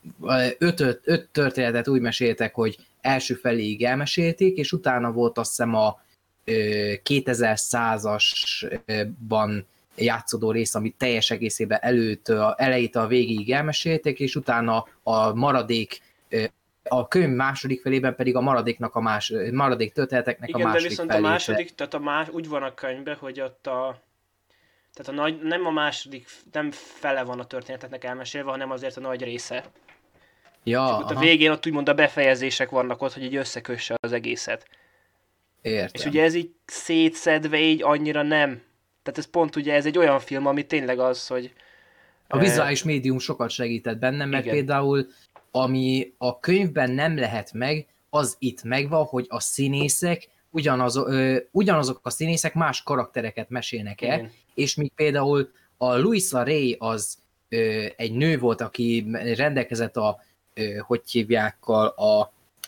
ötöt, öt történetet úgy meséltek, hogy első feléig elmesélték, és utána volt azt hiszem a 2100-asban játszódó rész, amit teljes egészében előtt, a elejét a végéig elmesélték, és utána a maradék a könyv második felében pedig a maradéknak a más, maradék történeteknek Igen, a második de viszont feléte. a második, tehát a más, úgy van a könyvben, hogy ott a tehát a nagy, nem a második, nem fele van a történeteknek elmesélve, hanem azért a nagy része. Ja, Csak ott a végén ott úgymond a befejezések vannak ott, hogy így összekösse az egészet. Értem. És ugye ez így szétszedve így annyira nem. Tehát ez pont ugye ez egy olyan film, ami tényleg az, hogy... A vizuális médium sokat segített bennem, mert Igen. például ami a könyvben nem lehet meg, az itt megvan, hogy a színészek ugyanaz, ö, ugyanazok a színészek más karaktereket mesélnek el, Igen. és míg például a Louisa Ray az ö, egy nő volt, aki rendelkezett a, ö, hogy hívják, a,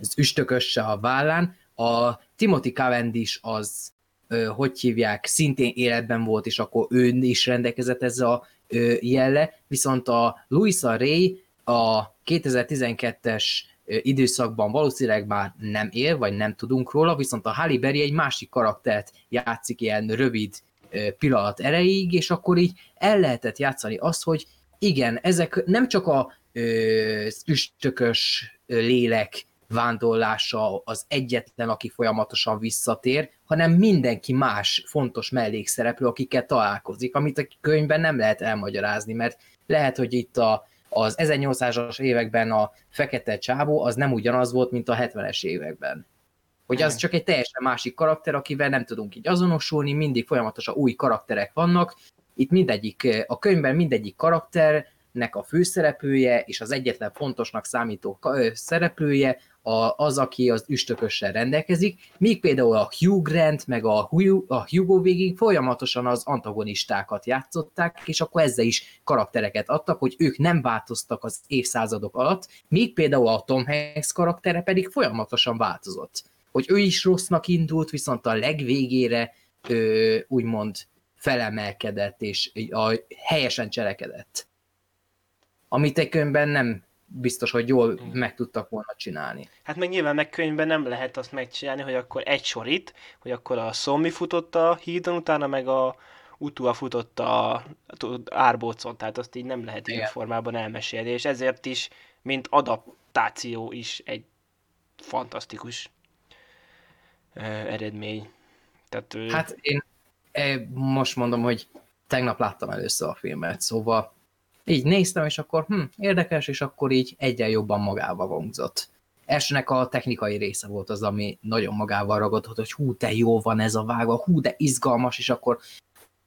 az üstökösse a vállán, a Timothy Cavendish az, ö, hogy hívják, szintén életben volt, és akkor ő is rendelkezett ezzel a ö, jelle, viszont a Louisa Ray a 2012-es ö, időszakban valószínűleg már nem él, vagy nem tudunk róla, viszont a Halle Berry egy másik karaktert játszik ilyen rövid pillanat erejéig, és akkor így el lehetett játszani azt, hogy igen, ezek nem csak a ö, üstökös lélek vándorlása az egyetlen, aki folyamatosan visszatér, hanem mindenki más fontos mellékszereplő, akikkel találkozik, amit a könyvben nem lehet elmagyarázni, mert lehet, hogy itt a, az 1800-as években a fekete csávó az nem ugyanaz volt, mint a 70-es években. Hogy az csak egy teljesen másik karakter, akivel nem tudunk így azonosulni, mindig folyamatosan új karakterek vannak. Itt mindegyik, a könyvben mindegyik karakternek a főszereplője és az egyetlen fontosnak számító szereplője a, az, aki az üstökössel rendelkezik, míg például a Hugh Grant meg a, Hugh, a Hugo végig folyamatosan az antagonistákat játszották, és akkor ezzel is karaktereket adtak, hogy ők nem változtak az évszázadok alatt, míg például a Tom Hanks karaktere pedig folyamatosan változott. Hogy ő is rossznak indult, viszont a legvégére ö, úgymond felemelkedett, és a, helyesen cselekedett. Amit egy nem biztos, hogy jól Igen. meg tudtak volna csinálni. Hát meg nyilván meg könyvben nem lehet azt megcsinálni, hogy akkor egy sor itt, hogy akkor a Szommi futott a hídon, utána meg a utóa futott a árbócon, tehát azt így nem lehet ilyen formában elmesélni, és ezért is, mint adaptáció is egy fantasztikus ö, eredmény. Tehát, ö, Hát én most mondom, hogy tegnap láttam először a filmet, szóval így néztem, és akkor hm, érdekes, és akkor így egyen jobban magába vonzott. Elsőnek a technikai része volt az, ami nagyon magával ragadott, hogy hú, de jó van ez a vága, hú, de izgalmas, és akkor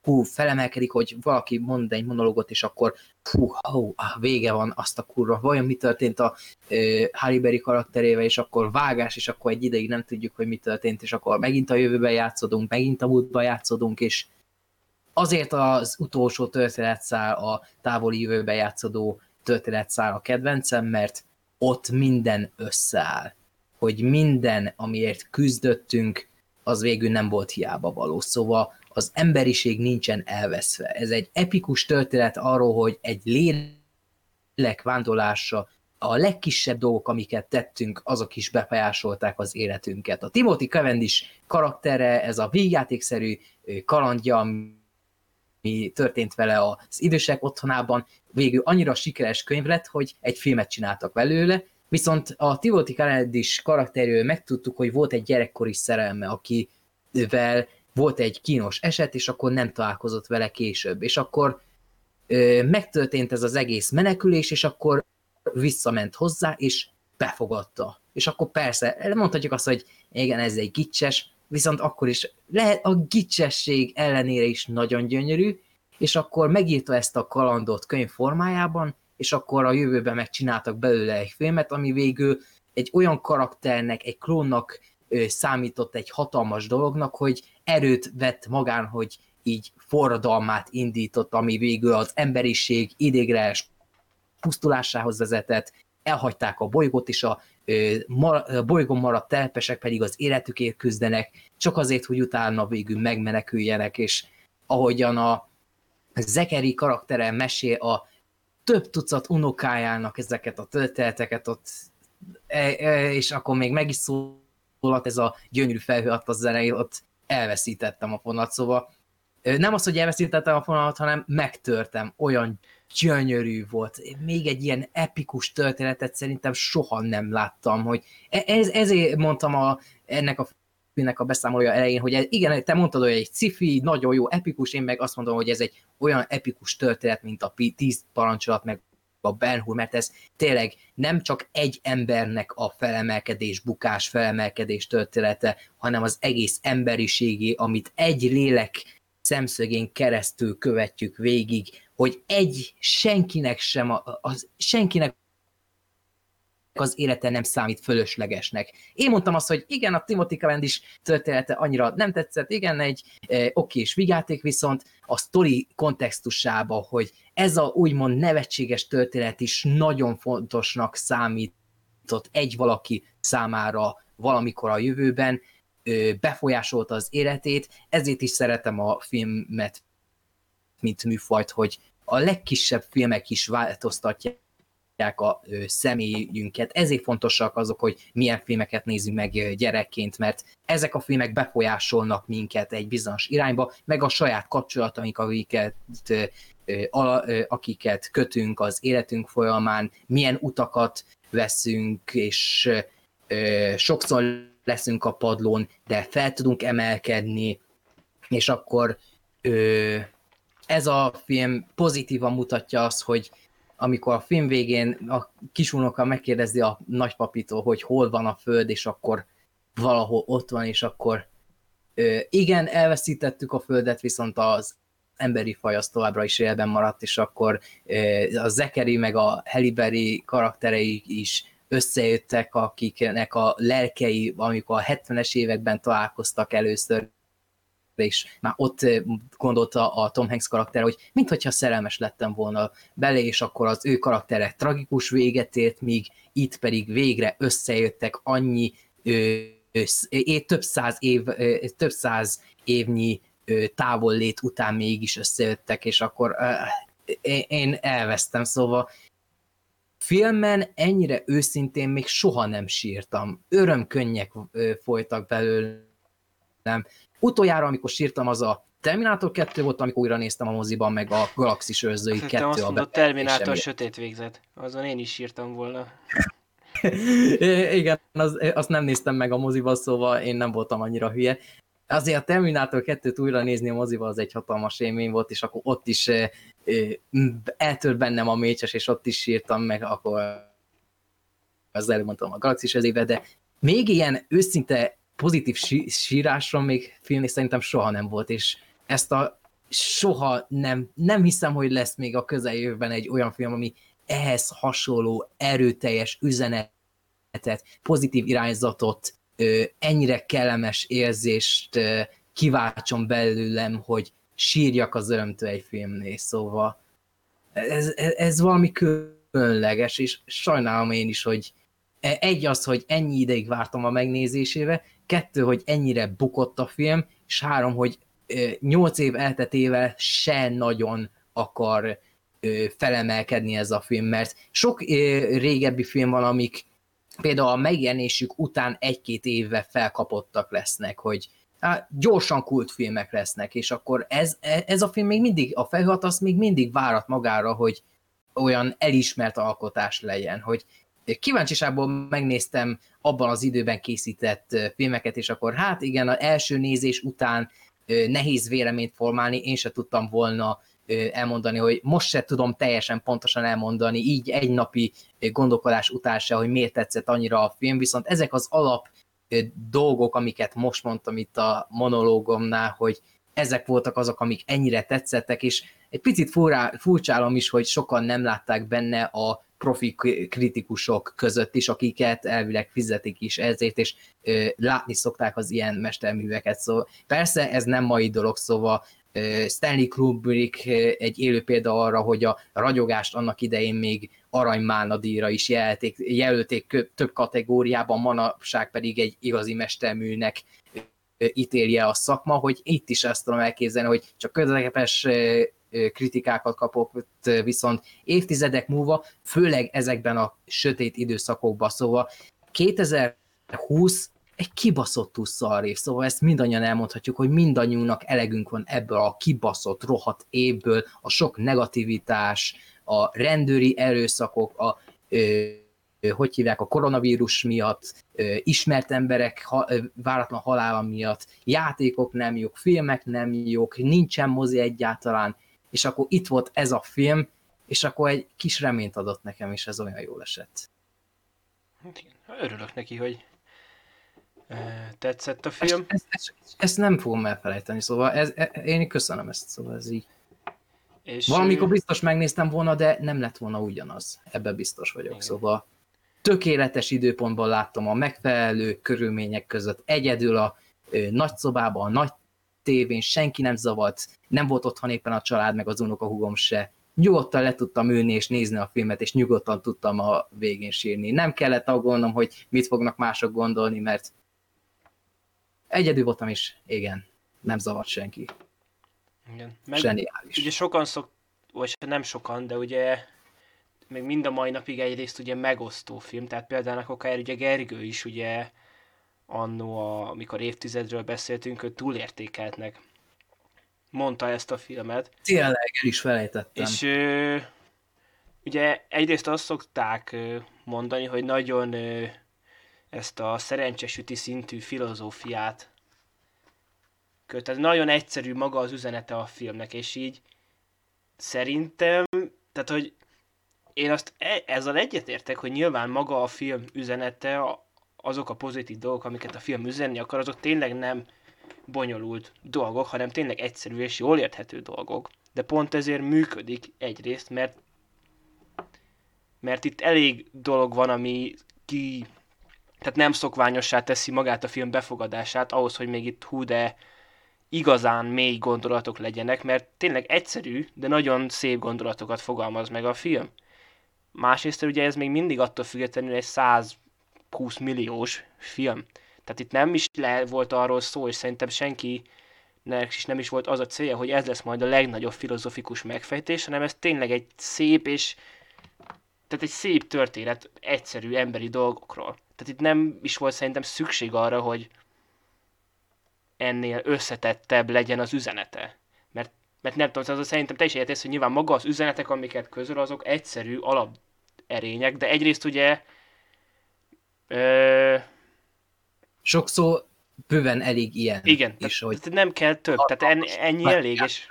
hú, felemelkedik, hogy valaki mond egy monológot, és akkor hú, hú, ah, vége van azt a kurva, vajon mi történt a Halle Berry karakterével, és akkor vágás, és akkor egy ideig nem tudjuk, hogy mi történt, és akkor megint a jövőben játszodunk, megint a múltban játszodunk, és azért az utolsó történetszál, a távoli jövőben játszódó történetszál a kedvencem, mert ott minden összeáll. Hogy minden, amiért küzdöttünk, az végül nem volt hiába való. Szóval az emberiség nincsen elveszve. Ez egy epikus történet arról, hogy egy lélek vándorlása, a legkisebb dolgok, amiket tettünk, azok is befolyásolták az életünket. A Timothy Cavendish karaktere, ez a vígjátékszerű ö, kalandja, ami történt vele az idősek otthonában, végül annyira sikeres könyv lett, hogy egy filmet csináltak belőle, viszont a Timothy karakterről megtudtuk, hogy volt egy gyerekkori szerelme, akivel volt egy kínos eset, és akkor nem találkozott vele később, és akkor ö, megtörtént ez az egész menekülés, és akkor visszament hozzá, és befogadta. És akkor persze, mondhatjuk azt, hogy igen, ez egy gicses, viszont akkor is lehet a gicsesség ellenére is nagyon gyönyörű, és akkor megírta ezt a kalandot könyv formájában, és akkor a jövőben megcsináltak belőle egy filmet, ami végül egy olyan karakternek, egy klónnak ö, számított egy hatalmas dolognak, hogy erőt vett magán, hogy így forradalmát indított, ami végül az emberiség idéglenes pusztulásához vezetett, elhagyták a bolygót, és a, mar, bolygón maradt telepesek pedig az életükért küzdenek, csak azért, hogy utána végül megmeneküljenek, és ahogyan a Zekeri karaktere mesél a több tucat unokájának ezeket a történeteket ott, e, e, és akkor még meg is szólalt ez a gyönyörű felhő a zenei, ott elveszítettem a fonat, szóval nem az, hogy elveszítettem a fonalat, hanem megtörtem, olyan gyönyörű volt. Még egy ilyen epikus történetet szerintem soha nem láttam, hogy e- ez, ezért mondtam a, ennek a filmnek a beszámolója elején, hogy ez, igen, te mondtad, hogy egy cifi, nagyon jó, epikus, én meg azt mondom, hogy ez egy olyan epikus történet, mint a tíz parancsolat, meg a Ben Hur, mert ez tényleg nem csak egy embernek a felemelkedés, bukás, felemelkedés története, hanem az egész emberiségé, amit egy lélek szemszögén keresztül követjük végig, hogy egy senkinek sem, a- az, senkinek az élete nem számít fölöslegesnek. Én mondtam azt, hogy igen, a Timothy Cavendish története annyira nem tetszett, igen, egy e, okés vigyáték, viszont a sztori kontextusába, hogy ez a úgymond nevetséges történet is nagyon fontosnak számított egy valaki számára valamikor a jövőben, befolyásolta az életét, ezért is szeretem a filmet, mint műfajt, hogy a legkisebb filmek is változtatják a személyünket. Ezért fontosak azok, hogy milyen filmeket nézünk meg gyerekként, mert ezek a filmek befolyásolnak minket egy bizonyos irányba, meg a saját kapcsolataink, amiket, akiket kötünk az életünk folyamán, milyen utakat veszünk, és sokszor leszünk a padlón, de fel tudunk emelkedni, és akkor ez a film pozitívan mutatja azt, hogy amikor a film végén a kisunoka megkérdezi a nagypapitól, hogy hol van a föld, és akkor valahol ott van, és akkor ö, igen, elveszítettük a földet, viszont az emberi faj az továbbra is élben maradt, és akkor ö, a Zekeri meg a Heliberi karakterei is összejöttek, akiknek a lelkei, amikor a 70-es években találkoztak először, és már ott gondolta a Tom Hanks karakter, hogy mintha szerelmes lettem volna bele, és akkor az ő karaktere tragikus véget ért, míg itt pedig végre összejöttek annyi ö, ö, több száz év, ö, több száz évnyi ö, távollét után mégis összejöttek, és akkor ö, én elvesztem, szóval filmen ennyire őszintén még soha nem sírtam. Örömkönnyek folytak belőlem. Utoljára, amikor sírtam, az a Terminátor 2 volt, amikor újra néztem a moziban, meg a Galaxis őrzői 2 Te azt a mondod, beteljesen Terminátor sötét végzet. Azon én is írtam volna. [laughs] Igen, az, azt nem néztem meg a moziba, szóval én nem voltam annyira hülye. Azért a Terminátor 2-t újra nézni a moziba az egy hatalmas élmény volt, és akkor ott is eltört bennem a mécses, és ott is sírtam meg, akkor az előbb mondtam a Galaxis ezébe, de még ilyen őszinte pozitív sí- sírásra még filmnél szerintem soha nem volt, és ezt a soha nem, nem hiszem, hogy lesz még a közeljövőben egy olyan film, ami ehhez hasonló erőteljes üzenetet, pozitív irányzatot, ö, ennyire kellemes érzést ö, kiváltson belőlem, hogy sírjak az örömtől egy filmnél, szóval ez, ez, ez valami különleges, és sajnálom én is, hogy e, egy az, hogy ennyi ideig vártam a megnézésébe, kettő, hogy ennyire bukott a film, és három, hogy nyolc év elteltével se nagyon akar felemelkedni ez a film, mert sok régebbi film van, amik például a megjelenésük után egy-két évvel felkapottak lesznek, hogy hát, gyorsan kultfilmek lesznek, és akkor ez, ez a film még mindig, a felhat az még mindig várat magára, hogy olyan elismert alkotás legyen, hogy kíváncsiságból megnéztem abban az időben készített filmeket, és akkor hát igen, az első nézés után nehéz véleményt formálni, én se tudtam volna elmondani, hogy most se tudom teljesen pontosan elmondani, így egy napi gondolkodás után se, hogy miért tetszett annyira a film, viszont ezek az alap dolgok, amiket most mondtam itt a monológomnál, hogy ezek voltak azok, amik ennyire tetszettek, és egy picit furá, furcsálom is, hogy sokan nem látták benne a profi kritikusok között is, akiket elvileg fizetik is ezért, és ö, látni szokták az ilyen mesterműveket. Szóval persze ez nem mai dolog, szóval ö, Stanley Kubrick egy élő példa arra, hogy a ragyogást annak idején még aranymálna díjra is jelölték, jelölték több kategóriában, manapság pedig egy igazi mesterműnek ítélje a szakma, hogy itt is ezt tudom elképzelni, hogy csak közepes kritikákat kapok, viszont évtizedek múlva, főleg ezekben a sötét időszakokban, szóval 2020 egy kibaszott szar év, szóval ezt mindannyian elmondhatjuk, hogy mindannyiunknak elegünk van ebből a kibaszott, rohadt évből, a sok negativitás, a rendőri erőszakok, a ö, hogy hívják, a koronavírus miatt, ö, ismert emberek ha, ö, váratlan halála miatt, játékok nem jók, filmek nem jók, nincsen mozi egyáltalán, és akkor itt volt ez a film, és akkor egy kis reményt adott nekem, és ez olyan jól esett. Hát Örülök neki, hogy tetszett a film. ezt, ezt, ezt nem fogom elfelejteni, szóval ez, e- én köszönöm ezt, szóval ez így. És, Valamikor biztos megnéztem volna, de nem lett volna ugyanaz. Ebben biztos vagyok. Igen. Szóval tökéletes időpontban láttam a megfelelő körülmények között. Egyedül a ö, nagy szobában, a nagy tévén, senki nem zavart, nem volt otthon éppen a család, meg az unokahúgom se. Nyugodtan le tudtam ülni és nézni a filmet, és nyugodtan tudtam a végén sírni. Nem kellett aggódnom, hogy mit fognak mások gondolni, mert egyedül voltam is, igen, nem zavart senki. igen. Meg, Zseniális. ugye sokan szok, vagy nem sokan, de ugye még mind a mai napig egyrészt ugye megosztó film, tehát például akár ugye Gergő is ugye annó, amikor évtizedről beszéltünk, ő túlértékeltnek mondta ezt a filmet. Tényleg el is felejtettem. És ö, ugye egyrészt azt szokták mondani, hogy nagyon ö, ezt a szerencsesüti szintű filozófiát köt. Tehát nagyon egyszerű maga az üzenete a filmnek, és így szerintem, tehát hogy én azt e- ezzel egyetértek, hogy nyilván maga a film üzenete, a- azok a pozitív dolgok, amiket a film üzenni akar, azok tényleg nem bonyolult dolgok, hanem tényleg egyszerű és jól érthető dolgok. De pont ezért működik egyrészt, mert mert itt elég dolog van, ami ki, tehát nem szokványossá teszi magát a film befogadását, ahhoz, hogy még itt hú de igazán mély gondolatok legyenek, mert tényleg egyszerű, de nagyon szép gondolatokat fogalmaz meg a film. Másrészt ugye ez még mindig attól függetlenül egy 120 milliós film. Tehát itt nem is le volt arról szó, és szerintem senki is nem is volt az a célja, hogy ez lesz majd a legnagyobb filozofikus megfejtés, hanem ez tényleg egy szép és tehát egy szép történet egyszerű emberi dolgokról. Tehát itt nem is volt szerintem szükség arra, hogy ennél összetettebb legyen az üzenete. Mert, mert nem tudom, az szerintem te is értesz, hogy nyilván maga az üzenetek, amiket közöl, azok egyszerű alaperények, de egyrészt ugye ö, Sokszor bőven elég ilyen igen, is, tehát, hogy tehát nem kell több, tehát ennyi, ennyi elég, és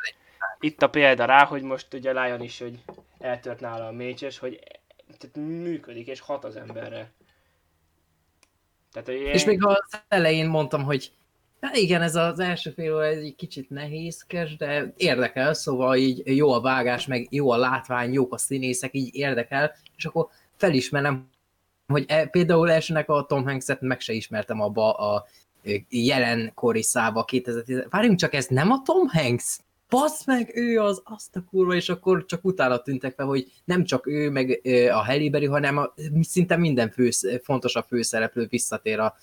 itt a példa rá, hogy most ugye Lion is, hogy eltört nála a mécses, hogy tehát működik, és hat az emberre. Tehát, hogy És még az elején mondtam, hogy hát igen, ez az első fél óra egy kicsit nehézkes, de érdekel, szóval így jó a vágás, meg jó a látvány, jók a színészek, így érdekel, és akkor felismerem, hogy e, például elsőnek a Tom Hanks-et meg se ismertem abba a jelenkori szába 2010 Várjunk csak, ez nem a Tom Hanks? Basz meg, ő az, azt a kurva, és akkor csak utána tűntek fel, hogy nem csak ő, meg a Halle Berry, hanem a, szinte minden fősz, fontosabb főszereplő visszatér a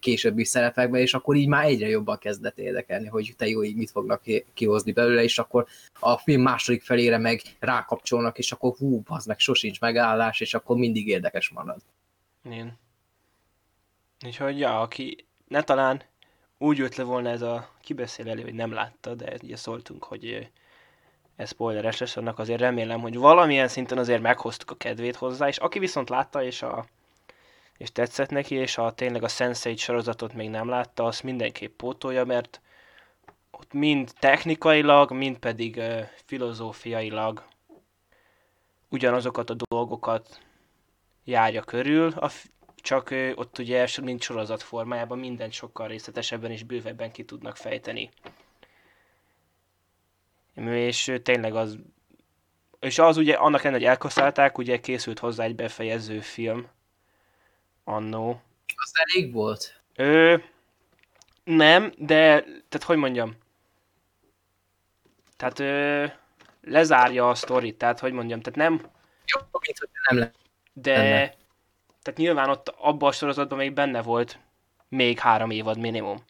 későbbi szerepekbe, és akkor így már egyre jobban kezdett érdekelni, hogy te jó, így mit fognak ki- kihozni belőle, és akkor a film második felére meg rákapcsolnak, és akkor hú, az meg sosincs megállás, és akkor mindig érdekes marad. Én. Úgyhogy, ja, aki ne talán úgy jött le volna ez a kibeszél elő, hogy nem látta, de ugye szóltunk, hogy ez spoileres lesz, annak azért remélem, hogy valamilyen szinten azért meghoztuk a kedvét hozzá, és aki viszont látta, és a és tetszett neki, és a tényleg a Sense8 sorozatot még nem látta, azt mindenképp pótolja, mert ott mind technikailag, mind pedig ö, filozófiailag ugyanazokat a dolgokat járja körül, a, csak ö, ott ugye so- mind sorozat formájában mindent sokkal részletesebben és bővebben ki tudnak fejteni. És ö, tényleg az és az ugye annak ellenére, hogy elkaszálták, ugye készült hozzá egy befejező film annó. Az elég volt? Ö, nem, de, tehát hogy mondjam, tehát ö, lezárja a sztorit, tehát hogy mondjam, tehát nem, Jobb, mint hogy nem lenne. de tehát nyilván ott abban a sorozatban még benne volt még három évad minimum.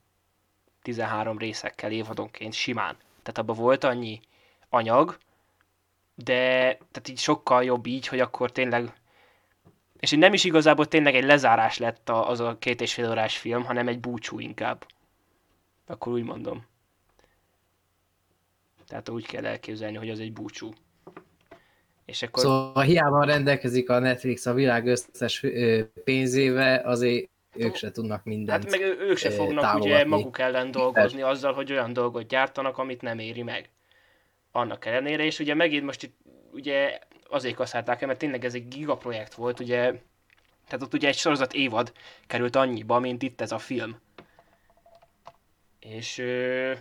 13 részekkel évadonként simán. Tehát abban volt annyi anyag, de tehát így sokkal jobb így, hogy akkor tényleg és nem is igazából tényleg egy lezárás lett a, az a két és fél órás film, hanem egy búcsú inkább. Akkor úgy mondom. Tehát úgy kell elképzelni, hogy az egy búcsú. És akkor... Szóval hiába rendelkezik a Netflix a világ összes pénzével, azért ők se tudnak mindent. Hát meg ők se fognak ugye maguk ellen dolgozni azzal, hogy olyan dolgot gyártanak, amit nem éri meg. Annak ellenére, és ugye megint most itt ugye azért kaszálták el, mert tényleg ez egy gigaprojekt volt, ugye, tehát ott ugye egy sorozat évad került annyiba, mint itt ez a film. És ö,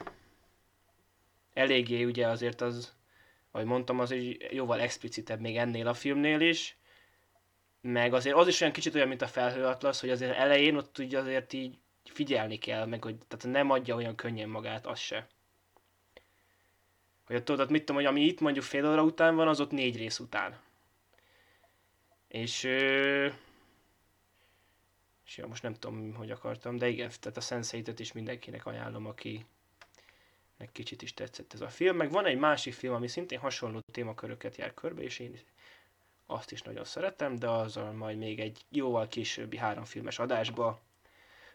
eléggé ugye azért az, ahogy mondtam, az egy jóval explicitebb még ennél a filmnél is, meg azért az is olyan kicsit olyan, mint a felhőatlasz, hogy azért elején ott ugye azért így figyelni kell, meg hogy tehát nem adja olyan könnyen magát, az se. Hogy ott tudod, mit tudom, hogy ami itt mondjuk fél óra után van, az ott négy rész után. És... Ö... És ja, most nem tudom, hogy akartam, de igen, tehát a sense is mindenkinek ajánlom, aki meg kicsit is tetszett ez a film. Meg van egy másik film, ami szintén hasonló témaköröket jár körbe, és én azt is nagyon szeretem, de azzal majd még egy jóval későbbi háromfilmes adásba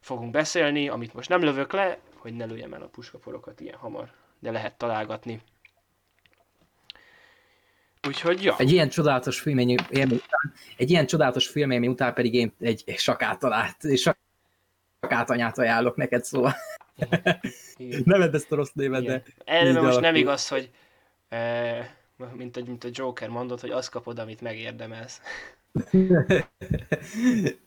fogunk beszélni, amit most nem lövök le, hogy ne lőjem el a puskaporokat ilyen hamar, de lehet találgatni. Úgyhogy, ja. Egy ilyen csodálatos filmélmény után, egy ilyen csodálatos filmélmény után pedig én egy sakátanyát, sakátanyát ajánlok neked, szóval [laughs] nem vedd ezt a rossz névet, Igen. de Erre most nem alakul. igaz, hogy e, mint, a, mint a Joker mondott, hogy azt kapod, amit megérdemelsz. [laughs]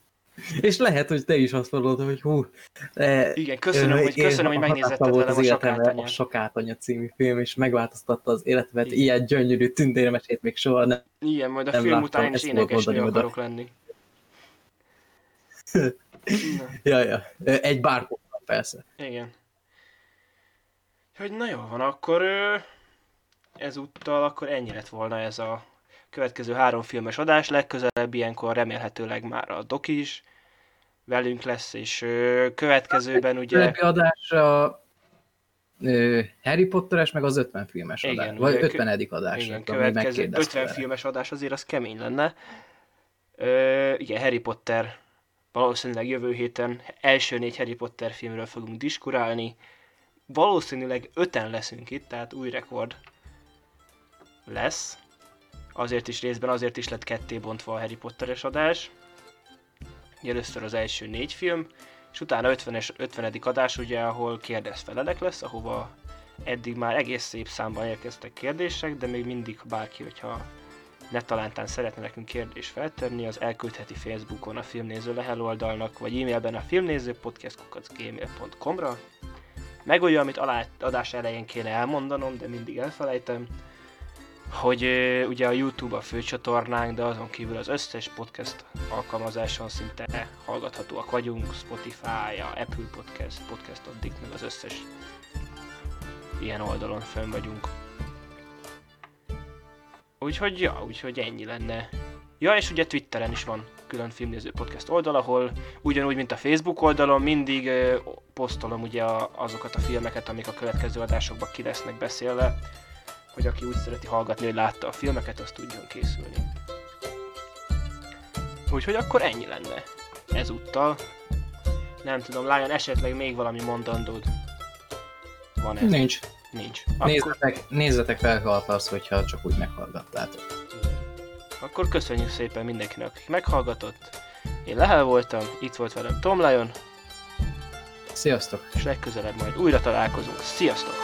És lehet, hogy te is azt mondod, hogy hú, eh, Igen, köszönöm, hogy, köszönöm, hogy megnézetted volt velem az a életemre. A Sakátanya című film, és megváltoztatta az életemet. Igen. Ilyen gyönyörű tündérmesét még soha nem. Igen, majd a Nem film láttam, után én is énekesnő mondani oda. akarok lenni. [laughs] Ja, ja. Egy bárpótban persze. igen. Hogy na jó van, akkor ezúttal akkor ennyi lett volna ez a következő három filmes adás. Legközelebb ilyenkor remélhetőleg már a Doki is velünk lesz, és következőben ugye... Ugye... adás a Harry Potteres, meg az 50 filmes Igen, adás. Vagy ugye, 50. adás. Igen, tudom, következő megkérdezte 50 vele. filmes adás azért az kemény lenne. Ö, igen, Harry Potter valószínűleg jövő héten első négy Harry Potter filmről fogunk diskurálni, valószínűleg öten leszünk itt, tehát új rekord lesz. Azért is részben, azért is lett ketté bontva a Harry Potteres adás. Először az első négy film, és utána 50-es, 50. adás, ugye, ahol kérdez-felelek lesz, ahova eddig már egész szép számban érkeztek kérdések, de még mindig bárki, hogyha ne talántán szeretne nekünk kérdést feltenni, az elküldheti Facebookon a filmnéző lehel oldalnak, vagy e-mailben a filmnéző podcastkukacgmail.com-ra. Meg olyan, amit alá, adás elején kéne elmondanom, de mindig elfelejtem, hogy ugye a YouTube a főcsatornánk, de azon kívül az összes podcast alkalmazáson szinte hallgathatóak vagyunk, Spotify, Apple Podcast, Podcast Addict, meg az összes ilyen oldalon fönn vagyunk. Úgyhogy, ja, úgyhogy ennyi lenne. Ja, és ugye Twitteren is van külön filmnéző podcast oldal, ahol ugyanúgy, mint a Facebook oldalon, mindig ö, posztolom ugye a, azokat a filmeket, amik a következő adásokban ki lesznek beszélve, hogy aki úgy szereti hallgatni, hogy látta a filmeket, azt tudjon készülni. Úgyhogy akkor ennyi lenne ezúttal. Nem tudom, Lion, esetleg még valami mondandód van-e? Nincs. Nincs. Akkor... Nézzetek, nézzetek felhallgatsz, hogyha csak úgy meghallgattátok. Akkor köszönjük szépen mindenkinek, aki meghallgatott. Én Lehel voltam, itt volt velem Tom Lion, Sziasztok! és legközelebb majd újra találkozunk. Sziasztok!